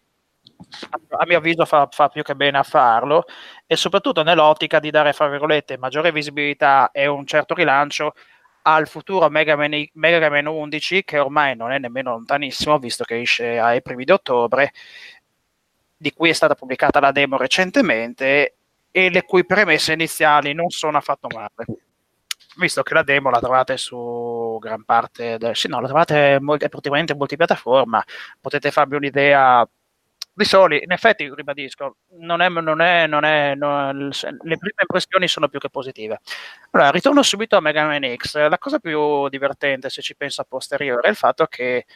a mio avviso fa, fa, più che bene a farlo e soprattutto nell'ottica di dare fra virgolette maggiore visibilità e un certo rilancio al futuro Mega Man, Mega Man 11 che ormai non è nemmeno lontanissimo visto che esce ai primi di ottobre di cui è stata pubblicata la demo recentemente e le cui premesse iniziali non sono affatto male visto che la demo la trovate su gran parte del sì no la trovate molti, praticamente in multipiattaforma potete farvi un'idea di soli, in effetti, ribadisco, non è, non è, non è, non, le prime impressioni sono più che positive. Allora, ritorno subito a Mega Man X. La cosa più divertente, se ci penso a posteriore, è il fatto che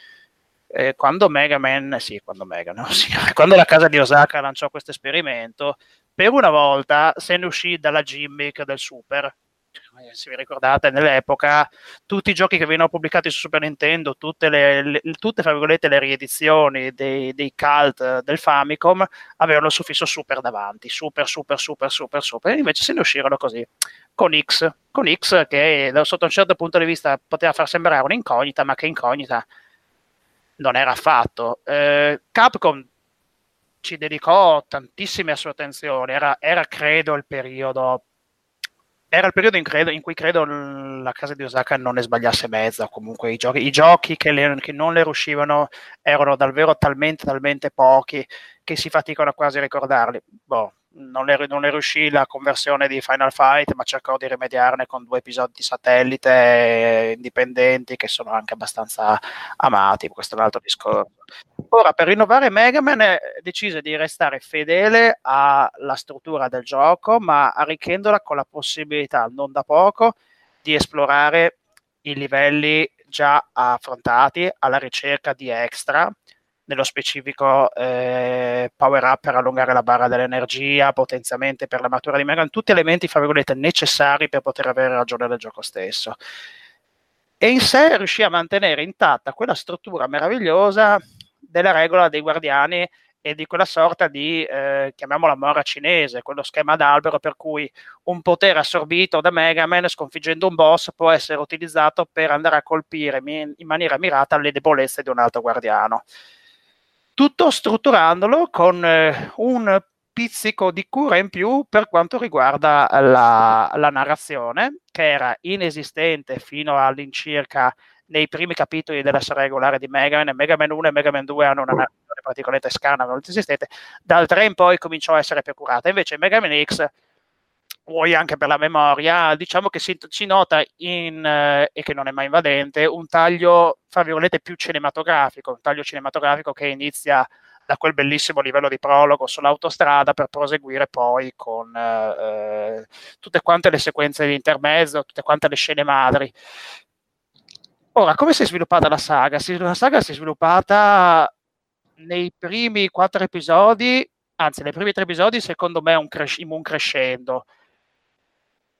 eh, quando Mega Man, sì, quando Mega, no, [LAUGHS] sì, quando la casa di Osaka lanciò questo esperimento, per una volta se ne uscì dalla gimmick del Super, se vi ricordate, nell'epoca tutti i giochi che venivano pubblicati su Super Nintendo, tutte le, le, tutte, le riedizioni dei, dei, cult del Famicom avevano il suffisso Super davanti, Super, Super, Super, Super, Super, e invece se ne uscirono così, con X, con X che sotto un certo punto di vista poteva far sembrare un'incognita, ma che incognita non era affatto. Eh, Capcom ci dedicò tantissime sue attenzioni, era, era credo il periodo era il periodo in, credo, in, cui credo la casa di Osaka non ne sbagliasse mezza. Comunque i giochi, i giochi che, le, che, non le riuscivano erano davvero talmente, talmente pochi che si faticano a quasi ricordarli. Boh, non le, non le riuscì la conversione di Final Fight, ma cercò di rimediarne con due episodi di satellite indipendenti che sono anche abbastanza amati. Questo è un altro discorso. Ora, per rinnovare Mega Man, decise di restare fedele alla struttura del gioco, ma arricchendola con la possibilità, non da poco, di esplorare i livelli già affrontati alla ricerca di extra nello specifico eh, power up per allungare la barra dell'energia, potenziamento per la matura di Megan, tutti elementi, fra virgolette, necessari per poter avere ragione del gioco stesso. E in sé riuscì a mantenere intatta quella struttura meravigliosa della regola dei guardiani e di quella sorta di, eh, chiamiamola mora cinese, quello schema d'albero per cui un potere assorbito da Mega Man sconfiggendo un boss può essere utilizzato per andare a colpire in maniera mirata le debolezze di un altro guardiano. Tutto strutturandolo con eh, un pizzico di cura in più per quanto riguarda la, la, narrazione, che era inesistente fino all'incirca nei primi capitoli della serie regolare di Mega Man. Mega Man 1 e Mega Man 2 hanno una narrazione praticamente scarna, non esistente. Dal 3 in poi cominciò a essere più curata. Invece Mega Man X vuoi anche per la memoria, diciamo che si, si nota in, eh, e che non è mai invadente, un taglio, fra virgolette, più cinematografico, un taglio cinematografico che inizia da quel bellissimo livello di prologo sull'autostrada per proseguire poi con eh, tutte quante le sequenze di intermezzo, tutte quante le scene madri. Ora, come si è sviluppata la saga? La saga si è sviluppata nei primi quattro episodi, anzi nei primi tre episodi secondo me un, cres- un crescendo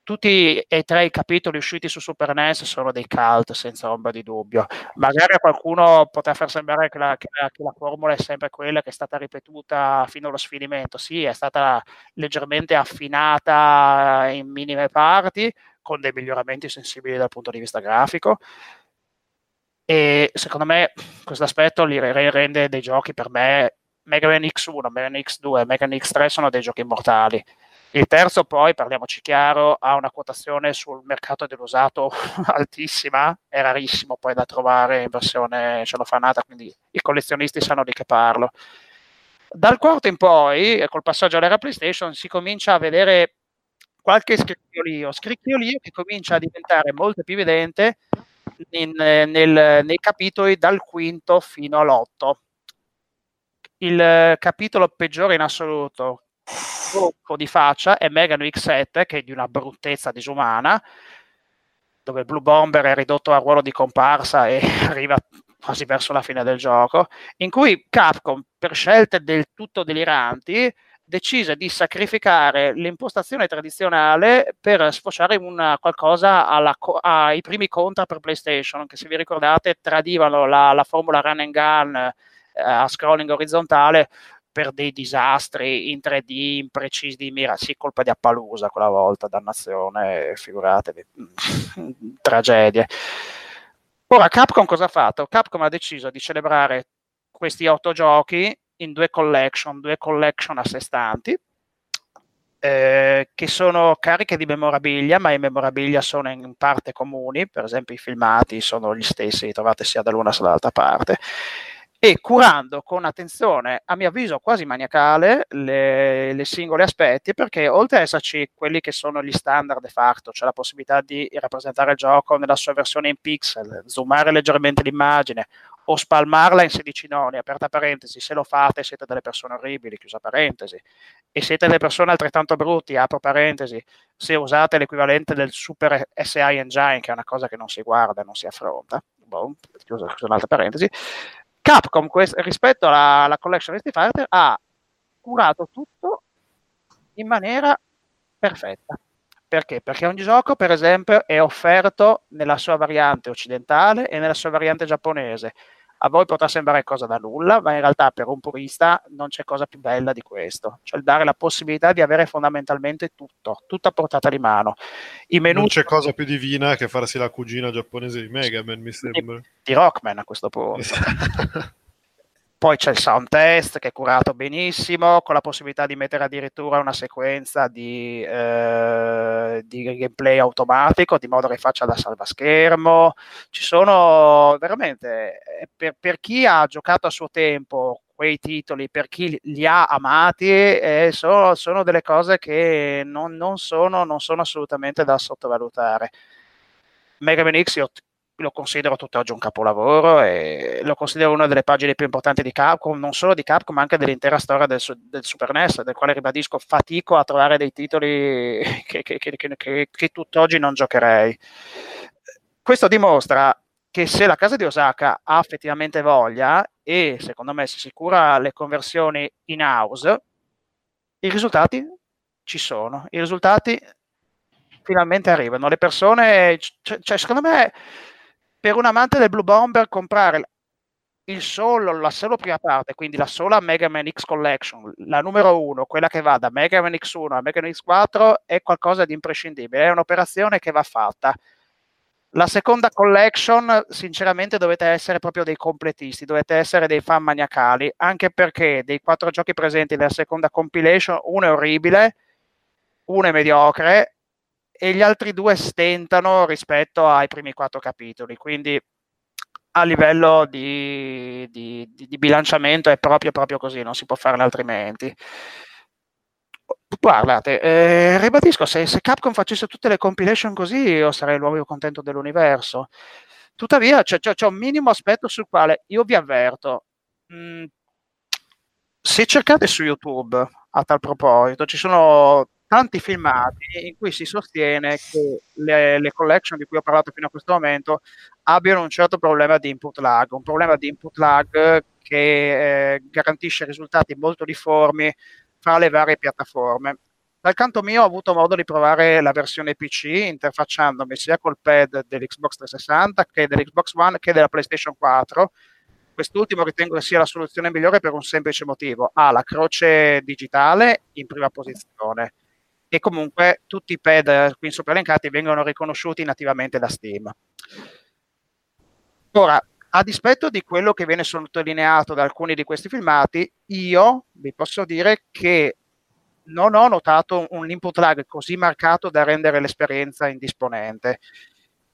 tutti e tre i capitoli usciti su Super NES sono dei cult, senza ombra di dubbio. Magari a qualcuno potrà far sembrare che la, che, la, che la, formula è sempre quella che è stata ripetuta fino allo sfinimento. Sì, è stata leggermente affinata in minime parti, con dei miglioramenti sensibili dal punto di vista grafico. E secondo me questo aspetto li rende dei giochi per me Mega Man X1, Mega Man X2 Mega Man X3 sono dei giochi immortali il terzo poi, parliamoci chiaro, ha una quotazione sul mercato dell'usato [LAUGHS] altissima, è rarissimo poi da trovare in versione celofanata, quindi i collezionisti sanno di che parlo. Dal quarto in poi, col passaggio all'era PlayStation, si comincia a vedere qualche scricchiolio, scricchiolio che comincia a diventare molto più evidente in, nel, nei capitoli dal quinto fino all'otto. Il capitolo peggiore in assoluto, di faccia, è Megano X7, che è di una bruttezza disumana, dove Blue Bomber è ridotto a ruolo di comparsa e [LAUGHS] arriva quasi verso la fine del gioco, in cui Capcom, per scelte del tutto deliranti, decise di sacrificare l'impostazione tradizionale per sfociare in qualcosa alla, ai primi contra per PlayStation, che se vi ricordate tradivano la, la formula run and gun eh, a scrolling orizzontale per dei disastri in 3D imprecisi di mira, sì, colpa di Appalusa quella volta, dannazione, figuratevi, [LAUGHS] tragedie. Ora Capcom cosa ha fatto? Capcom ha deciso di celebrare questi otto giochi in due collection, due collection a sé stanti, eh, che sono cariche di memorabilia, ma i memorabilia sono in parte comuni, per esempio i filmati sono gli stessi, li trovate sia dall'una sia dall'altra parte, e curando con attenzione, a mio avviso quasi maniacale, le, le, singoli aspetti, perché oltre ad esserci quelli che sono gli standard de facto, cioè la possibilità di rappresentare il gioco nella sua versione in pixel, zoomare leggermente l'immagine o spalmarla in 16 noni, aperta parentesi, se lo fate siete delle persone orribili, chiusa parentesi, e siete delle persone altrettanto brutti, apro parentesi, se usate l'equivalente del super SI Engine, che è una cosa che non si guarda, non si affronta, boh, chiusa, chiusa un'altra parentesi, Capcom quest- rispetto alla, alla collection di Street Fighter ha curato tutto in maniera perfetta. Perché? Perché ogni gioco, per esempio, è offerto nella sua variante occidentale e nella sua variante giapponese. A voi potrà sembrare cosa da nulla, ma in realtà per un purista non c'è cosa più bella di questo, cioè dare la possibilità di avere fondamentalmente tutto, tutto a portata di mano. I menu... Non c'è cosa più divina che farsi la cugina giapponese di Mega Man, mi sembra. Di, di Rockman a questo punto. Poi c'è il sound test che è curato benissimo, con la possibilità di mettere addirittura una sequenza di, eh, di gameplay automatico, di modo che faccia da salvaschermo. Ci sono veramente, eh, per, per chi ha giocato a suo tempo quei titoli, per chi li ha amati, eh, sono, sono, delle cose che non, non, sono, non sono assolutamente da sottovalutare. Mega Man X io lo considero tutt'oggi un capolavoro e lo considero una delle pagine più importanti di Capcom, non solo di Capcom, ma anche dell'intera storia del, del Super NES, del quale ribadisco fatico a trovare dei titoli [LAUGHS] che, che, che, che tutt'oggi non giocherei. Questo dimostra che se la casa di Osaka ha effettivamente voglia e secondo me si sicura le conversioni in house, i risultati ci sono, i risultati finalmente arrivano. Le persone, cioè, cioè secondo me per un amante del Blue Bomber comprare il solo, la sola prima parte, quindi la sola Mega Man X Collection, la numero uno, quella che va da Mega Man X1 a Mega Man X4, è qualcosa di imprescindibile, è un'operazione che va fatta. La seconda collection, sinceramente, dovete essere proprio dei completisti, dovete essere dei fan maniacali, anche perché dei quattro giochi presenti nella seconda compilation, uno è orribile, uno è mediocre e gli altri due stentano rispetto ai primi quattro capitoli, quindi a livello di, di, di, bilanciamento è proprio, proprio così, non si può fare altrimenti. Guardate, eh, ribadisco, se, se, Capcom facesse tutte le compilation così io sarei l'uomo più contento dell'universo. Tuttavia c'è, c'è, c'è, un minimo aspetto sul quale io vi avverto. Mm, se cercate su YouTube a tal proposito, ci sono tanti filmati in cui si sostiene che le, le, collection di cui ho parlato fino a questo momento abbiano un certo problema di input lag, un problema di input lag che eh, garantisce risultati molto difformi fra le varie piattaforme. Dal canto mio ho avuto modo di provare la versione PC interfacciandomi sia col pad dell'Xbox 360 che dell'Xbox One che della PlayStation 4 quest'ultimo ritengo sia la soluzione migliore per un semplice motivo. Ha la croce digitale in prima posizione, e comunque tutti i pad qui sopra elencati vengono riconosciuti nativamente da Steam. Ora, a dispetto di quello che viene sottolineato da alcuni di questi filmati, io vi posso dire che non ho notato un input lag così marcato da rendere l'esperienza indisponente.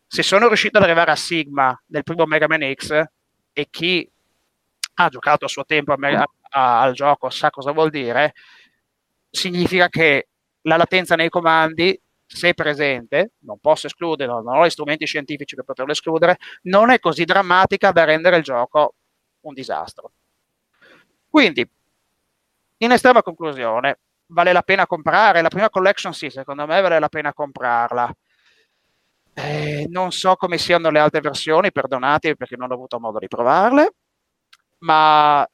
Se sono riuscito ad arrivare a Sigma nel primo Mega Man X e chi ha giocato a suo tempo a, a- al gioco sa cosa vuol dire, significa che la latenza nei comandi, se presente, non posso escluderlo, non ho gli strumenti scientifici per poterlo escludere, non è così drammatica da rendere il gioco un disastro. Quindi, in estrema conclusione, vale la pena comprare la prima collection? Sì, secondo me vale la pena comprarla. Eh, non so come siano le altre versioni, perdonatemi perché non ho avuto modo di provarle, ma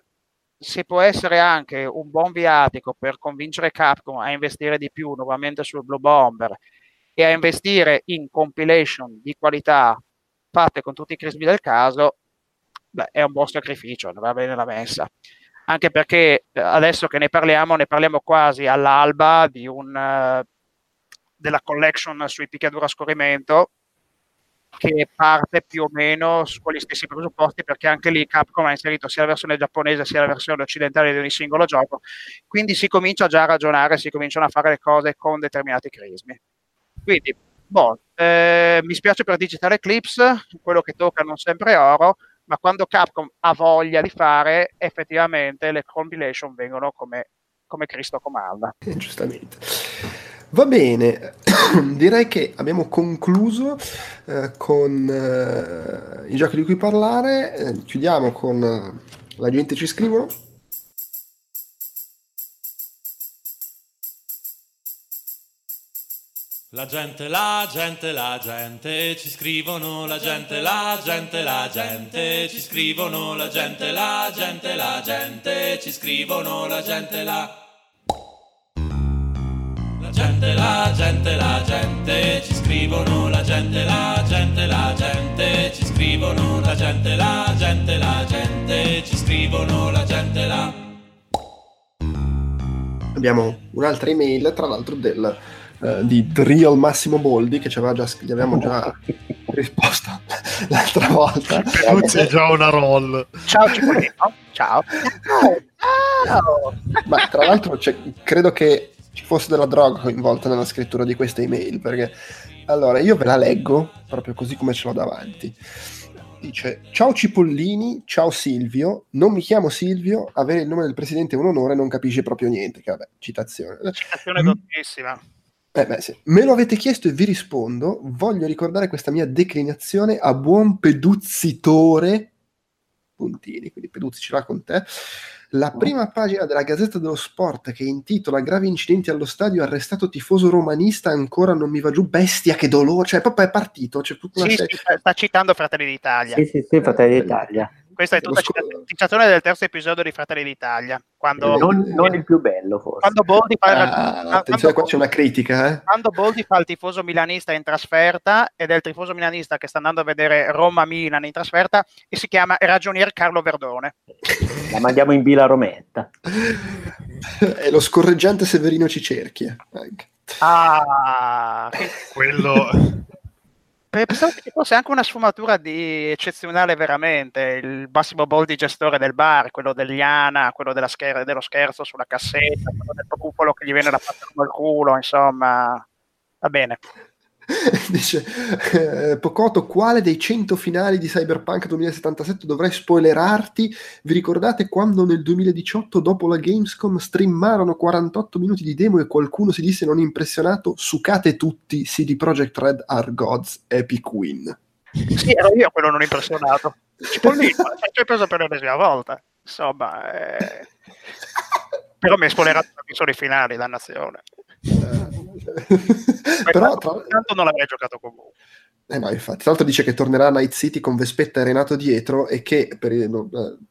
se può essere anche un buon viatico per convincere Capcom a investire di più nuovamente sul Blue Bomber e a investire in compilation di qualità fatte con tutti i crismi del caso, beh, è un buon sacrificio, va bene la messa. Anche perché eh, adesso che ne parliamo, ne parliamo quasi all'alba un, uh, della collection sui picchiaduro a scorrimento che parte più o meno su quegli stessi presupposti perché anche lì Capcom ha inserito sia la versione giapponese sia la versione occidentale di ogni singolo gioco. Quindi si comincia già a ragionare si cominciano a fare le cose con determinati crismi. Quindi boh, eh, mi spiace per Digital Eclipse quello che tocca non sempre è oro ma quando Capcom ha voglia di fare effettivamente le compilation vengono come, come Cristo comanda. Giustamente Va bene, [COUGHS] direi che abbiamo concluso eh, con eh, i giochi di cui parlare. Eh, chiudiamo con eh, La gente ci scrivono. La gente, la gente, la gente ci scrivono, la gente, la gente, la gente ci scrivono, la gente, la gente, la gente ci scrivono, la gente, la gente, la gente, la gente, ci scrivono la gente, la gente, la gente, ci scrivono la gente, la gente, la gente, ci scrivono la gente, la... Abbiamo un'altra email, tra l'altro del, uh, di Real Massimo Boldi, che ci aveva già, gli avevamo già [LAUGHS] risposto [LAUGHS] l'altra volta. Penuzzi è già una roll. Ciao Cipollino, ciao. Ciao. Ma tra l'altro credo che ci fosse della droga coinvolta nella scrittura di questa email, perché allora io ve la leggo proprio così come ce l'ho davanti. Dice: Ciao Cipollini, ciao Silvio. Non mi chiamo Silvio, avere il nome del presidente è un onore, non capisci proprio niente. Che vabbè, citazione. Citazione dottissima. Eh beh, sì. Me lo avete chiesto e vi rispondo. Voglio ricordare questa mia declinazione a buon peduzzitore. Puntini, quindi Peduzzi ce l'ha con te la prima pagina della Gazzetta dello Sport che intitola Gravi incidenti allo stadio, arrestato tifoso romanista, ancora non mi va giù, bestia che dolore, cioè proprio è partito. C'è tutta una sì, serie... sì, sta citando Fratelli d'Italia. Sì, sì, sì, Fratelli d'Italia. Questa è tutta Lo citazione del terzo episodio di Fratelli d'Italia. Quando, Non, non il più bello, forse. quando Boldi fa, Ah, quando- attenzione, qua c'è una critica, eh. quando Boldi fa il tifoso milanista in trasferta ed è il tifoso milanista che sta andando a vedere Roma-Milan in trasferta e si chiama Ragionier Carlo Verdone. La mandiamo in bila Rometta. È lo scorreggiante Severino Cicerchia. Anche. Ah, Quello... pensavo che fosse anche una sfumatura di eccezionale veramente. Il Massimo Boldi gestore del bar, quello dell'Iana, quello della scher- dello scherzo sulla cassetta, quello del cupolo che gli viene la fatta col culo, insomma. Va bene. [LAUGHS] Dice eh, Pocoto, quale dei 100 finali di Cyberpunk 2077 dovrei spoilerarti? Vi ricordate quando nel 2018 dopo la Gamescom streamarono 48 minuti di demo e qualcuno si disse non impressionato? Sucate tutti, CD Projekt Red are gods, epic win. Sì, ero io quello non impressionato. Cipollino, ci hai preso per l'ennesima volta. Insomma, eh... [LAUGHS] però mi hai spoilerato solo i finali, dannazione. Però tra... Tanto non l'avrei giocato comunque. Eh no, infatti, tra l'altro dice che tornerà a Night City con Vespetta e Renato dietro e che per, il- eh,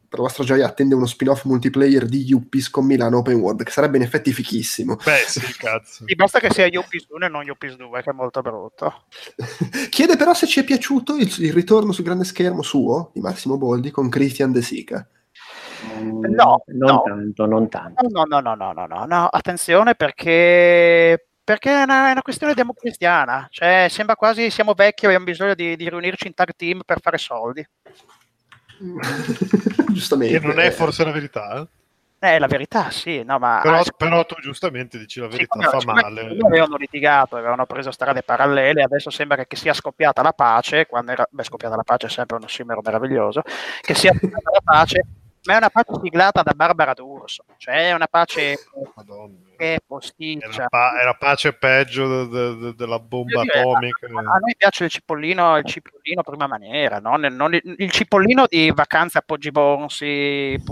per la vostra gioia attende uno spin-off multiplayer di Yuppies con Milano Open World, che sarebbe in effetti fichissimo. Beh, [LAUGHS] sì, cazzo. Sì, basta che sia Yuppies 1 e non Yuppies 2, che è molto brutto. [LAUGHS] Chiede però se ci è piaciuto il, il ritorno sul grande schermo suo di Massimo Boldi con Christian De Sica. Mm, No, non no. tanto, non tanto. No, no, no, no, no, no, no, attenzione perché, perché è una, è una questione democristiana. Cioè, sembra quasi siamo vecchi e abbiamo bisogno di, di riunirci in tag team per fare soldi. [LAUGHS] Giustamente. Che non è forse la verità. eh? Eh, la verità, sì, no, ma... Però, ah, però tu giustamente dici la Sì, verità, come- fa male. avevano litigato, avevano preso strade parallele, adesso sembra che, che sia scoppiata la pace, quando era, beh, scoppiata la pace è sempre un ossimero meraviglioso, che sia scoppiata la pace Ma è una pace siglata da Barbara D'Urso, cioè è una pace Madonna. che è È posticcia. la, pa- è la pace peggio de- de- de- della bomba Io direi, atomica. A noi piace il cipollino, il cipollino prima maniera, no? Nel- non il, il cipollino di vacanze a Poggi Bonsi,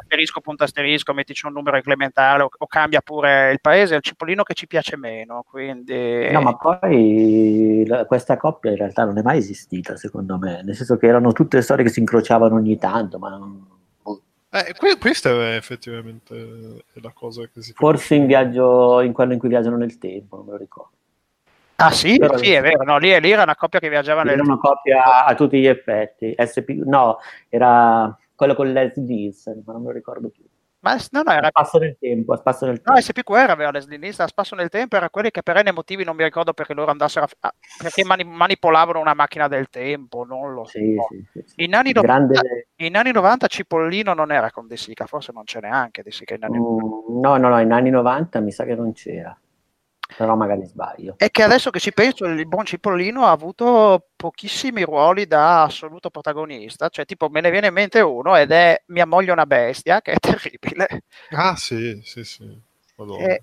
asterisco, punto asterisco, mettici un numero incrementale o, o cambia pure il paese, è il cipollino che ci piace meno, quindi... No, ma poi la- questa coppia in realtà non è mai esistita, secondo me. Nel senso che erano tutte storie che si incrociavano ogni tanto, ma non- Eh, que- questa è effettivamente la cosa che si forse in viaggio, in quello in cui viaggiano nel tempo, non me lo ricordo. Ah sì, Però- sì, è vero, no, lì, lì era una coppia che viaggiava nel... Era una coppia a tutti gli effetti. SP, no, era quello con Leslie Nielsen, ma non me lo ricordo più. Ma no, no, era A spasso del tempo, a spasso No, tempo. SPQR aveva Leslie Nielsen a spasso nel tempo, era quelli che per N motivi non mi ricordo perché loro andassero a, perché mani- manipolavano una macchina del tempo, non lo so. Sì, sì, sì. In anni, Grande- 90, in anni 90 Cipollino non era con De Sica, forse non ce n'è anche De Sica in anni Mm, no, no, no, in anni 90 mi sa che non c'era, però magari sbaglio. È che adesso che ci penso, il buon Cipollino ha avuto pochissimi ruoli da assoluto protagonista, cioè tipo me ne viene in mente uno ed è Mia moglie è una bestia, che è [LAUGHS] terribile. Ah, sì, sì, sì. E-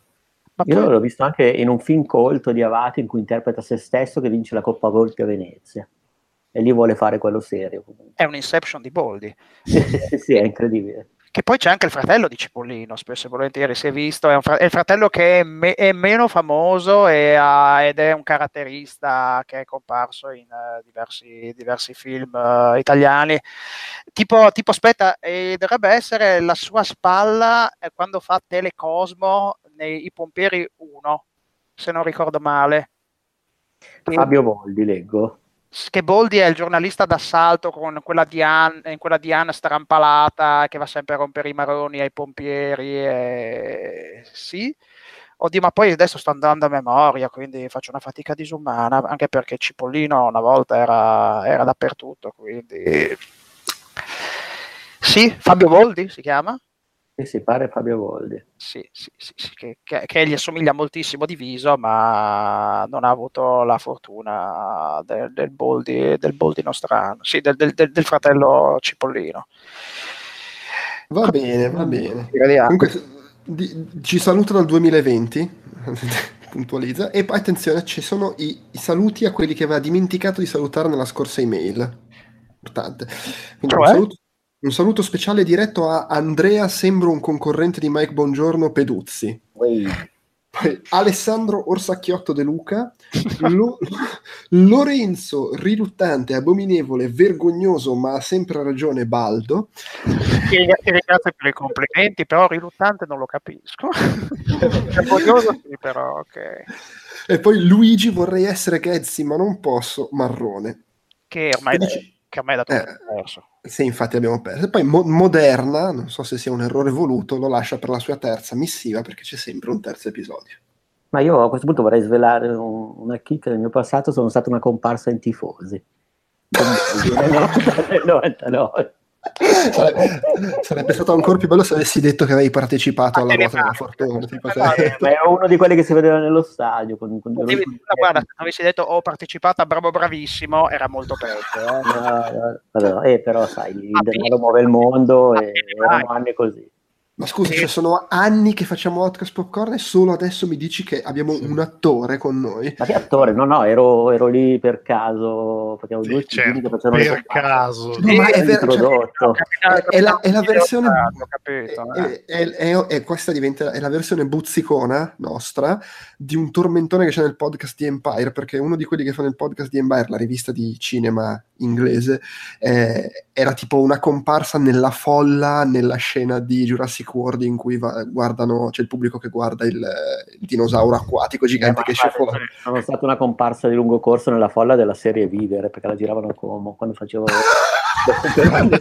ma Io poi- l'ho visto anche in un film colto di Avati in cui interpreta se stesso che vince la Coppa Volpi a Venezia e lì vuole fare quello serio. comunque. è un Inception di Boldi. [LAUGHS] sì, è incredibile. Che poi c'è anche il fratello di Cipollino, spesso e volentieri si è visto, è, fra- è il fratello che è, me- è meno famoso e ha- ed è un caratterista che è comparso in eh, diversi, diversi film eh, italiani. Tipo, tipo, aspetta, eh, dovrebbe essere la sua spalla eh, quando fa Telecosmo nei I Pompieri 1, se non ricordo male. Fabio Voldi, leggo. Che Boldi è il giornalista d'assalto con quella Diana, in quella Diana strampalata che va sempre a rompere i maroni ai pompieri. E... Sì. Oddio, ma poi adesso sto andando a memoria, quindi faccio una fatica disumana, anche perché Cipollino una volta era, era dappertutto, quindi... Sì, Fabio Boldi si chiama? Sì, sì, pare Fabio Voldi. Sì, sì, sì, sì, che, che- che gli assomiglia moltissimo di viso, ma non ha avuto la fortuna del, del Boldi, del Boldi nostrano, sì, del, del- del- del fratello Cipollino. Va bene, va bene. Comunque, di- ci saluta dal 2020, [LAUGHS] puntualizza, e poi attenzione, ci sono i, i saluti a quelli che aveva dimenticato di salutare nella scorsa email. Importante. Quindi un, Cioè? saluto, un saluto speciale diretto a Andrea, sembro un concorrente di Mike Bongiorno Peduzzi. Poi, Poi Alessandro Orsacchiotto De Luca, Lo- [LAUGHS] Lorenzo Riluttante, abominevole, vergognoso, ma ha sempre ragione Baldo, Ti ti ringrazio per i complimenti, però riluttante non lo capisco. [LAUGHS] Orgoglioso sì, però ok. e poi Luigi vorrei essere Ghezzi, ma non posso, Marrone. Che ormai, dici- che ormai da tutto Eh. è perso. Sì, infatti abbiamo perso. E poi Mo- Moderna, non so se sia un errore voluto, lo lascia per la sua terza missiva perché c'è sempre un terzo episodio. ma io a questo punto vorrei svelare un- una chicca del mio passato, sono stata una comparsa in tifosi. 90 nel 99. Sarebbe, sarebbe stato ancora più bello se avessi detto che avevi partecipato alla ruota della fortuna. tipo, no, Ma è uno di quelli che si vedeva nello stadio. Con, con Devi- guarda, se avessi detto ho partecipato a Bravo Bravissimo, era molto peggio. eh. No, no, vabbè, eh, però sai, il Ma denaro muove il mondo Ma e erano anni così. Ma scusa, cioè, sono anni che facciamo Outcast Popcorn e solo adesso mi dici che abbiamo un attore con noi. Ma che attore? No, no, ero, ero lì per caso, facevamo due Sì, cugini certo, che facevano per caso. No, ma è vero, cioè, è la, è la versione capito, è, è- è- è- questa diventa è la versione buzzicona nostra di un tormentone che c'è nel podcast di Empire perché uno di quelli che fanno il podcast di Empire la rivista di cinema inglese eh, era tipo una comparsa nella folla nella scena di Jurassic World in cui va- guardano c'è il pubblico che guarda il, il dinosauro acquatico gigante Eh, che esce fuori Sono stata una comparsa di lungo corso nella folla della serie Vivere perché la giravano a Como quando facevo. Ma [LAUGHS]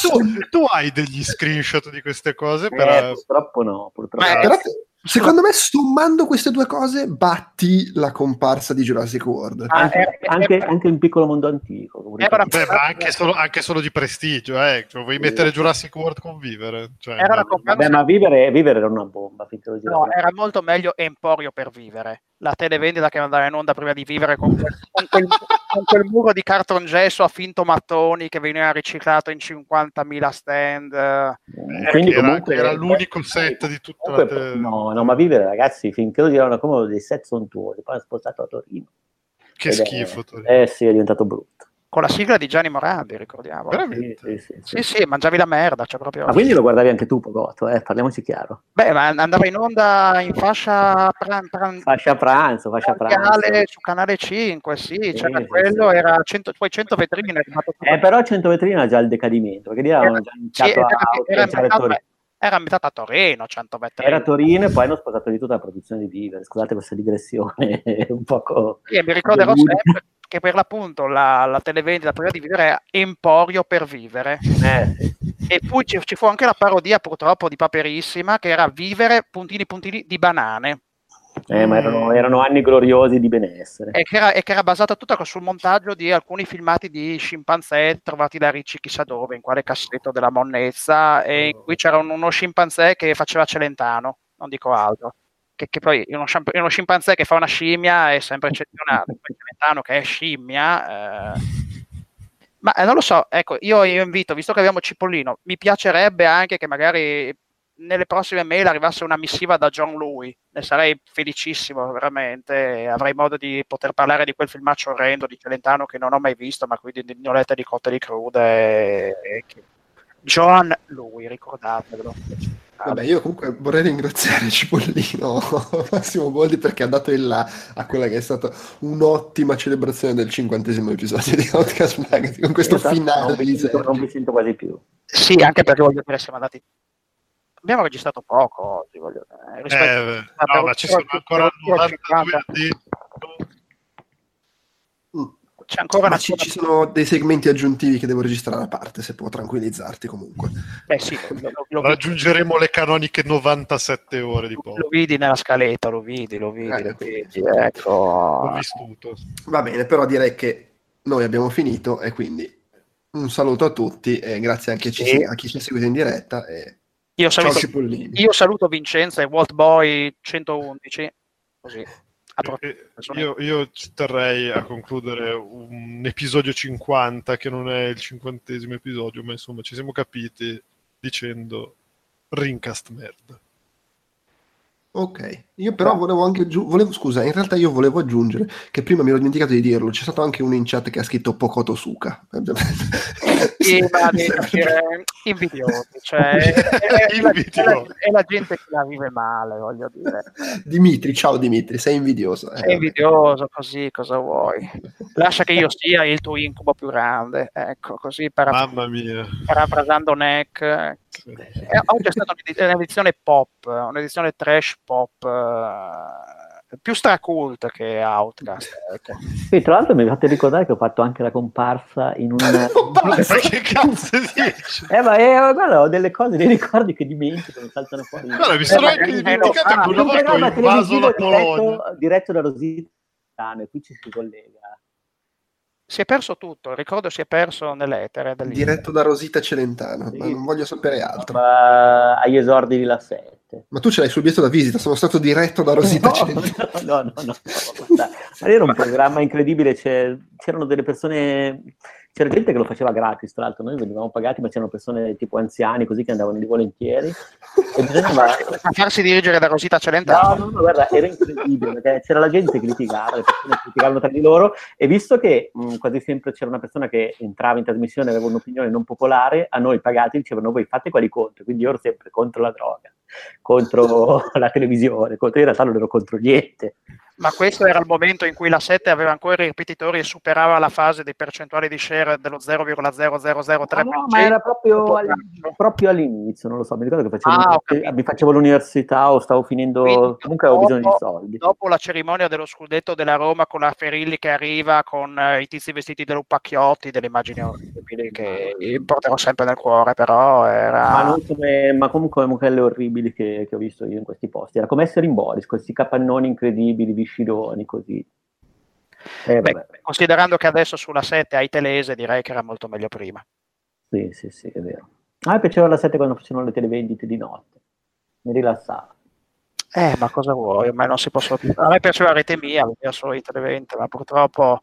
tu, tu hai degli screenshot di queste cose? Per... Eh, purtroppo no, purtroppo no. Però, secondo me sommando queste due cose batti la comparsa di Jurassic World Ah, anche, era- anche, era- anche un piccolo mondo antico. dico. Beh, ma anche solo, anche solo di prestigio, eh. Cioè, vuoi mettere Jurassic World con vivere? Cioè, Era la no. comparsa- Vabbè, ma vivere, vivere era una bomba No, era molto meglio Emporio per vivere. La televendita che andava in onda prima di vivere con quel, con quel, con quel muro di cartongesso a finto mattoni che veniva riciclato in 50.000 stand. Eh, Quindi era, comunque- era l'unico set di tutta la Comunque, te- no, no, ma vivere ragazzi, finché lo diranno come dei set sontuosi, poi hanno spostato a Torino. Che Ed è- schifo. Torino. Eh sì, è diventato brutto. Con la sigla di Gianni Morandi, ricordiamo. Sì, Veramente. sì, sì, sì. Sì, sì, mangiavi la merda, cioè proprio... Ma quindi lo guardavi anche tu, Pogotto, eh? parliamoci chiaro. Beh, ma andava in onda in fascia pran- pran- Fascia pranzo, fascia pranzo. su canale 5, sì, Sì, c'era sì, quello, sì. era 100, poi 100 vetrine. Eh, però 100 vetrine ha già il decadimento, perché lì avevano già iniziato era, a era, Torino. era ambientato a Torino, 100 vetrine. Era Torino e poi hanno spostato di tutta la produzione di Vivere. Scusate questa digressione [LAUGHS] un poco... Sì, mi ricorderò sempre che per l'appunto la, la televendita prima di vivere era Emporio per vivere. Eh. E poi ci, ci fu anche la parodia purtroppo di Paperissima che era Vivere puntini puntini di banane. Eh, ma erano, erano anni gloriosi di benessere. e che, era, e che era basata tutta sul montaggio di alcuni filmati di scimpanzé trovati da Ricci chissà dove, in quale cassetto della monnezza, e in cui c'era un- uno scimpanzé che faceva Celentano, non dico altro. Che, che poi uno, scimp- uno scimpanzé che fa una scimmia è sempre eccezionale, poi Celentano che è scimmia. eh. Ma eh, non lo so, ecco, io, io invito, visto che abbiamo Cipollino, mi piacerebbe anche che magari nelle prossime mail arrivasse una missiva da John Lui, ne sarei felicissimo veramente, avrei modo di poter parlare di quel filmaccio orrendo di Celentano che non ho mai visto, ma quindi di gnolette di cotte di crude. E, e che... John Lui, ricordatevelo. Vabbè, io comunque vorrei ringraziare [LAUGHS] Cipollino Massimo Boldi perché ha dato il là a quella che è stata un'ottima celebrazione del cinquantesimo episodio di Outcast Magazine con questo Esatto, finale non, vi di sento, non vi sento quasi più. Sì, anche perché voglio dire, siamo andati... Abbiamo registrato poco oggi, voglio dire. Eh, Ah, no, ma ci sono ancora però- 92 di... C'è ancora Ma una ci, ci sono dei segmenti aggiuntivi che devo registrare a parte, se può tranquillizzarti comunque. Beh, sì, lo, lo- lo- Raggiungeremo le canoniche 97 ore di lo poco. vidi nella scaletta, lo vidi, lo vidi, Eh, lo vidi, ecco. Ho vissuto. Va bene, però direi che noi abbiamo finito e quindi un saluto a tutti e grazie anche a chi, Sì. a chi ci ha seguito in diretta. E... Io saluto, io saluto Vincenzo e Walt Boy 111, così. Approfitto. Eh, Io, io ci terrei a concludere un episodio 50 che non è il cinquantesimo episodio, ma insomma ci siamo capiti dicendo Rincast merda. Ok, io però volevo anche aggiungere, volevo, scusa, in realtà io volevo aggiungere che prima mi ero dimenticato di dirlo, c'è stato anche uno in chat che ha scritto Pocoto Suka. [LAUGHS] Sì, ma devi capire, invidiosi, cioè, [LAUGHS] è, è la, è la- è la gente che la vive male, voglio dire. Dimitri, ciao Dimitri, sei invidioso. Eh, È invidioso così, cosa vuoi? Lascia che io sia il tuo incubo più grande, ecco, così para- Mamma mia. parafrasando Neck. Eh, eh, Oggi è stata un'edi- un'edizione pop, un'edizione trash pop, eh, più stracult che Outcast. ecco. Sì, tra l'altro mi fate ricordare che ho fatto anche la comparsa in un... [LAUGHS] Ma che [LAUGHS] cazzo dici? Eh, ma eh, guarda, ho delle cose, dei ricordi che dimentico, mi saltano fuori. Guarda, mi sono ma- anche eh, dimenticato che una un volta ho invaso la Polonia. diretto, diretto da Rosita e qui ci si collega. Si è perso tutto, il ricordo si è perso nell'etere. Diretto da Rosita Celentano, ma Sì. non voglio sapere altro. Ma agli esordi di La 7. Ma tu ce l'hai sul biglietto da visita, sono stato diretto da Rosita No, Celentano. no, no, no, no, guarda, ma era un programma incredibile, c'è- c'erano delle persone, c'era gente che lo faceva gratis, tra l'altro noi venivamo pagati, ma c'erano persone tipo anziani così che andavano lì volentieri. E bisognava... A [LAUGHS] farsi dirigere da Rosita Celentano. No, no, no, guarda, era incredibile perché c'era la gente che litigava, le persone criticavano tra di loro e visto che mh, quasi sempre c'era una persona che entrava in trasmissione e aveva un'opinione non popolare, a noi pagati dicevano voi fate quali contro, quindi io ero sempre contro la droga, contro [LAUGHS] la televisione, contro, in realtà non ero contro niente. Ma questo era il momento in cui la 7 aveva ancora i ripetitori e superava la fase dei percentuali di share dello 0,0003%. No, ma era proprio, all- proprio all'inizio, non lo so, mi ricordo che facevo, Ah, capito. mi facevo l'università o stavo finendo, Quindi comunque avevo bisogno di dopo- soldi. Dopo la cerimonia dello scudetto della Roma con la Ferilli che arriva con eh, i tizi vestiti da Lupacchiotti, delle immagini orribili che porterò sempre nel cuore, però era... Ma, come- ma comunque quelle orribili che, che ho visto io in questi posti. Era come essere in Boris, questi capannoni incredibili, viscidoni, così. Eh, Beh, considerando che adesso sulla 7 hai Telese, direi che era molto meglio prima. Sì, sì, sì, è vero. A me piaceva la 7 quando facevano le televendite di notte. Mi rilassava. Eh, ma cosa vuoi? Ormai non si possono più. A me piaceva Rete Mia, mi piace solo i Televente, ma purtroppo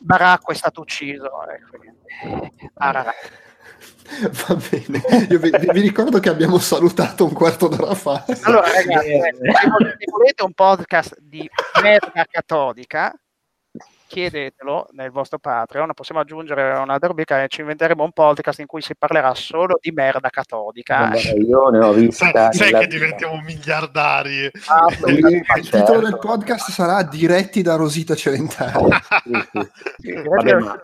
Baracco è stato ucciso. Ecco. Arara. Va bene, Io vi, vi ricordo che abbiamo salutato un quarto d'ora fa. Allora, ragazzi, eh, se volete un podcast di merda cattolica, chiedetelo nel vostro Patreon, possiamo aggiungere una rubrica e ci inventeremo un podcast in cui si parlerà solo di merda cattolica. Io ne ho vista. Sai, sai che vita. diventiamo miliardari. Ah, Il, certo. titolo del podcast sarà Diretti da Rosita Celentano. Sì, sì. [LAUGHS] Ma-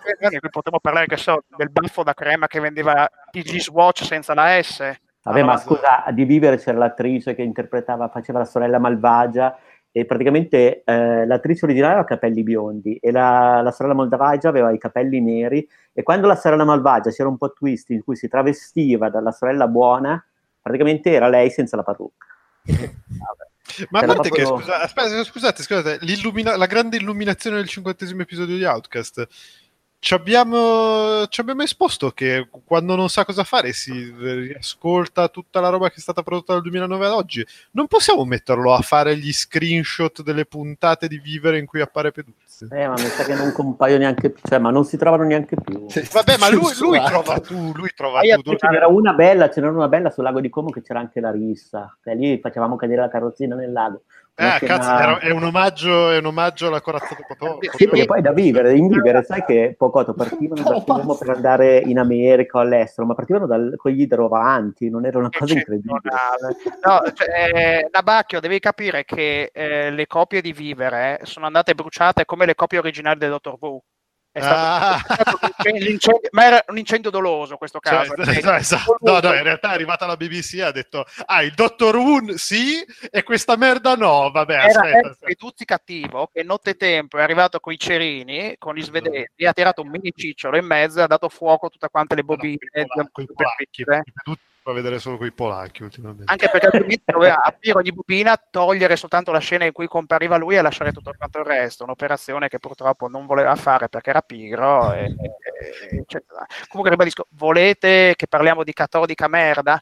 potremmo parlare che so, del baffo da crema che vendeva PG Swatch senza la S. Vabbè, ma no, scusa, di Vivere c'era l'attrice che interpretava, faceva la sorella malvagia e praticamente eh, l'attrice originale aveva capelli biondi e la, la sorella malvagia aveva i capelli neri e quando la sorella malvagia c'era un po' twist in cui si travestiva dalla sorella buona, praticamente era lei senza la parrucca. [LAUGHS] Ma a Era parte che, proprio- scusa- aspetta, scusate, scusate, la grande illuminazione del cinquantesimo episodio di Outcast. Ci abbiamo, ci abbiamo esposto che quando non sa cosa fare si riascolta tutta la roba che è stata prodotta dal 2009 ad oggi. Non possiamo metterlo a fare gli screenshot delle puntate di Vivere in cui appare Peduzzi. Eh, ma mi sa che non compaiono neanche più, cioè, ma non si trovano neanche più. Vabbè, ma lui, [LAUGHS] lui trova tu, lui trova Hai tu. Ce n'era una bella, ce n'era una bella sul lago di Como che c'era anche la rissa. E lì facevamo cadere la carrozzina nel lago. Una Eh, scena- cazzo, era- è, un omaggio, è un omaggio alla corazza di Potò. Sì, perché poi da vivere, in vivere, sai che Pocotto partivano da basta. per andare in America o all'estero, ma partivano dal, con gli idrovanti, non era una cosa incredibile. No, cioè, eh, Nabacchio, devi capire che eh, le copie di Vivere sono andate bruciate come le copie originali del Dottor Who. È stato, Ah. è stato l'incendio- ma era un incendio doloso questo Cioè, caso. no, esatto. No, no, in realtà è arrivata la BBC e ha detto ah, il Dottor Woon sì e questa merda no. Vabbè, Era aspetta. Peduzzi cattivo che nottetempo è arrivato con i cerini, con gli svedesi, ha tirato un mini cicciolo in mezzo e ha dato fuoco a tutte quante le bobine. Con i polacchi. Tutti fa vedere solo con i polacchi ultimamente. Anche perché altrimenti doveva aprire ogni bobina, togliere soltanto la scena in cui compariva lui e lasciare tutto quanto il resto. Un'operazione che purtroppo non voleva fare perché era pigro. E, e- eccetera. Comunque ribadisco, volete che parliamo di catodica merda?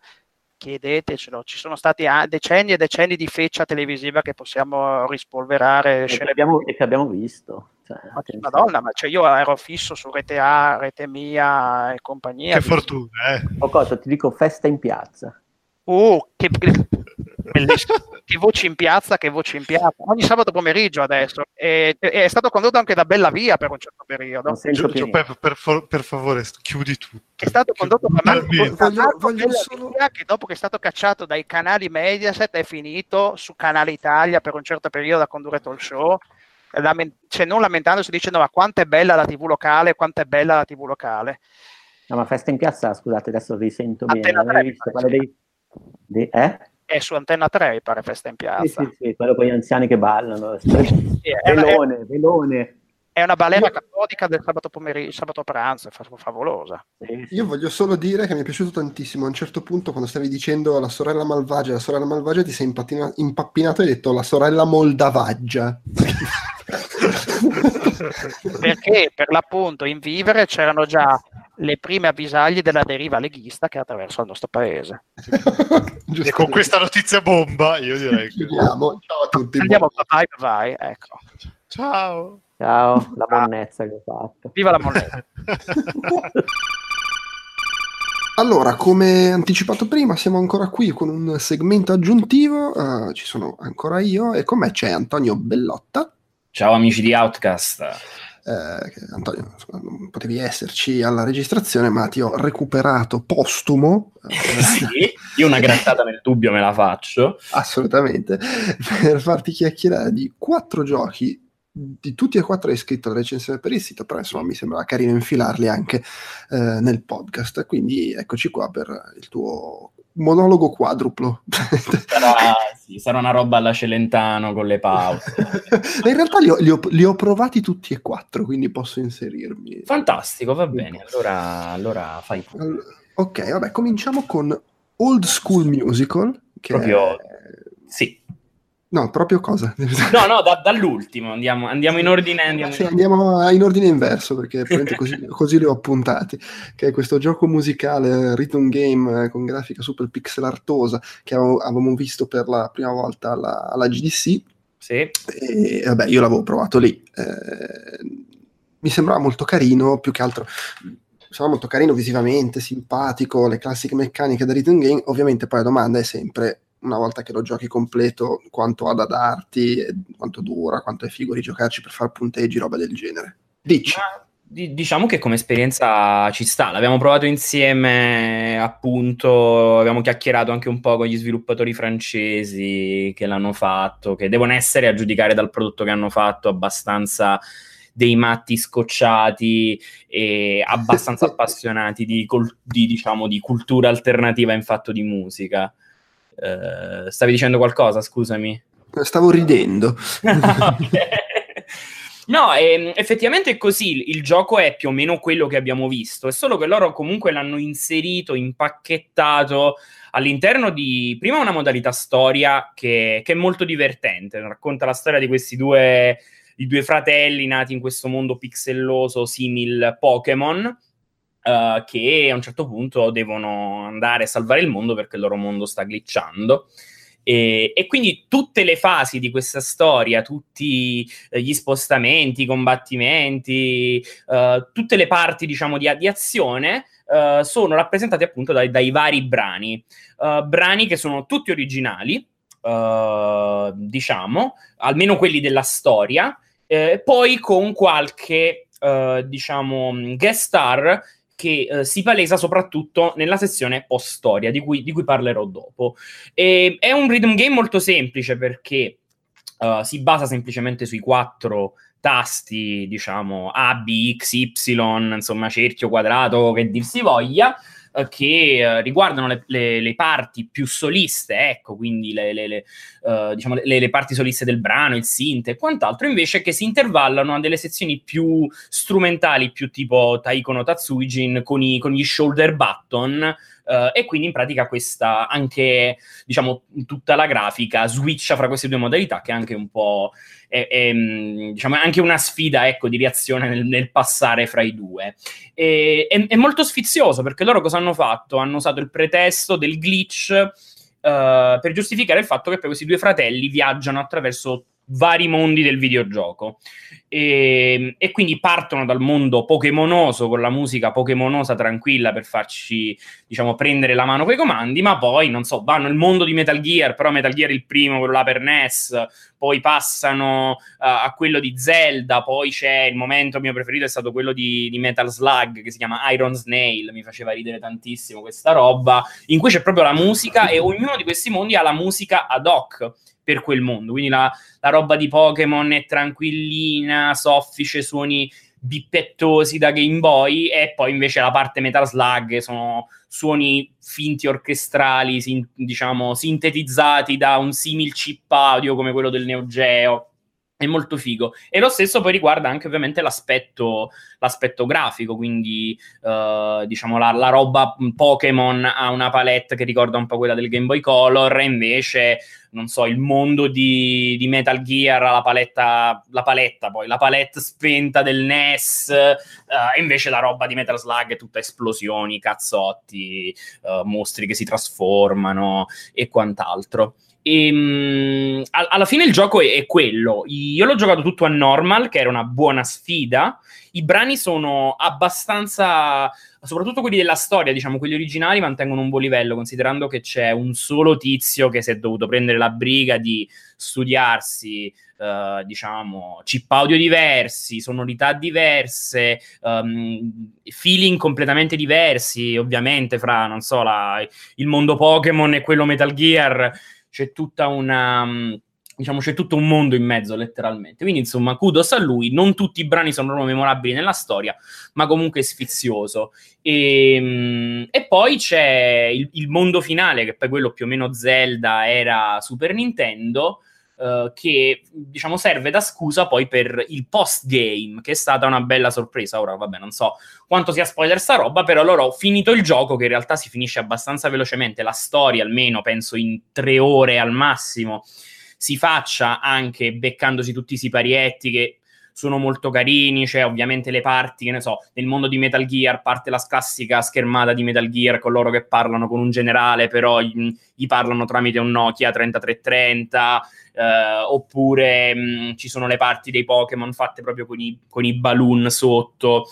Chiedetecelo, ci sono stati decenni e decenni di feccia televisiva che possiamo rispolverare. E che abbiamo, e che abbiamo visto. Cioè. Madonna, ma cioè io ero fisso su Rete A, Rete Mia e compagnia. Che fortuna, eh. Pocotto, ti dico festa in piazza. Oh, che, [LAUGHS] bellissimo. che voci in piazza, che voci in piazza. Ogni sabato pomeriggio adesso. E, e- è stato condotto anche da Bella Via per un certo periodo. Non sento Gio- più Gio- per, per per favore, chiudi tutto. Che è stato condotto da Marco, Voglio- voglio Bella solo- Via, che dopo che è stato cacciato dai canali Mediaset è finito su Canale Italia per un certo periodo a condurre talk show. Lament- cioè non lamentandosi dicendo ma quanto è bella la tv locale, quanto è bella la tv locale. No, ma festa in piazza, scusate, adesso risento bene. Antena Non hai 3, visto pare, dei... dei- eh? È su Antenna 3, mi pare, Festa in Sì, Piazza. sì, sì, quello con gli anziani che ballano. Sì, una, è- Velone, velone. È una balera cattolica del sabato pomeriggio, sabato pranzo, è fa- favolosa. Io voglio solo dire che mi è piaciuto tantissimo. A un certo punto, quando stavi dicendo la sorella malvagia, la sorella malvagia, ti sei impattina- impappinato e hai detto la sorella moldavaggia. [LAUGHS] Perché per l'appunto in Vivere c'erano già le prime avvisaglie della deriva leghista che attraversa il nostro paese. [LAUGHS] E con questa notizia bomba, io direi che. chiudiamo. Ciao a tutti. Andiamo, vai, vai, ecco. Ciao. Ciao, [LAUGHS] la monnezza che ho fatto. Viva la moneta. [LAUGHS] Allora, come anticipato prima, siamo ancora qui con un segmento aggiuntivo. eh, ci sono ancora io e con me c'è Antonio Bellotta. Ciao amici di Outcast. Eh, Antonio, non potevi esserci alla registrazione, ma ti ho recuperato postumo. eh, Sì, io una grattata nel dubbio me la faccio. [LAUGHS] assolutamente, per farti chiacchierare di quattro giochi. Di tutti e quattro hai scritto la recensione per il sito, però insomma mi sembrava carino infilarli anche eh, nel podcast. Quindi eccoci qua per il tuo monologo quadruplo. Sarà, sì, sarà una roba alla Celentano con le pause. [LAUGHS] In realtà li ho, li ho- li ho provati tutti e quattro, quindi posso inserirmi. Fantastico, va bene. Allora, allora fai pure. Ok, vabbè, cominciamo con Old School Musical, che Proprio- è No, proprio cosa? No, no, da- dall'ultimo, andiamo, andiamo in ordine. Andiamo Sì, andiamo in ordine inverso perché [LAUGHS] così, così li ho appuntati. Che è questo gioco musicale rhythm game eh, con grafica super pixel artosa che avevo- avevamo visto per la prima volta alla, alla GDC. Sì. E vabbè, io l'avevo provato lì. Eh, mi sembrava molto carino, più che altro. Sembrava molto carino visivamente, simpatico, le classiche meccaniche da rhythm game. Ovviamente poi la domanda è sempre, una volta che lo giochi completo, quanto ha da darti, quanto dura, quanto è figo rigiocarci per fare punteggi, roba del genere. Dici. Ma di- diciamo che come esperienza ci sta, l'abbiamo provato insieme, appunto, abbiamo chiacchierato anche un po' con gli sviluppatori francesi che l'hanno fatto, che devono essere, a giudicare dal prodotto che hanno fatto, abbastanza dei matti scocciati e abbastanza [LAUGHS] appassionati di, col- di, diciamo, di cultura alternativa in fatto di musica. Eh, stavi dicendo qualcosa, scusami? Stavo ridendo. [LAUGHS] No, ehm, effettivamente è così. Il gioco è più o meno quello che abbiamo visto, è solo che loro comunque l'hanno inserito, impacchettato all'interno di prima una modalità storia che, che è molto divertente. Racconta la storia di questi due, i due fratelli nati in questo mondo pixelloso simil Pokémon. Eh, che a un certo punto devono andare a salvare il mondo perché il loro mondo sta glitchando. E, e quindi tutte le fasi di questa storia, tutti eh, gli spostamenti, i combattimenti, eh, tutte le parti, diciamo, di, di azione eh, sono rappresentate appunto dai, dai vari brani. Brani che sono tutti originali, diciamo, almeno quelli della storia, eh, poi con qualche, diciamo, guest star che eh, si palesa soprattutto nella sezione post-storia, di cui, di cui parlerò dopo. E è un rhythm game molto semplice perché uh, si basa semplicemente sui quattro tasti, diciamo A, B, X, Y, insomma cerchio, quadrato, che dir si voglia, eh, che riguardano le, le- le parti più soliste, ecco, quindi le, eh, diciamo, le parti soliste del brano, il synth e quant'altro, invece che si intervallano a delle sezioni più strumentali, più tipo Taiko no Tatsuijin con, i- con gli shoulder button, eh, e quindi in pratica questa anche, diciamo, tutta la grafica switcha fra queste due modalità, che è anche un po', è, è, mh, diciamo, anche una sfida, ecco, di reazione nel, nel passare fra i due. E- è, è molto sfizioso, perché loro cosa hanno fatto? Hanno usato il pretesto del glitch eh, per giustificare il fatto che poi questi due fratelli viaggiano attraverso vari mondi del videogioco. E, e quindi partono dal mondo pokemonoso con la musica pokemonosa tranquilla per farci diciamo prendere la mano coi comandi ma poi non so vanno nel mondo di Metal Gear però Metal Gear il primo quello là per NES poi passano uh, a quello di Zelda poi c'è il momento mio preferito è stato quello di, di Metal Slug che si chiama Iron Snail mi faceva ridere tantissimo questa roba in cui c'è proprio la musica e ognuno di questi mondi ha la musica ad hoc per quel mondo. Quindi la, la roba di Pokémon è tranquillina, soffice, suoni bippettosi da Game Boy, e poi invece la parte Metal Slug sono suoni finti orchestrali, sin- diciamo, sintetizzati da un simil chip audio come quello del Neo Geo. È molto figo. E lo stesso poi riguarda anche ovviamente l'aspetto, l'aspetto grafico, quindi eh, diciamo la, la roba Pokémon ha una palette che ricorda un po' quella del Game Boy Color, e invece non so, il mondo di, di Metal Gear, la paletta, la paletta poi, la palette spenta del NES, eh, e invece la roba di Metal Slug è tutta esplosioni, cazzotti, eh, mostri che si trasformano e quant'altro. E, mh, al- alla fine il gioco è, è quello. Io l'ho giocato tutto a normal, che era una buona sfida. I brani sono abbastanza, soprattutto quelli della storia, diciamo, quelli originali mantengono un buon livello, considerando che c'è un solo tizio che si è dovuto prendere la briga di studiarsi, eh, diciamo, chip audio diversi, sonorità diverse, ehm, feeling completamente diversi, ovviamente, fra, non so, la- il mondo Pokémon e quello Metal Gear c'è tutta una. mh, Diciamo, c'è tutto un mondo in mezzo, letteralmente. Quindi, insomma, kudos a lui. Non tutti i brani sono proprio memorabili nella storia, ma comunque è sfizioso. E, mh, e poi c'è il, il mondo finale, che poi quello più o meno Zelda era Super Nintendo, eh, che diciamo serve da scusa poi per il post-game, che è stata una bella sorpresa. Ora, vabbè, non so quanto sia spoiler sta roba, però allora ho finito il gioco, che in realtà si finisce abbastanza velocemente. La storia, almeno penso in tre ore al massimo, si faccia anche beccandosi tutti i siparietti che sono molto carini, c'è ovviamente le parti, che ne so, nel mondo di Metal Gear parte la classica schermata di Metal Gear con loro che parlano con un generale, però gli, gli parlano tramite un Nokia 3330, eh, oppure mh, ci sono le parti dei Pokémon fatte proprio con i, con i balloon sotto,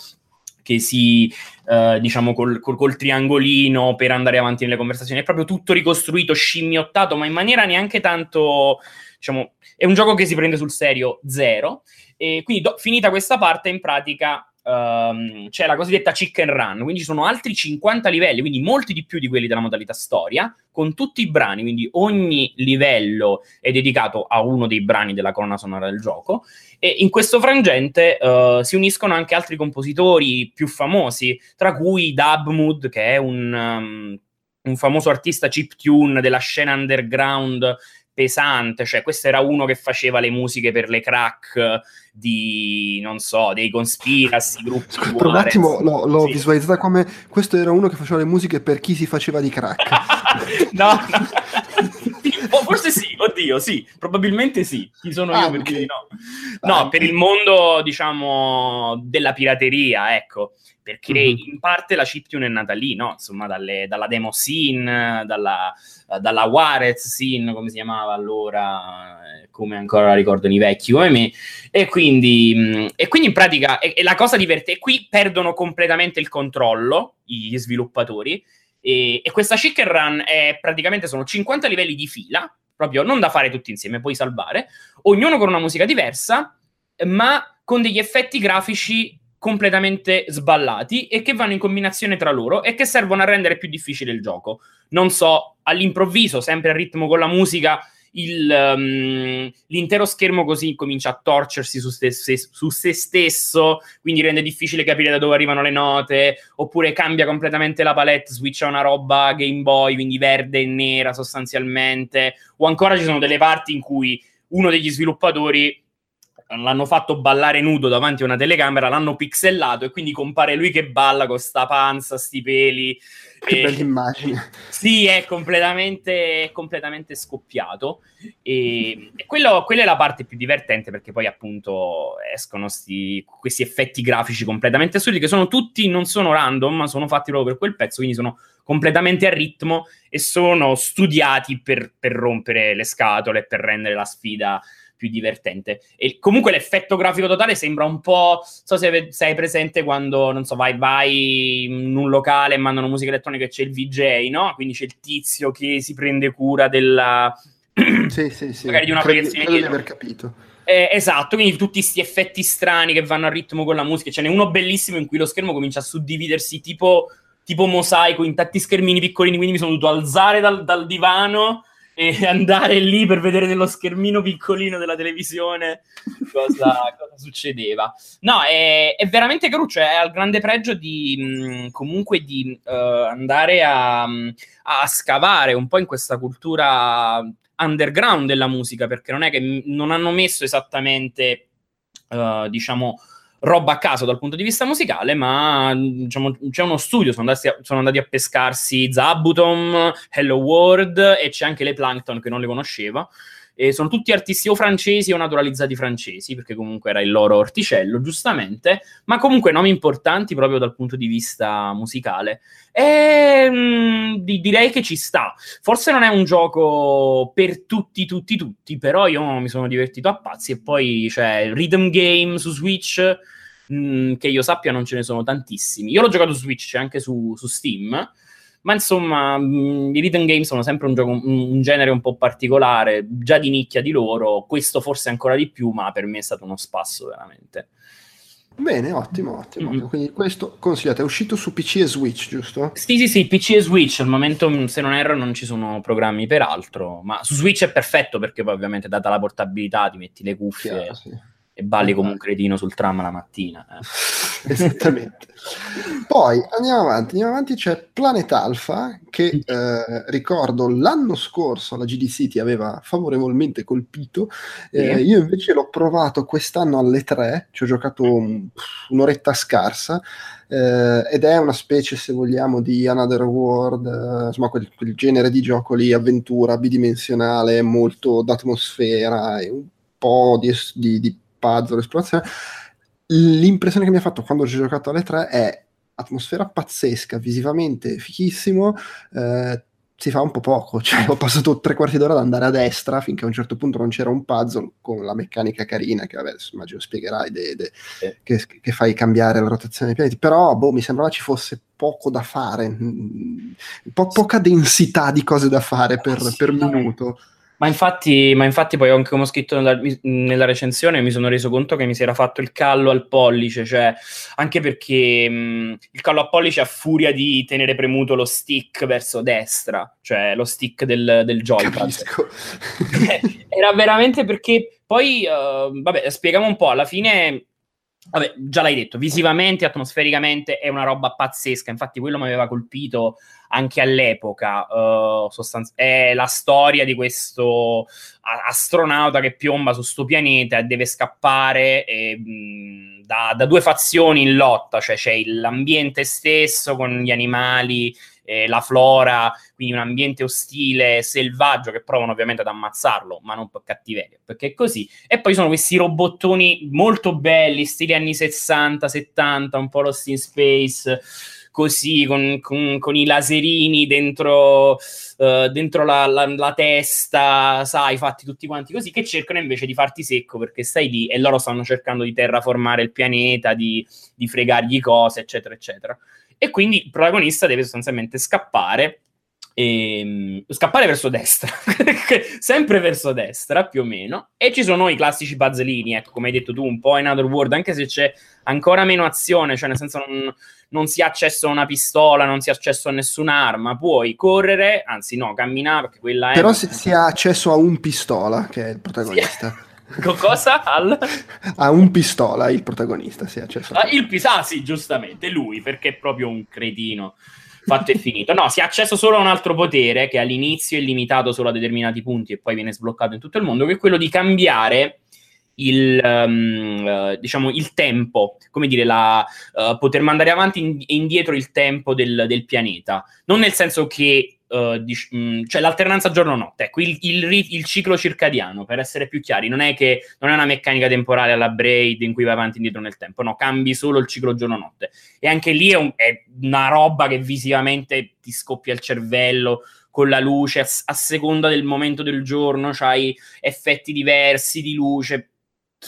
che si, eh, diciamo, col, col, col, triangolino per andare avanti nelle conversazioni. È proprio tutto ricostruito, scimmiottato, ma in maniera neanche tanto, diciamo, è un gioco che si prende sul serio zero. E quindi, do, finita questa parte, in pratica um, c'è la cosiddetta chicken run, quindi ci sono altri 50 livelli, quindi molti di più di quelli della modalità storia, con tutti i brani, quindi ogni livello è dedicato a uno dei brani della colonna sonora del gioco, e in questo frangente uh, si uniscono anche altri compositori più famosi, tra cui Dub Mood, che è un... Um, un famoso artista chiptune della scena underground pesante, cioè questo era uno che faceva le musiche per le crack di, non so, dei conspiracy, gruppi Scusa, per un attimo l'ho, l'ho sì. visualizzata come questo era uno che faceva le musiche per chi si faceva di crack. [LAUGHS] no, no. [LAUGHS] oh, forse sì, oddio, sì, probabilmente sì, chi sono ah, io per okay. dire no. No, ah, per il mondo, diciamo, della pirateria, ecco perché mm-hmm. in parte la chiptune è nata lì, no? Insomma, dalle, dalla demo scene, dalla, dalla Warez scene, come si chiamava allora, eh, come ancora la ricordano i vecchi come me, e quindi, mm, e quindi in pratica e, e la cosa divertente, qui perdono completamente il controllo gli sviluppatori, e, e questa chicken run è praticamente sono 50 livelli di fila, proprio non da fare tutti insieme, puoi salvare, ognuno con una musica diversa, ma con degli effetti grafici completamente sballati e che vanno in combinazione tra loro e che servono a rendere più difficile il gioco. Non so, all'improvviso, sempre a ritmo con la musica, il, um, l'intero schermo così comincia a torcersi su, ste- su, se stesso, quindi rende difficile capire da dove arrivano le note, oppure cambia completamente la palette, switcha una roba Game Boy, quindi verde e nera sostanzialmente, o ancora ci sono delle parti in cui uno degli sviluppatori l'hanno fatto ballare nudo davanti a una telecamera, l'hanno pixellato e quindi compare lui che balla con sta panza, sti peli. Che bella immagine. [LAUGHS] Sì, è completamente, completamente scoppiato. E, e quello, quella è la parte più divertente perché poi appunto escono sti, questi effetti grafici completamente assurdi che sono tutti, non sono random, ma sono fatti proprio per quel pezzo, quindi sono completamente a ritmo e sono studiati per, per rompere le scatole, per rendere la sfida più divertente. E comunque l'effetto grafico totale sembra un po'. So se, se hai presente quando, non so, vai, vai in un locale e mandano musica elettronica e c'è il VJ, no? Quindi c'è il tizio che si prende cura della. [CLEARS THROAT] sì, sì, sì. Magari di una proiezione. Credo di aver capito. Eh, esatto, quindi tutti questi effetti strani che vanno a ritmo con la musica. Ce n'è uno bellissimo in cui lo schermo comincia a suddividersi tipo, tipo mosaico in tanti schermini piccolini. Quindi mi sono dovuto alzare dal, dal divano e [LAUGHS] andare lì per vedere nello schermino piccolino della televisione cosa, [LAUGHS] cosa succedeva. No, è, è, veramente caruccio, è al grande pregio di mh, comunque di uh, andare a, a, scavare un po' in questa cultura underground della musica, perché non è che non hanno messo esattamente, uh, diciamo, roba a caso dal punto di vista musicale, ma diciamo, c'è uno studio, sono andati, a, sono andati a pescarsi Zabutom, Hello World e c'è anche le Plankton che non le conosceva. E sono tutti artisti o francesi o naturalizzati francesi, perché comunque era il loro orticello, giustamente, ma comunque nomi importanti proprio dal punto di vista musicale. E mh, direi che ci sta. Forse non è un gioco per tutti, tutti, tutti, però io mi sono divertito a pazzi. E poi c'è Rhythm Game su Switch, mh, che io sappia non ce ne sono tantissimi. Io l'ho giocato su Switch, anche su, su Steam ma insomma, mh, i rhythm games sono sempre un, gioco, un, un, genere un po' particolare, già di nicchia di loro, questo forse ancora di più, ma per me è stato uno spasso veramente. Bene, ottimo, ottimo. Mm-hmm. Quindi questo consigliate, è uscito su PC e Switch, giusto? Sì, sì, sì, PC e Switch, al momento se non erro non ci sono programmi per altro, ma su Switch è perfetto perché poi ovviamente data la portabilità ti metti le cuffie. Chiaro, sì e balli Esatto. come un cretino sul tram la mattina. eh. [LAUGHS] Esattamente. Poi andiamo avanti, andiamo avanti, c'è Planet Alpha che eh, ricordo l'anno scorso la GDC ti aveva favorevolmente colpito, Eh, io invece l'ho provato quest'anno alle 3, ci ho giocato un- un'oretta scarsa eh, ed è una specie se vogliamo di Another World, eh, insomma quel, quel genere di gioco lì, avventura bidimensionale, molto d'atmosfera e un po' di, di- di puzzle, esplorazione. L'impressione che mi ha fatto quando ho giocato alle 3 è atmosfera pazzesca, visivamente fichissimo, eh, si fa un po' poco, [LAUGHS] cioè ho passato tre quarti d'ora ad andare a destra finché a un certo punto non c'era un puzzle con la meccanica carina che vabbè, immagino spiegherai de- de- Sì. che, che fai cambiare la rotazione dei pianeti, però boh, mi sembrava ci fosse poco da fare, mm, po- poca densità di cose da fare per, per minuto. Ma infatti, ma infatti poi anche come ho scritto nella, nella recensione mi sono reso conto che mi si era fatto il callo al pollice, cioè anche perché mh, il callo al pollice a furia di tenere premuto lo stick verso destra, cioè lo stick del, del joypad. [LAUGHS] Era veramente perché poi, eh, vabbè, spieghiamo un po', alla fine, vabbè, già l'hai detto, visivamente, atmosfericamente è una roba pazzesca, infatti quello mi aveva colpito anche all'epoca, eh, sostanz- è la storia di questo astronauta che piomba su sto pianeta e deve scappare e, mh, da, da due fazioni in lotta, cioè c'è l'ambiente stesso con gli animali, eh, la flora, quindi un ambiente ostile, selvaggio, che provano ovviamente ad ammazzarlo, ma non per cattiveria, perché è così. E poi sono questi robottoni molto belli, stili anni 60, 70, un po' Lost in Space, così, con, con- con i laserini dentro, eh, dentro la, la- la testa, sai, fatti tutti quanti così, che cercano invece di farti secco perché stai lì e loro stanno cercando di terraformare il pianeta, di, di fregargli cose, eccetera, eccetera. E quindi il protagonista deve sostanzialmente scappare. ehm, scappare verso destra, [LAUGHS] sempre verso destra più o meno, e ci sono i classici puzzlini, ecco, come hai detto tu, un po' in Other World, anche se c'è ancora meno azione, cioè nel senso non, non si ha accesso a una pistola, non si ha accesso a nessun'arma, puoi correre, anzi no, camminare, perché quella è... Però si, si ha accesso a un pistola, che è il protagonista. [LAUGHS] Co- Cosa? Al... A un pistola il protagonista, a Ah, il Pisa, ah, sì, giustamente, lui, perché è proprio un cretino. Fatto e finito. No, si ha accesso solo a un altro potere che all'inizio è limitato solo a determinati punti e poi viene sbloccato in tutto il mondo, che è quello di cambiare il, eh, diciamo, il tempo, come dire, la, eh, poter mandare avanti e indietro il tempo del, del pianeta. Non nel senso che, eh, dic- mh, cioè l'alternanza giorno-notte, ecco, il, il il ciclo circadiano, per essere più chiari, non è che non è una meccanica temporale alla Braid in cui vai avanti e indietro nel tempo, no, cambi solo il ciclo giorno-notte. E anche lì è, un- è una roba che visivamente ti scoppia il cervello con la luce, a, a seconda del momento del giorno, c'hai effetti diversi di luce,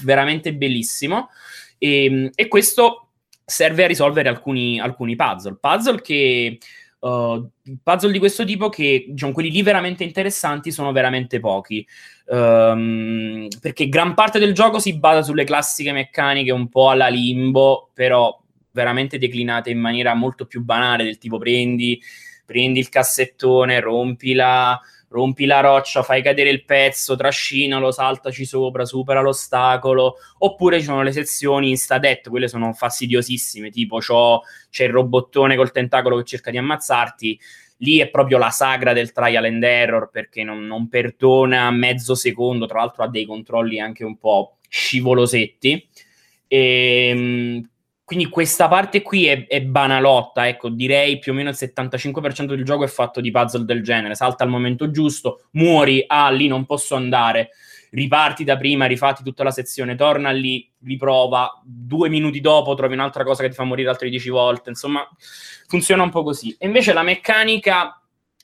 veramente bellissimo. E, e questo serve a risolvere alcuni, alcuni puzzle. Puzzle che. Uh, puzzle di questo tipo che diciamo, quelli lì veramente interessanti sono veramente pochi. Ehm, perché gran parte del gioco si basa sulle classiche meccaniche un po' alla limbo però veramente declinate in maniera molto più banale del tipo prendi, prendi il cassettone rompi la, rompi la roccia, fai cadere il pezzo, trascinalo, saltaci sopra, supera l'ostacolo, oppure ci sono le sezioni insta-death, quelle sono fastidiosissime, tipo c'è il robottone col tentacolo che cerca di ammazzarti, lì è proprio la sagra del trial and error, perché non, non perdona mezzo secondo, tra l'altro ha dei controlli anche un po' scivolosetti, e, quindi questa parte qui è, è, banalotta, ecco, direi più o meno il 75% del gioco è fatto di puzzle del genere, salta al momento giusto, muori, ah lì non posso andare, riparti da prima, rifatti tutta la sezione, torna lì, riprova, due minuti dopo trovi un'altra cosa che ti fa morire altre 10 volte, insomma funziona un po' così. E invece la meccanica,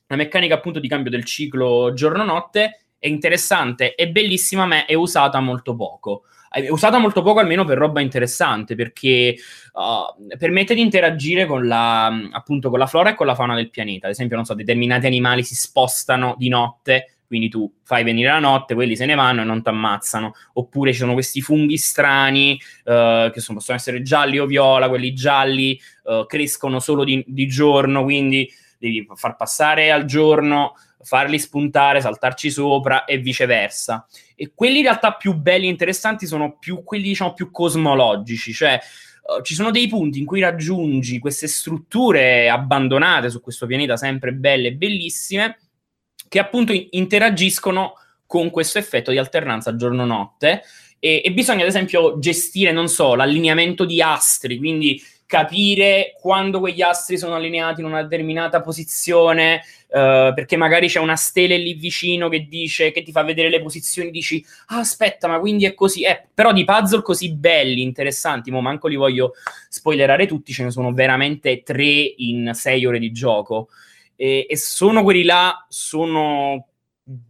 la meccanica appunto di cambio del ciclo giorno-notte è interessante, è bellissima, ma è usata molto poco è usata molto poco almeno per roba interessante perché uh, permette di interagire con la, appunto, con la flora e con la fauna del pianeta. Ad esempio non so determinati animali si spostano di notte quindi tu fai venire la notte quelli se ne vanno e non ti ammazzano oppure ci sono questi funghi strani uh, che sono, possono essere gialli o viola quelli gialli uh, crescono solo di, di giorno quindi devi far passare al giorno farli spuntare, saltarci sopra e viceversa. E quelli in realtà più belli e interessanti sono più quelli, diciamo, più cosmologici, cioè uh, ci sono dei punti in cui raggiungi queste strutture abbandonate su questo pianeta sempre belle e bellissime che appunto interagiscono con questo effetto di alternanza giorno-notte e, e, bisogna ad esempio gestire, non so, l'allineamento di astri, quindi capire quando quegli astri sono allineati in una determinata posizione, uh, perché magari c'è una stele lì vicino che dice, che ti fa vedere le posizioni, dici, ah, aspetta, ma quindi è così, eh, però di puzzle così belli, interessanti, mo manco li voglio spoilerare tutti, ce ne sono veramente tre in sei ore di gioco, e, e sono quelli là, sono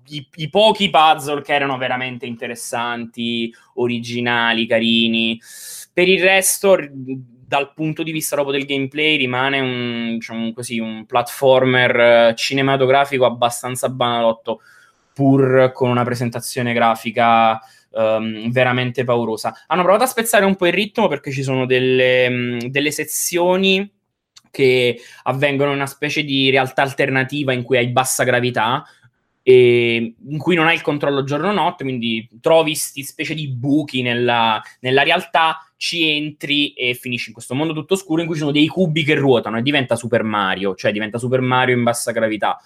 i, i, pochi puzzle che erano veramente interessanti, originali, carini. Per il resto, dal punto di vista proprio del gameplay, rimane un, diciamo così, un platformer eh, cinematografico abbastanza banalotto, pur con una presentazione grafica um, veramente paurosa. Hanno provato a spezzare un po' il ritmo perché ci sono delle, um, delle sezioni che avvengono in una specie di realtà alternativa in cui hai bassa gravità, e in cui non hai il controllo giorno-notte, quindi trovi questi specie di buchi nella, nella, realtà, ci entri e finisci in questo mondo tutto scuro in cui ci sono dei cubi che ruotano e diventa Super Mario, cioè diventa Super Mario in bassa gravità.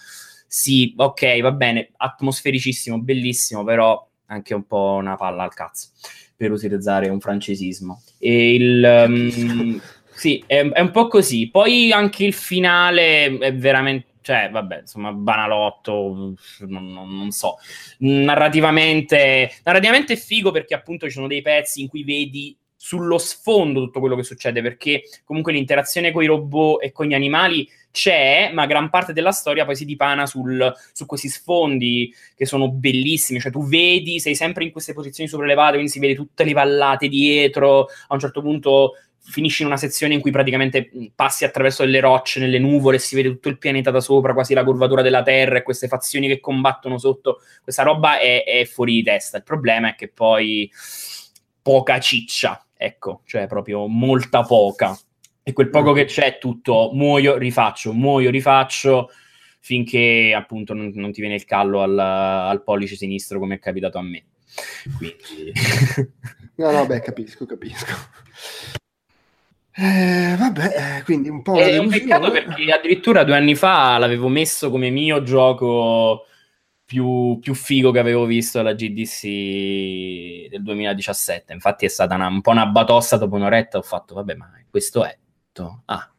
Sì, ok, va bene, atmosfericissimo, bellissimo, però anche un po' una palla al cazzo, per utilizzare un francesismo. E il... Um, sì, è, è un po' così. Poi anche il finale è veramente cioè, vabbè, insomma, banalotto, non, non, non so. Narrativamente, narrativamente è figo perché appunto ci sono dei pezzi in cui vedi sullo sfondo tutto quello che succede, perché comunque l'interazione con i robot e con gli animali c'è, ma gran parte della storia poi si dipana sul, su questi sfondi che sono bellissimi, cioè tu vedi, sei sempre in queste posizioni sopraelevate, quindi si vede tutte le vallate dietro, a un certo punto finisci in una sezione in cui praticamente passi attraverso delle rocce, nelle nuvole, si vede tutto il pianeta da sopra, quasi la curvatura della Terra e queste fazioni che combattono sotto. Questa roba è, è fuori di testa. Il problema è che poi poca ciccia, ecco, cioè proprio molta poca. E quel poco che c'è è tutto muoio, rifaccio, muoio, rifaccio, finché appunto non, non ti viene il callo al, al pollice sinistro come è capitato a me. Quindi... no, no, beh, capisco, capisco. Eh, vabbè, eh, quindi un po'. È un peccato perché addirittura due anni fa l'avevo messo come mio gioco più, più figo che avevo visto alla GDC del 2017. Infatti è stata una, un po' una batossa dopo un'oretta. Ho fatto, vabbè, ma questo è. Ah,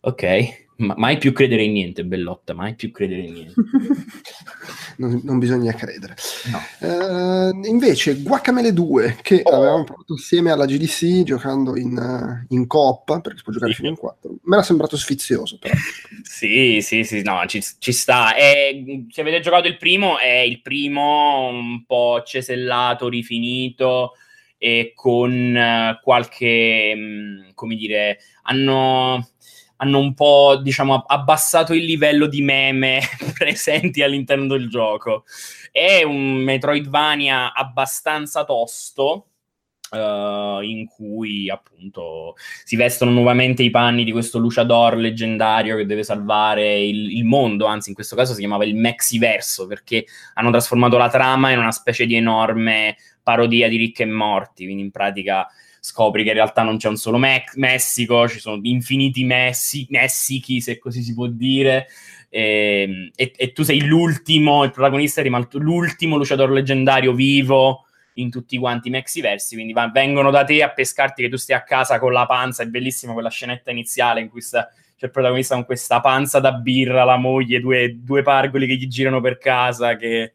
ok. Ma mai più credere in niente, Bellotta, mai più credere in niente. [LAUGHS] non, non, bisogna credere. No. Uh, invece, Guacamele 2, che oh. avevamo provato insieme alla GDC giocando in, uh, in coop, perché si può giocare sì. fino in 4, me era sembrato sfizioso. Però. [LAUGHS] sì, sì, sì, no, ci, ci sta. È, se avete giocato il primo, è il primo un po' cesellato, rifinito e con uh, qualche, um, come dire, hanno hanno un po', diciamo, abbassato il livello di meme [LAUGHS] presenti all'interno del gioco. È un Metroidvania abbastanza tosto, Uh, in cui appunto si vestono nuovamente i panni di questo luciador leggendario che deve salvare il, il, mondo, anzi in questo caso si chiamava il Mexiverso perché hanno trasformato la trama in una specie di enorme parodia di Ricche e Morti, quindi in pratica scopri che in realtà non c'è un solo Me- Messico, ci sono infiniti Messi- Messichi, se così si può dire, e, ehm, e, e tu sei l'ultimo, il protagonista è rimasto l'ultimo luciatore leggendario vivo in tutti quanti i Mexiversi, quindi va, vengono da te a pescarti che tu stia a casa con la panza, è bellissima quella scenetta iniziale in cui sta, c'è il protagonista con questa panza da birra, la moglie, due, due pargoli che gli girano per casa, che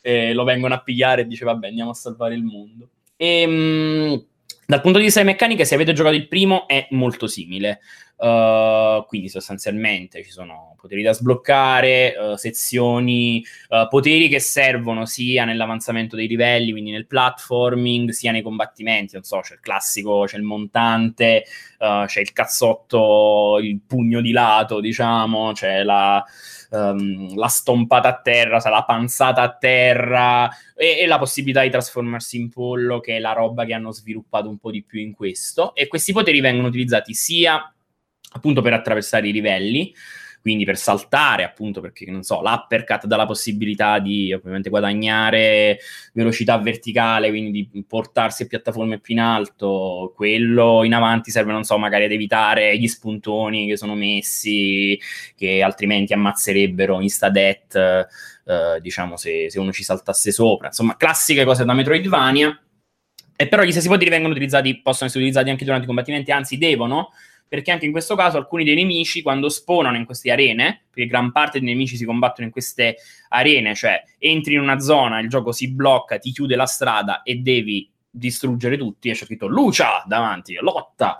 eh, lo vengono a pigliare e dice vabbè andiamo a salvare il mondo. E, mh, dal punto di vista delle meccaniche, se avete giocato il primo, è molto simile. Uh, quindi sostanzialmente ci sono poteri da sbloccare, uh, sezioni, uh, poteri che servono sia nell'avanzamento dei livelli, quindi nel platforming, sia nei combattimenti. Non so, c'è il classico, c'è il montante, c'è il cazzotto, il pugno di lato, diciamo, c'è la um, la stompata a terra, la panzata a terra e, e, la possibilità di trasformarsi in pollo, che è la roba che hanno sviluppato un po' di più in questo. E questi poteri vengono utilizzati sia appunto per attraversare i livelli, quindi per saltare appunto perché non so l'uppercut dà la possibilità di ovviamente guadagnare velocità verticale quindi di portarsi a piattaforme più in alto. Quello in avanti serve non so magari ad evitare gli spuntoni che sono messi che altrimenti ammazzerebbero insta death eh, diciamo se, se uno ci saltasse sopra. Insomma classiche cose da Metroidvania e però gli stessi poteri vengono utilizzati, possono essere utilizzati anche durante i combattimenti, anzi devono, perché anche in questo caso alcuni dei nemici quando spawnano in queste arene, perché gran parte dei nemici si combattono in queste arene, cioè entri in una zona, il gioco si blocca, ti chiude la strada e devi distruggere tutti, e c'è scritto Lucia davanti, lotta,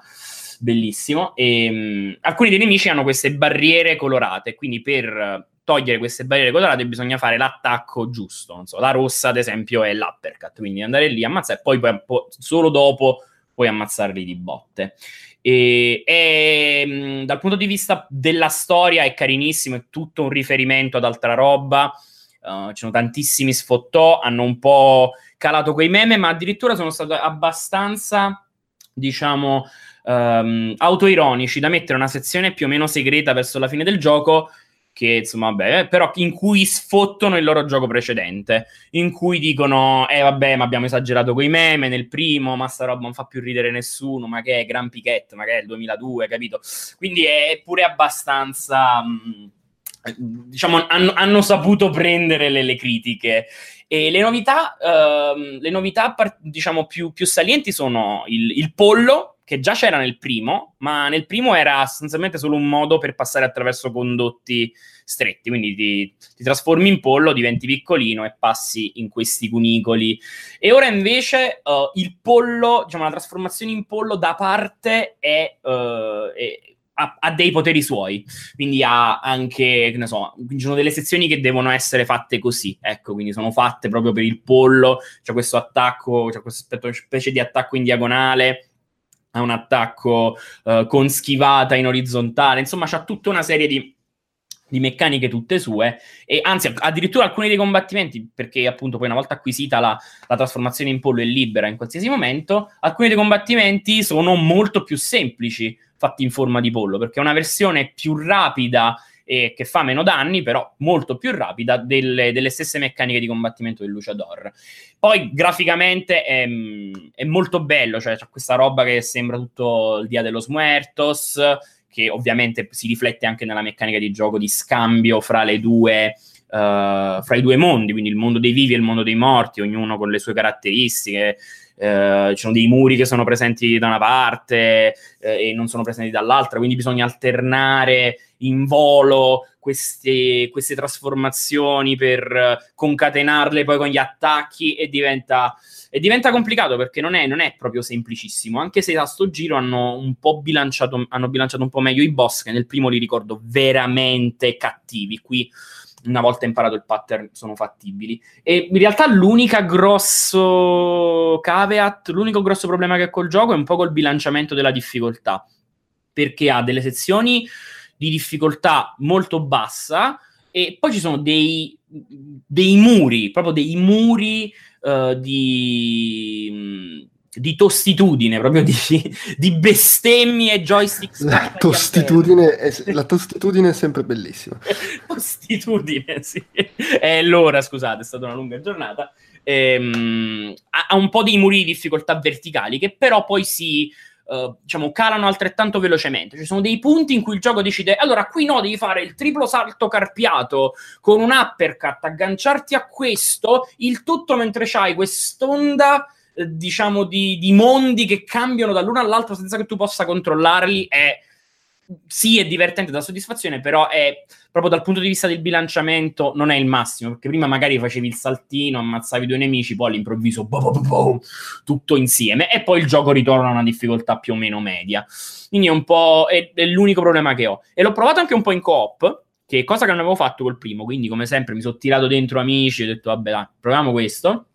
bellissimo, e mh, alcuni dei nemici hanno queste barriere colorate, quindi per togliere queste barriere colorate bisogna fare l'attacco giusto. Non so, la rossa, ad esempio, è l'uppercut, quindi andare lì, ammazzare, poi, poi po- solo dopo puoi ammazzarli di botte. E, e mh, dal punto di vista della storia è carinissimo, è tutto un riferimento ad altra roba. Uh, ci sono tantissimi sfottò, hanno un po' calato quei meme, ma addirittura sono stati abbastanza, diciamo, um, autoironici da mettere una sezione più o meno segreta verso la fine del gioco che insomma, vabbè, però in cui sfottono il loro gioco precedente, in cui dicono, eh vabbè, ma abbiamo esagerato coi meme nel primo, ma sta roba non fa più ridere nessuno, ma che è Gran Piquet, ma che è il 2002, capito? Quindi è pure abbastanza... Mh, diciamo, hanno, hanno, saputo prendere le, le, critiche. E le novità, uh, le novità diciamo, più, più, salienti sono il, il pollo, che già c'era nel primo, ma nel primo era sostanzialmente solo un modo per passare attraverso condotti stretti, quindi ti, ti, trasformi in pollo, diventi piccolino e passi in questi cunicoli. E ora invece uh, il pollo, diciamo la trasformazione in pollo da parte è, uh, è ha, dei poteri suoi, quindi ha anche, ne so, ci sono delle sezioni che devono essere fatte così, ecco, quindi sono fatte proprio per il pollo, c'è questo attacco, c'è questa specie di attacco in diagonale, ha un attacco uh, con schivata in orizzontale, insomma c'ha tutta una serie di, di, meccaniche tutte sue e anzi addirittura alcuni dei combattimenti, perché appunto poi una volta acquisita la, la trasformazione in pollo è libera in qualsiasi momento, alcuni dei combattimenti sono molto più semplici fatti in forma di pollo, perché è una versione più rapida e che fa meno danni, però molto più rapida delle, delle stesse meccaniche di combattimento del Luciador. Poi graficamente è, è molto bello, cioè c'è questa roba che sembra tutto il Dia de los Muertos, che ovviamente si riflette anche nella meccanica di gioco di scambio fra le due. Uh, fra i due mondi, quindi il mondo dei vivi e il mondo dei morti, ognuno con le sue caratteristiche. Uh, ci sono dei muri che sono presenti da una parte uh, e non sono presenti dall'altra, quindi bisogna alternare in volo queste, queste trasformazioni per concatenarle poi con gli attacchi e diventa, e diventa complicato perché non è, non è, proprio semplicissimo, anche se a sto giro hanno un po' bilanciato, hanno bilanciato un po' meglio i boss, che nel primo li ricordo veramente cattivi. Qui una volta imparato il pattern sono fattibili. E in realtà l'unica grosso caveat, l'unico grosso problema che ho col gioco è un po' col bilanciamento della difficoltà, perché ha delle sezioni di difficoltà molto bassa e poi ci sono dei, dei muri, proprio dei muri uh, di, di tostitudine, proprio di, di bestemmie e joystick. La tostitudine, è, [LAUGHS] la tostitudine è sempre bellissima. tostitudine, sì. È l'ora, scusate, è stata una lunga giornata. Ehm, ha, un po' dei muri di difficoltà verticali che però poi si Uh, diciamo, calano altrettanto velocemente. Ci sono dei punti in cui il gioco decide, allora qui no, devi fare il triplo salto carpiato con un uppercut, agganciarti a questo, il tutto mentre c'hai quest'onda, eh, diciamo, di, di, mondi che cambiano dall'uno all'altro senza che tu possa controllarli. È sì, è divertente da soddisfazione, però è proprio dal punto di vista del bilanciamento non è il massimo, perché prima magari facevi il saltino, ammazzavi due nemici, poi all'improvviso boh, boh, boh, tutto insieme e poi il gioco ritorna a una difficoltà più o meno media. Quindi è un po' è, è l'unico problema che ho. E l'ho provato anche un po' in coop, che cosa che non avevo fatto col primo, quindi come sempre mi sono tirato dentro amici e ho detto vabbè, dai, proviamo questo.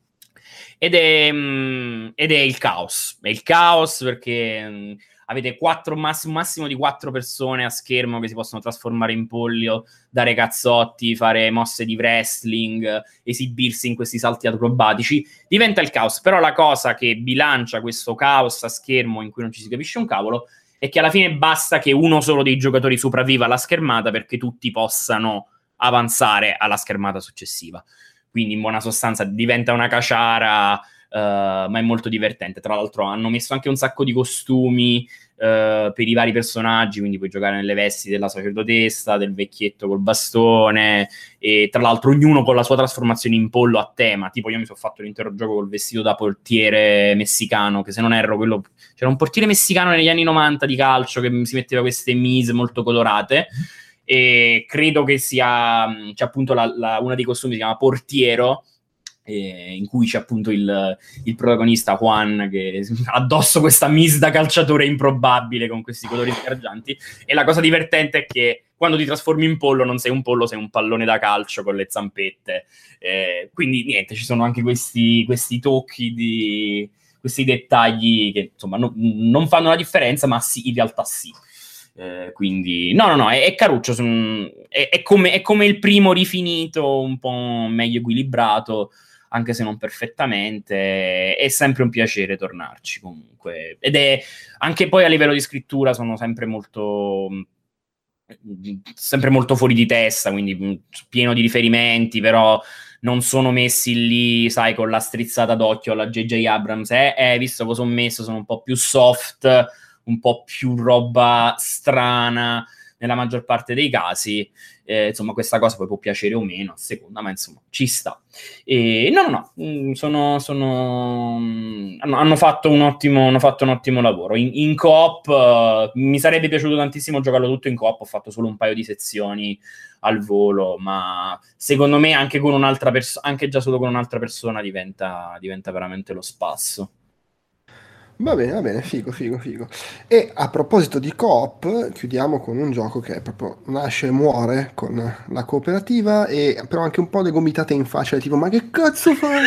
Ed è, mm, ed è il caos, è il caos perché mm, avete quattro, massimo, massimo di quattro persone a schermo che si possono trasformare in pollo, dare cazzotti, fare mosse di wrestling, esibirsi in questi salti acrobatici, diventa il caos. Però la cosa che bilancia questo caos a schermo in cui non ci si capisce un cavolo è che alla fine basta che uno solo dei giocatori sopravviva alla schermata perché tutti possano avanzare alla schermata successiva. Quindi in buona sostanza diventa una caciara Uh, ma è molto divertente. Tra l'altro hanno messo anche un sacco di costumi uh, per i vari personaggi, quindi puoi giocare nelle vesti della sacerdotessa, del vecchietto col bastone, e tra l'altro ognuno con la sua trasformazione in pollo a tema. Tipo io mi sono fatto l'intero gioco col vestito da portiere messicano, che se non erro quello... C'era un portiere messicano negli anni 90 di calcio che si metteva queste mise molto colorate e credo che sia c'è appunto la, la, una dei costumi si chiama portiero eh, in cui c'è appunto il, il, protagonista Juan che [LAUGHS] addosso questa miss da calciatore improbabile con questi colori sgargianti. E la cosa divertente è che quando ti trasformi in pollo non sei un pollo, sei un pallone da calcio con le zampette. Eh, quindi niente, ci sono anche questi, questi tocchi di questi dettagli che insomma no, non fanno la differenza ma sì, in realtà sì eh, quindi no, no, no, è, è caruccio. È, è, come, è, come, il primo rifinito, un po' meglio equilibrato anche se non perfettamente, è sempre un piacere tornarci comunque. Ed è anche poi a livello di scrittura sono sempre molto sempre molto fuori di testa, quindi mm, pieno di riferimenti, però non sono messi lì, sai, con la strizzata d'occhio alla JJ Abrams, eh, eh visto cosa ho messo, sono un po' più soft, un po' più roba strana nella maggior parte dei casi, eh, insomma, questa cosa poi può piacere o meno a seconda, ma insomma, ci sta. E, no, no, no, mm, sono, sono, mm, hanno, hanno, fatto un ottimo, hanno fatto un ottimo lavoro. In, in coop uh, mi sarebbe piaciuto tantissimo giocarlo tutto in coop, ho fatto solo un paio di sezioni al volo, ma secondo me anche, con un'altra perso- anche già solo con un'altra persona diventa, diventa veramente lo spasso. Va bene, va bene, figo, figo, figo. E a proposito di coop, chiudiamo con un gioco che proprio nasce e muore con la cooperativa, e però anche un po' le gomitate in faccia, tipo, ma che cazzo fai? [LAUGHS]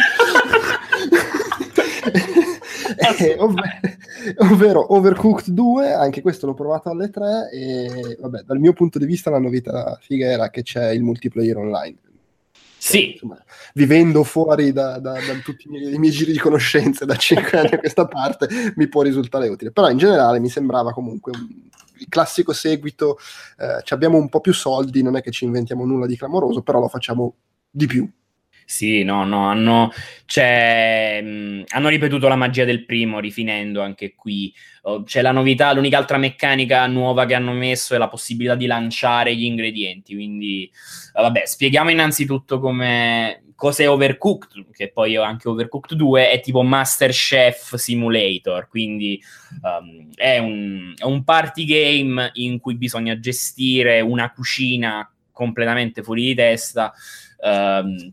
eh, [LAUGHS] ov- ovvero Overcooked 2, anche questo l'ho provato alle 3 e vabbè, dal mio punto di vista la novità figa era che c'è il multiplayer online sì. Insomma, vivendo fuori da, da, da tutti i miei, i miei, giri di conoscenze da cinque anni a questa parte, mi può risultare utile. Però in generale mi sembrava comunque un, il classico seguito, eh, abbiamo un po' più soldi, non è che ci inventiamo nulla di clamoroso, però lo facciamo di più. Sì, no, no, hanno, cioè, mh, hanno, ripetuto la magia del primo, rifinendo anche qui. Oh, c'è la novità, l'unica altra meccanica nuova che hanno messo è la possibilità di lanciare gli ingredienti. Quindi, uh, vabbè, spieghiamo innanzitutto come cos'è Overcooked, che poi anche Overcooked 2 è tipo Master Chef Simulator, quindi um, è, un, è un party game in cui bisogna gestire una cucina completamente fuori di testa. Um,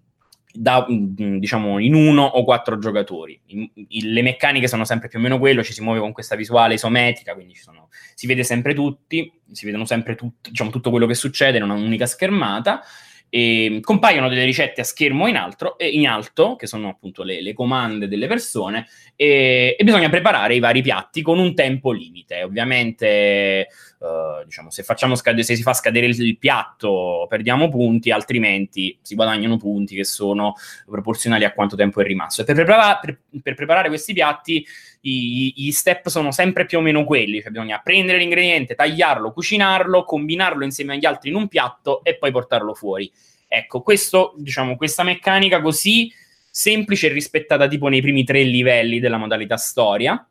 da, mm, diciamo in uno o quattro giocatori. In, in, le meccaniche sono sempre più o meno quello, ci si muove con questa visuale isometrica, quindi sono, si vede sempre tutti, si vedono sempre tutti, diciamo, tutto quello che succede in un'unica schermata. E compaiono delle ricette a schermo in, altro, in alto, che sono appunto le, le comande delle persone, e, e, bisogna preparare i vari piatti con un tempo limite. Ovviamente, uh, diciamo, se, scade- se, si fa scadere il, piatto perdiamo punti, altrimenti si guadagnano punti che sono proporzionali a quanto tempo è rimasto. E per, prepara- per, per preparare questi piatti gli step sono sempre più o meno quelli, cioè bisogna prendere l'ingrediente, tagliarlo, cucinarlo, combinarlo insieme agli altri in un piatto e poi portarlo fuori. Ecco, questo, diciamo, questa meccanica così semplice e rispettata tipo nei primi tre livelli della modalità storia.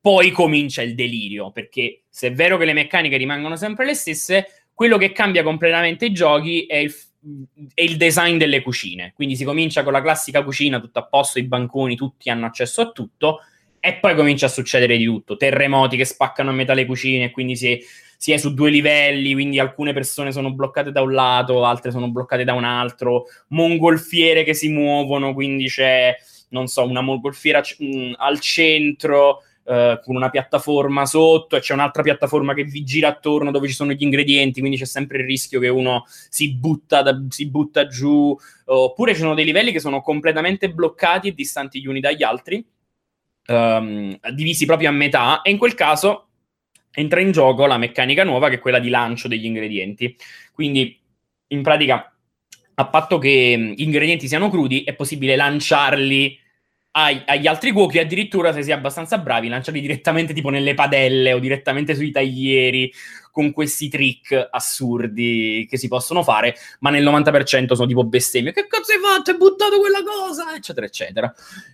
Poi comincia il delirio, perché se è vero che le meccaniche rimangono sempre le stesse, quello che cambia completamente i giochi è il, è il design delle cucine. Quindi si comincia con la classica cucina, tutto a posto, i banconi, tutti hanno accesso a tutto, e poi comincia a succedere di tutto. Terremoti che spaccano a metà le cucine, quindi si si è su due livelli, quindi alcune persone sono bloccate da un lato, altre sono bloccate da un altro, mongolfiere che si muovono, quindi c'è, non so, una mongolfiera c- mh, mm, al centro. Uh, con una piattaforma sotto e c'è un'altra piattaforma che vi gira attorno dove ci sono gli ingredienti, quindi c'è sempre il rischio che uno si butta, da, si butta giù, oppure ci sono dei livelli che sono completamente bloccati e distanti gli uni dagli altri, um, divisi proprio a metà, e in quel caso entra in gioco la meccanica nuova che è quella di lancio degli ingredienti. Quindi, in pratica, a patto che gli ingredienti siano crudi, è possibile lanciarli ai- agli altri cuochi, addirittura se si è abbastanza bravi, lanciarli direttamente tipo nelle padelle o direttamente sui taglieri con questi trick assurdi che si possono fare, ma nel 90% sono tipo bestemmie. Che cazzo hai fatto? Hai buttato quella cosa? Eccetera, eccetera.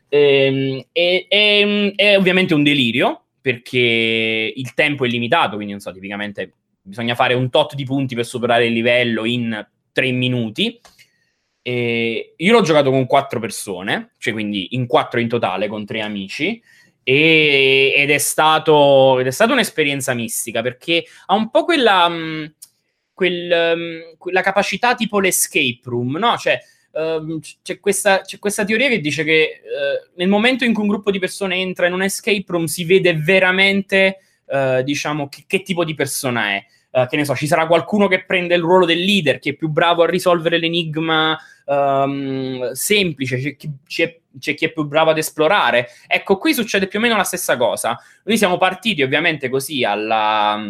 Ehm, e, e- è ovviamente un delirio perché il tempo è limitato, quindi non so, tipicamente bisogna fare un tot di punti per superare il livello in tre minuti. E io l'ho giocato con quattro persone, cioè quindi in quattro in totale con tre amici. e- ed, è stato, ed è stata un'esperienza mistica perché ha un po' quella, mh, quel, mh, quella capacità tipo l'escape room, no? Cioè, c- c'è, questa, c'è questa teoria che dice che eh, nel momento in cui un gruppo di persone entra in un escape room si vede veramente, eh, diciamo, che, che tipo di persona è. Eh, che ne so, ci sarà qualcuno che prende il ruolo del leader, che è più bravo a risolvere l'enigma ehm, semplice, c'è chi, c'è- c'è chi è più bravo ad esplorare. Ecco, qui succede più o meno la stessa cosa. Noi siamo partiti ovviamente così alla,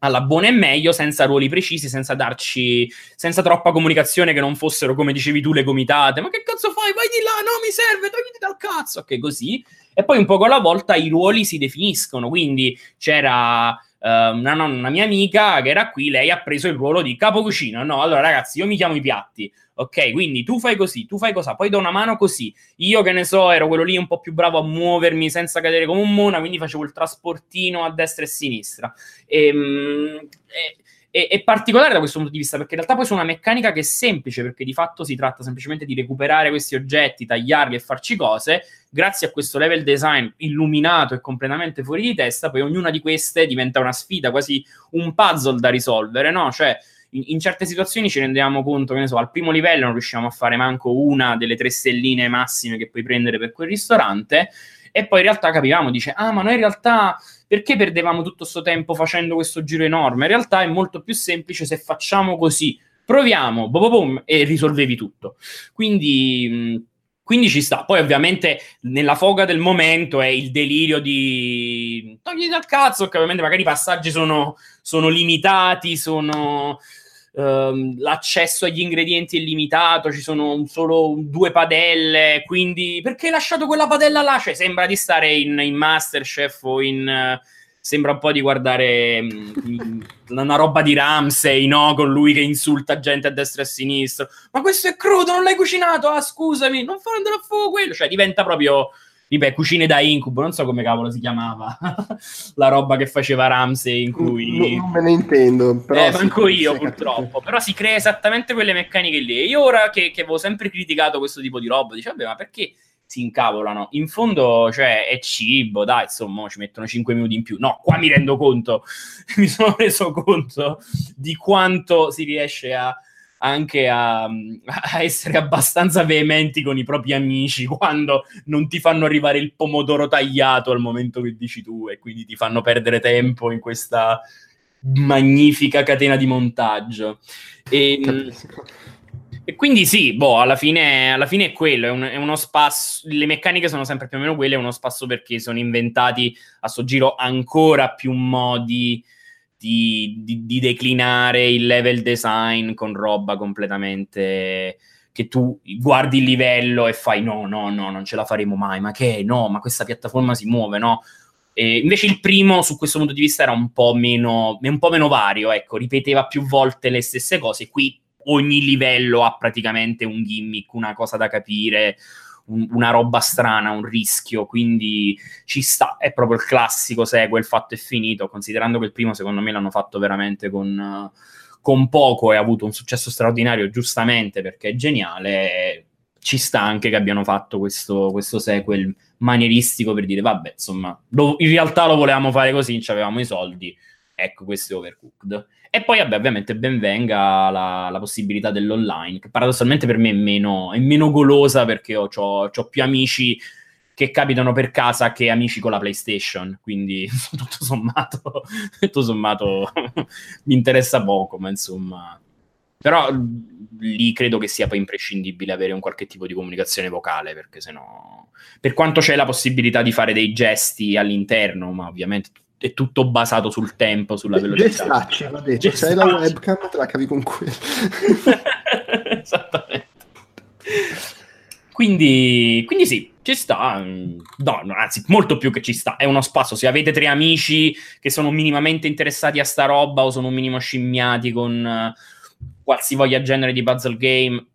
alla buona e meglio, senza ruoli precisi, senza darci, senza troppa comunicazione che non fossero, come dicevi tu, le gomitate. Ma che cazzo fai? Vai di là, no, mi serve, togliti dal cazzo. Ok, così. E poi un poco alla volta i ruoli si definiscono, quindi c'era una, nonna- una mia amica che era qui, lei ha preso il ruolo di capo cucina. No, allora ragazzi, io mi chiamo i piatti. Ok, quindi tu fai così, tu fai così, poi do una mano così. Io che ne so, ero quello lì un po' più bravo a muovermi senza cadere come un mona, quindi facevo il trasportino a destra e a sinistra. Ehm, E, e- è particolare da questo punto di vista perché in realtà poi sono una meccanica che è semplice perché di fatto si tratta semplicemente di recuperare questi oggetti, tagliarli e farci cose. Grazie a questo level design illuminato e completamente fuori di testa, poi ognuna di queste diventa una sfida, quasi un puzzle da risolvere, no? Cioè, in certe situazioni ci rendiamo conto che ne so, al primo livello non riusciamo a fare manco una delle tre stelline massime che puoi prendere per quel ristorante. E poi in realtà capivamo, dice, ah, ma noi in realtà perché perdevamo tutto questo tempo facendo questo giro enorme? In realtà è molto più semplice se facciamo così. Proviamo, boom, boom, e risolvevi tutto. Quindi, quindi ci sta. Poi, ovviamente, nella foga del momento è il delirio di togli dal cazzo, che ovviamente magari i passaggi sono, sono limitati, sono. Ehm, l'accesso agli ingredienti è limitato, ci sono solo due padelle, quindi perché hai lasciato quella padella là? Cioè, sembra di stare in, in Masterchef o in, eh, sembra un po' di guardare mm, [LAUGHS] una roba di Ramsey, no? Con lui che insulta gente a destra e a sinistra. Ma questo è crudo, non l'hai cucinato? Ah, scusami, non fare andare a fuoco quello. Cioè, diventa proprio. Ripeto, cucine da incubo, non so come cavolo si chiamava [LAUGHS] la roba che faceva Ramsey in cui. Non, me ne intendo, però... eh, manco io purtroppo, però si crea esattamente quelle meccaniche lì. E io ora che, che avevo sempre criticato questo tipo di roba, dicevo, vabbè, ma perché si incavolano? In fondo, cioè, è cibo, dai, insomma, ci mettono 5 minuti in più. No, qua mi rendo conto, [LAUGHS] mi sono reso conto di quanto si riesce a anche a, [LAUGHS] a essere abbastanza veementi con i propri amici [LAUGHS] quando non ti fanno arrivare il pomodoro tagliato al momento che dici tu e quindi ti fanno perdere tempo in questa magnifica catena di montaggio. E, Capisco. e quindi sì, boh, alla fine, alla fine è quello, è, un- è uno spasso, le meccaniche sono sempre più o meno quelle, è uno spasso perché sono inventati a sto giro ancora più modi di, di- di declinare il level design con roba completamente che tu guardi il livello e fai no, no, no, non ce la faremo mai, ma che no, ma questa piattaforma si muove, no? E invece il primo, su questo punto di vista, era un po' meno, un po' meno vario, ecco, ripeteva più volte le stesse cose. Qui ogni livello ha praticamente un gimmick, una cosa da capire, un- una roba strana, un rischio, quindi ci sta. È proprio il classico segue, il fatto è finito, considerando che il primo, secondo me, l'hanno fatto veramente con, con poco e ha avuto un successo straordinario, giustamente, perché è geniale. Ci sta anche che abbiano fatto questo, questo sequel manieristico per dire, vabbè, insomma, lo- in realtà lo volevamo fare così, avevamo i soldi, ecco, questo è Overcooked. E poi, vabbè, ovviamente ben venga la, la possibilità dell'online, che paradossalmente per me è meno, è meno golosa perché ho, c'ho- c'ho più amici che capitano per casa che amici con la PlayStation, quindi [LAUGHS] tutto sommato, tutto sommato mi interessa poco, ma insomma... Però lì credo che sia poi imprescindibile avere un qualche tipo di comunicazione vocale, perché sennò... Per quanto c'è la possibilità di fare dei gesti all'interno, ma ovviamente è tutto basato sul tempo, sulla velocità. Gestacci, va detto. Se hai la webcam te la cavi con quello. [LAUGHS] Esattamente. Quindi, quindi sì, ci sta, no, anzi, molto più che ci sta. È uno spazio. Se avete tre amici che sono minimamente interessati a sta roba o sono un minimo scimmiati con eh, qualsivoglia genere di puzzle game,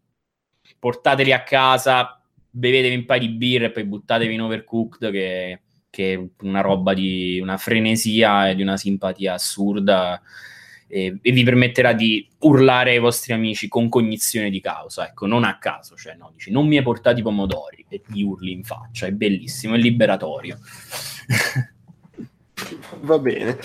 portateli a casa, bevetevi un paio di birre e poi buttatevi in overcooked che, che è una roba di una frenesia e di una simpatia assurda e, e, vi permetterà di urlare ai vostri amici con cognizione di causa, ecco, non a caso, cioè no, dici non mi hai portato i pomodori e gli urli in faccia, è bellissimo, è liberatorio. [LAUGHS] Va bene.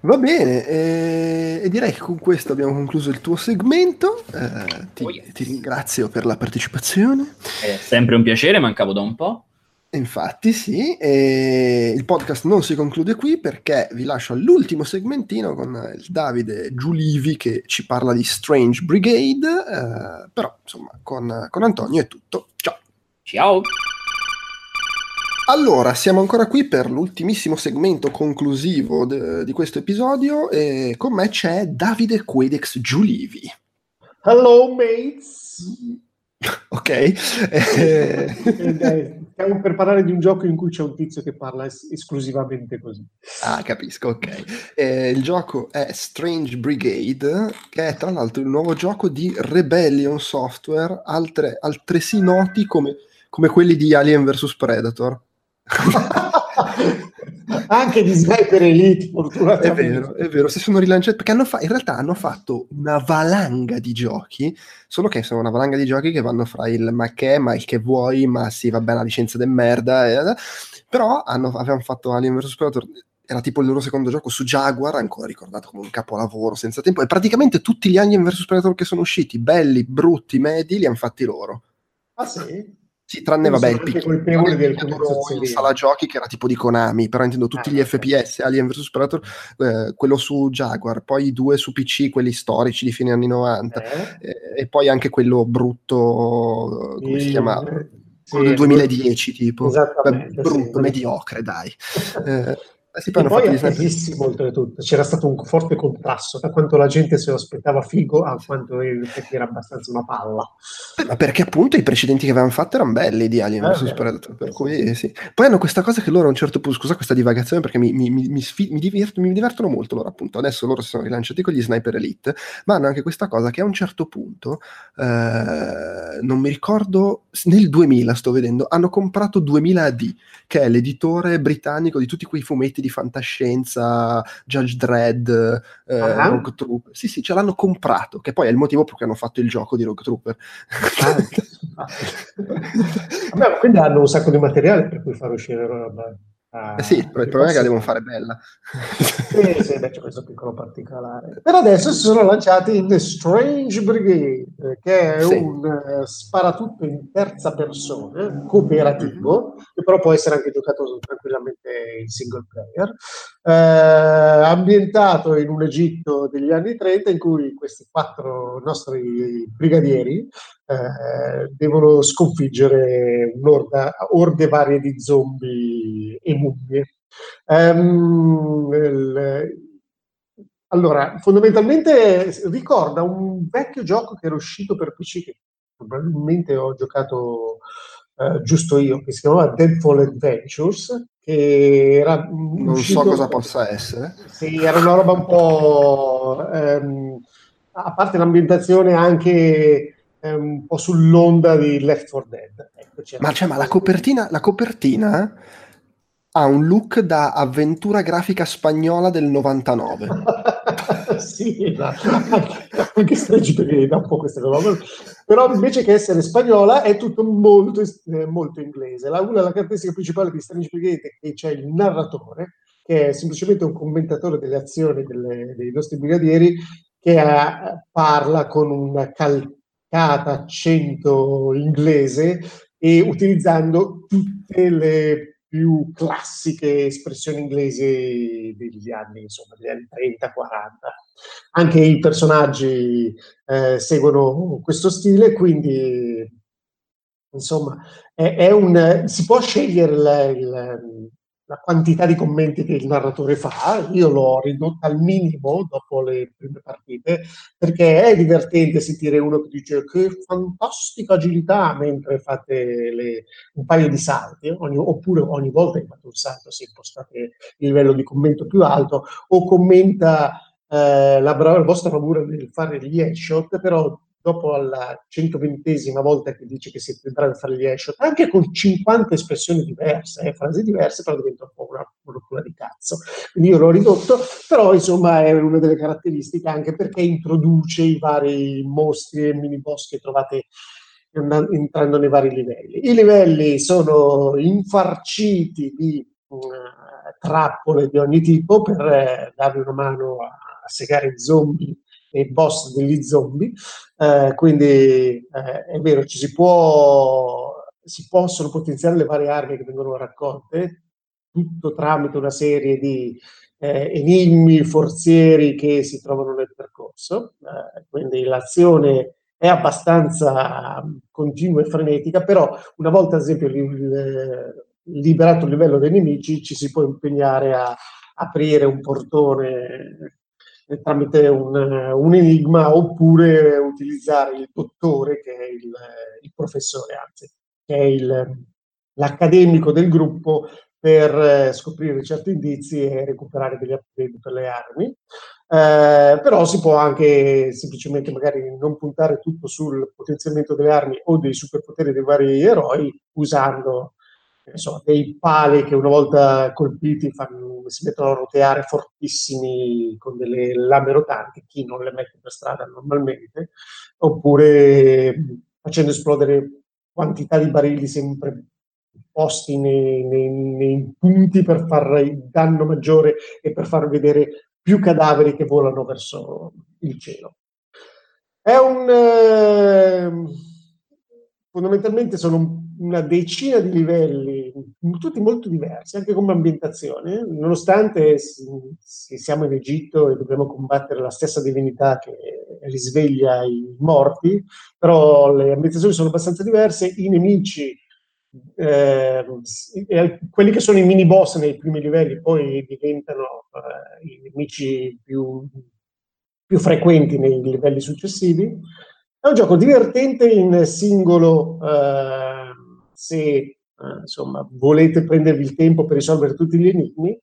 Va bene, e, e, direi che con questo abbiamo concluso il tuo segmento. Eh, ti, oh yes. ti, ringrazio per la partecipazione. È sempre un piacere, mancavo da un po'. Infatti sì, e il podcast non si conclude qui perché vi lascio all'ultimo segmentino con il Davide Giulivi che ci parla di Strange Brigade, eh, però insomma con, con Antonio è tutto. Ciao! Ciao! Allora, siamo ancora qui per l'ultimissimo segmento conclusivo de- di questo episodio e con me c'è Davide Quedex Giulivi. Hello mates! Ok. Eh, stiamo per parlare di un gioco in cui c'è un tizio che parla es- esclusivamente così. Ah, capisco, ok. Eh, il gioco è Strange Brigade, che è tra l'altro il nuovo gioco di Rebellion Software, altre, altresì noti come, come quelli di Alien vs Predator. [LAUGHS] [LAUGHS] anche di Sniper Elite fortunatamente è vero, è vero, si sono rilanciati perché hanno fa- in realtà hanno fatto una valanga di giochi solo che sono una valanga di giochi che vanno fra il ma che, ma il che vuoi ma sì vabbè la licenza del merda eh, però hanno, avevano fatto Alien vs Predator era tipo il loro secondo gioco su Jaguar, ancora ricordato come un capolavoro senza tempo, e praticamente tutti gli Alien vs Predator che sono usciti, belli, brutti, medi, li hanno fatti loro. Ah sì? Sì, tranne vabbè il piccolo in sala giochi che era tipo di Konami, però intendo tutti ah, gli FPS, Alien vs Predator, eh, quello su Jaguar, poi i due su PC, quelli storici di fine anni 90, eh? eh, e poi anche quello brutto, come sì, si chiamava? Quello sì, del 2010 tipo, Beh, brutto, sì, mediocre dai. [LAUGHS] Eh, eh sì, poi, poi attesissimo oltretutto, c'era stato un forte contrasto da quanto la gente se lo aspettava figo a quanto era abbastanza una palla. Eh, ma perché appunto i precedenti che avevano fatto erano belli di Alien vs eh, Predator, per cui sì. Poi hanno questa cosa che loro a un certo punto, scusa questa divagazione perché mi, mi, mi, sfi- mi, divert- mi divertono molto loro appunto, adesso loro si sono rilanciati con gli Sniper Elite, ma hanno anche questa cosa che a un certo punto, eh, non mi ricordo, nel 2000 sto vedendo, hanno comprato 2000 AD, che è l'editore britannico di tutti quei fumetti di fantascienza, Judge Dredd, eh, uh-huh. Rogue Trooper. Sì, sì, ce l'hanno comprato, che poi è il motivo per cui hanno fatto il gioco di Rogue Trooper. Ah, [LAUGHS] Vabbè, quindi hanno un sacco di materiale per cui far uscire roba. Ah, eh sì, il problema è che la devono fare bella. sì, sì, beh, c'è questo piccolo particolare. Per adesso si sono lanciati in The Strange Brigade, che è sì. un uh, sparatutto in terza persona, cooperativo, che però può essere anche giocato tranquillamente in single player, eh, ambientato in un Egitto degli anni 30 in cui questi quattro nostri brigadieri eh, devono sconfiggere un'orda, orde varie di zombie e mummie. Um, il, allora, fondamentalmente ricorda un vecchio gioco che era uscito per PC che probabilmente ho giocato uh, giusto io, che si chiamava Deadfall Adventures, che era Non uscito, so cosa possa essere. Sì, era una roba un po'... Um, a parte l'ambientazione anche un po' sull'onda di Left 4 Dead. Ecco, ma, cioè, ma la copertina, la copertina ha un look da avventura grafica spagnola del 99. [LAUGHS] sì, esatto. anche, anche Strange perché dà un po' queste cose. Però invece che essere spagnola è tutto molto, eh, molto inglese. La, una, la caratteristica principale di Strange Brigade è che c'è il narratore, che è semplicemente un commentatore delle azioni delle, dei nostri brigadieri, che ha, parla con un cal- accento inglese e utilizzando tutte le più classiche espressioni inglesi degli anni, insomma, degli anni 30-40. Anche i personaggi eh, seguono questo stile, quindi insomma, è, è un, si può scegliere il, il, la quantità di commenti che il narratore fa, io l'ho ridotta al minimo dopo le prime partite, perché è divertente sentire uno che dice che fantastica agilità mentre fate le, un paio di salti, ogni, oppure ogni volta che fate un salto se impostate il livello di commento più alto, o commenta eh, la, bra- la vostra bravura nel fare gli headshot, però dopo alla 120esima volta che dice che siete bravi a fare gli headshot, anche con 50 espressioni diverse, eh, frasi diverse, però diventa un po' una, rottura di cazzo. Quindi io l'ho ridotto, però insomma è una delle caratteristiche anche perché introduce i vari mostri e mini boss che trovate entrando nei vari livelli. I livelli sono infarciti di uh, trappole di ogni tipo per eh, darvi una mano a, a segare zombie e boss degli zombie, eh, quindi eh, è vero, ci si può, si possono potenziare le varie armi che vengono raccolte, tutto tramite una serie di eh, enigmi forzieri che si trovano nel percorso, eh, quindi l'azione è abbastanza continua e frenetica, però una volta ad esempio liberato il livello dei nemici ci si può impegnare a aprire un portone tramite un, un, enigma oppure utilizzare il dottore che è il, il professore, anzi, che è il, l'accademico del gruppo per eh, scoprire certi indizi e recuperare degli upgrade per le armi. Eh, però si può anche semplicemente magari non puntare tutto sul potenziamento delle armi o dei superpoteri dei vari eroi usando so, dei pali che una volta colpiti fanno, si mettono a roteare fortissimi con delle lame rotanti, chi non le mette per strada normalmente, oppure facendo esplodere quantità di barili sempre posti nei, nei, nei punti per fare il danno maggiore e per far vedere più cadaveri che volano verso il cielo. È un... Eh, fondamentalmente sono una decina di livelli, tutti molto diversi, anche come ambientazione, nonostante siamo in Egitto e dobbiamo combattere la stessa divinità che risveglia i morti, però le ambientazioni sono abbastanza diverse, i nemici, eh, quelli che sono i mini boss nei primi livelli poi diventano eh, i nemici più, più frequenti nei livelli successivi. È un gioco divertente in singolo, eh, se eh, insomma, volete prendervi il tempo per risolvere tutti gli enigmi.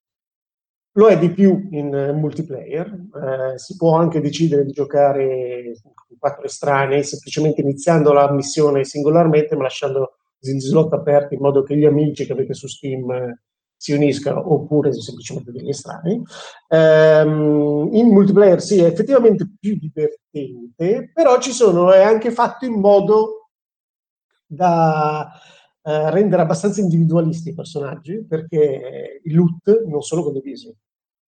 Lo è di più in eh, multiplayer, eh, si può anche decidere di giocare con quattro estranei, semplicemente iniziando la missione singolarmente, ma lasciando gli slot aperti in modo che gli amici che avete su Steam eh, si uniscano oppure semplicemente degli estranei. Um, in multiplayer sì, è effettivamente più divertente, però ci sono, è anche fatto in modo da uh, rendere abbastanza individualisti i personaggi, perché i loot non sono condivisi.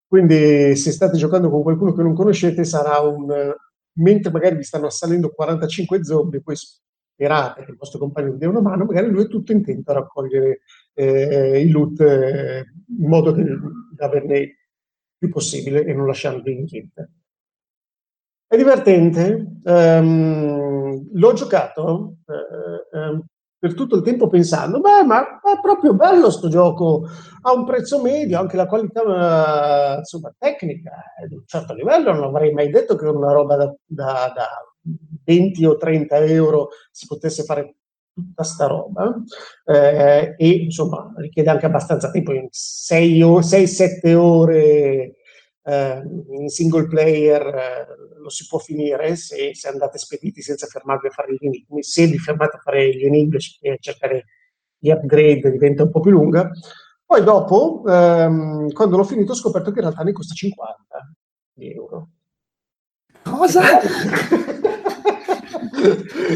Quindi se state giocando con qualcuno che non conoscete sarà un... mentre magari vi stanno assalendo 45 zombie, poi sperate che il vostro compagno vi dia una mano, magari lui è tutto intento a raccogliere eh, il loot eh, in modo che, da averne più possibile e non lasciarvi niente. È divertente, um, l'ho giocato uh, um, per tutto il tempo pensando, beh, ma è proprio bello sto gioco, ha un prezzo medio, anche la qualità uh, insomma, tecnica è di un certo livello, non avrei mai detto che una roba da, da, da 20 o 30 euro si potesse fare tutta sta roba eh, e insomma richiede anche abbastanza tempo, 6-7 ore eh, in single player eh, lo si può finire se, se, andate spediti senza fermarvi a fare gli enigmi, se vi fermate a fare gli enigmi e cercare gli upgrade diventa un po' più lunga. Poi dopo, ehm, quando l'ho finito, ho scoperto che in realtà ne costa 50 euro. Cosa? [LAUGHS]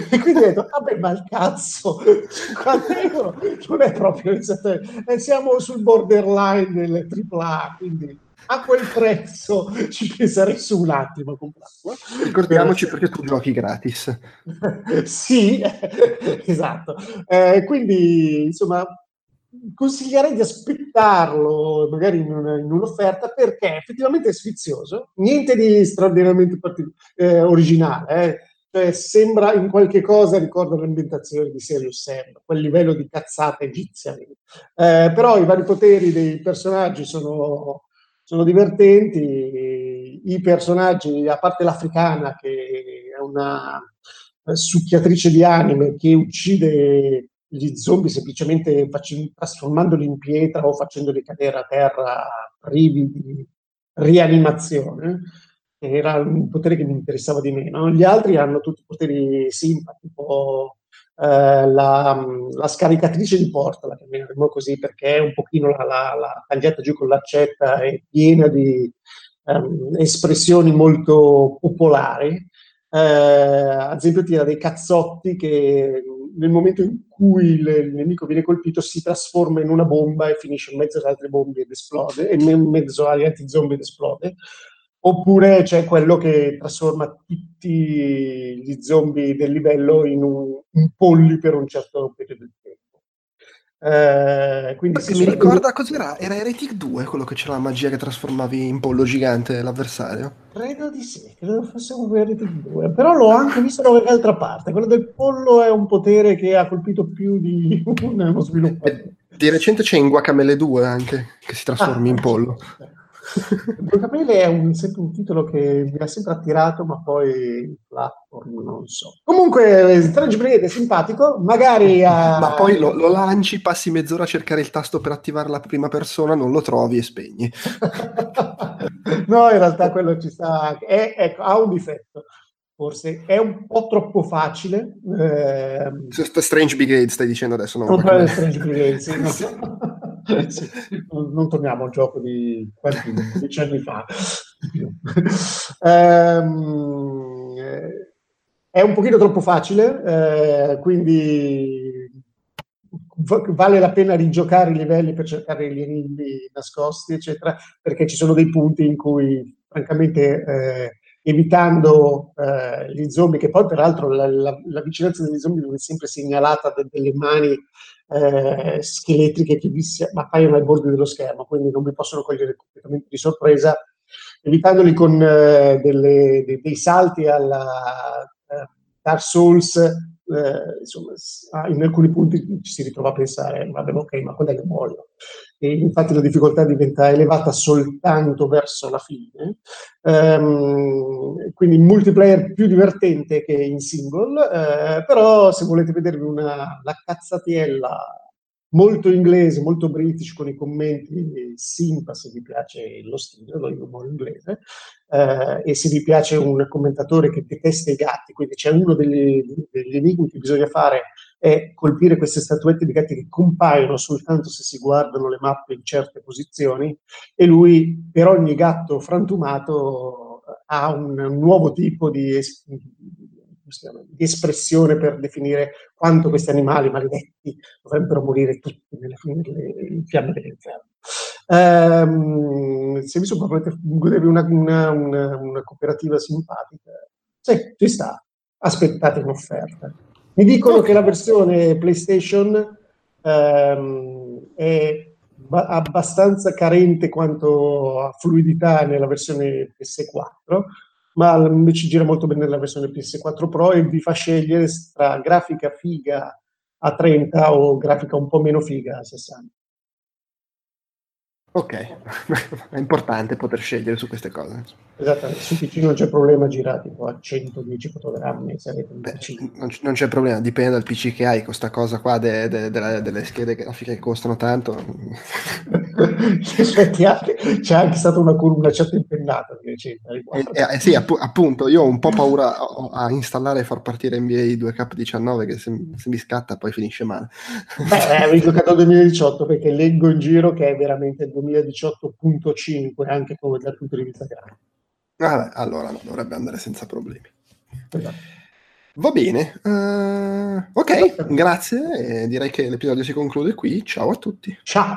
e quindi ho detto, vabbè, ma il cazzo, 50 euro non è proprio eh, siamo sul borderline del AAA, quindi a quel prezzo ci penserei su un attimo a comprarlo. Ricordiamoci perché tu giochi gratis. [LAUGHS] sì, [LAUGHS] esatto. Eh, quindi, insomma, consiglierei di aspettarlo magari in, una, in, un'offerta perché effettivamente è sfizioso, niente di straordinariamente partic- eh, originale, eh cioè sembra in qualche cosa ricorda l'ambientazione di Serious Sam, quel livello di cazzata egizia. Eh, però i vari poteri dei personaggi sono, sono divertenti, i personaggi, a parte l'africana che è una succhiatrice di anime che uccide gli zombie semplicemente facendo, trasformandoli in pietra o facendoli cadere a terra privi di rianimazione, era un potere che mi interessava di meno. Gli altri hanno tutti poteri simpa, tipo la, la, scaricatrice di porta, la chiamiamo così, perché è un pochino la, la, la tagliata giù con l'accetta, è piena di um, espressioni molto popolari. Eh, ad esempio tira dei cazzotti che nel momento in cui il, nemico viene colpito si trasforma in una bomba e finisce in mezzo alle altre bombe ed esplode, e in mezzo agli altri zombie ed esplode. Oppure c'è quello che trasforma tutti gli zombie del livello in, un, in polli per un certo periodo di tempo. Eh, quindi mi ricorda cos'era? Era Heretic 2 quello che c'era la magia che trasformavi in pollo gigante l'avversario? Credo di sì, credo fosse un Heretic 2, però l'ho anche visto da qualche altra parte. Quello del pollo è un potere che ha colpito più di [LAUGHS] uno sviluppo. Di recente c'è in Guacamele 2 anche, che si trasformi ah, in pollo. Guacamele è un, sempre un titolo che mi ha sempre attirato, ma poi il platform non so. Comunque, Strange Brigade è simpatico, magari... A... Ma poi lo, lo, lanci, passi mezz'ora a cercare il tasto per attivare la prima persona, non lo trovi e spegni. [LAUGHS] no, in realtà quello ci sta... È, ecco, ha un difetto forse è un po' troppo facile. Eh, Strange Brigade stai dicendo adesso, no? Strange Brigade, sì, no. [LAUGHS] [LAUGHS] sì, [LAUGHS] non, non, torniamo al gioco di quanti, 15 anni fa. ehm, è un pochino troppo facile, eh, quindi vale la pena rigiocare i livelli per cercare gli enigmi nascosti, eccetera, perché ci sono dei punti in cui, francamente, eh, evitando eh, gli zombie, che poi peraltro la, la, la, vicinanza degli zombie viene sempre segnalata da delle mani eh, scheletriche che vi appaiono ai bordi dello schermo, quindi non vi possono cogliere completamente di sorpresa, evitandoli con eh, delle, dei, dei, salti alla eh, Dark Souls, eh, insomma, in alcuni punti ci si ritrova a pensare, vabbè, ok, ma quando è che muoio? E infatti la difficoltà diventa elevata soltanto verso la fine, um, quindi in multiplayer più divertente che in single, uh, però se volete vedervi una, la cazzatiella molto inglese, molto british, con i commenti simpa se vi piace lo stile, lo humor inglese, eh, e se vi piace un commentatore che detesta i gatti, quindi c'è uno degli, degli enigmi che bisogna fare è colpire queste statuette di gatti che compaiono soltanto se si guardano le mappe in certe posizioni e lui per ogni gatto frantumato ha un, un nuovo tipo di, es- di, espressione per definire quanto questi animali maledetti dovrebbero morire tutti nelle, nelle fiamme dell'inferno. Um, se vi sono volete godervi una, una, una, una cooperativa simpatica, sì, ci sta, aspettate un'offerta. Mi dicono che la versione PlayStation ehm, è ba- abbastanza carente quanto a fluidità nella versione PS4, ma invece gira molto bene nella versione PS4 Pro e vi fa scegliere tra grafica figa a 30 o grafica un po' meno figa a 60. Ok, [LAUGHS] è importante poter scegliere su queste cose. Esattamente, su PC non c'è problema girare tipo a 110 fotogrammi se avete un PC. Non, non, c'è problema, dipende dal PC che hai, questa cosa qua de, de, de, delle schede grafiche che costano tanto. [LAUGHS] c'è anche stata una curva, una certa impennata di recente. Eh, eh, sì, app- appunto, io ho un po' paura a, a, installare e far partire NBA 2K19 che se, se mi scatta poi finisce male. Beh, avevi giocato al 2018 perché leggo in giro che è veramente il 2018.5 anche dal punto di vista grafico. Vabbè, allora no, dovrebbe andare senza problemi. Esatto. Va bene, uh, ok, grazie. direi che l'episodio si conclude qui. Ciao a tutti. Ciao.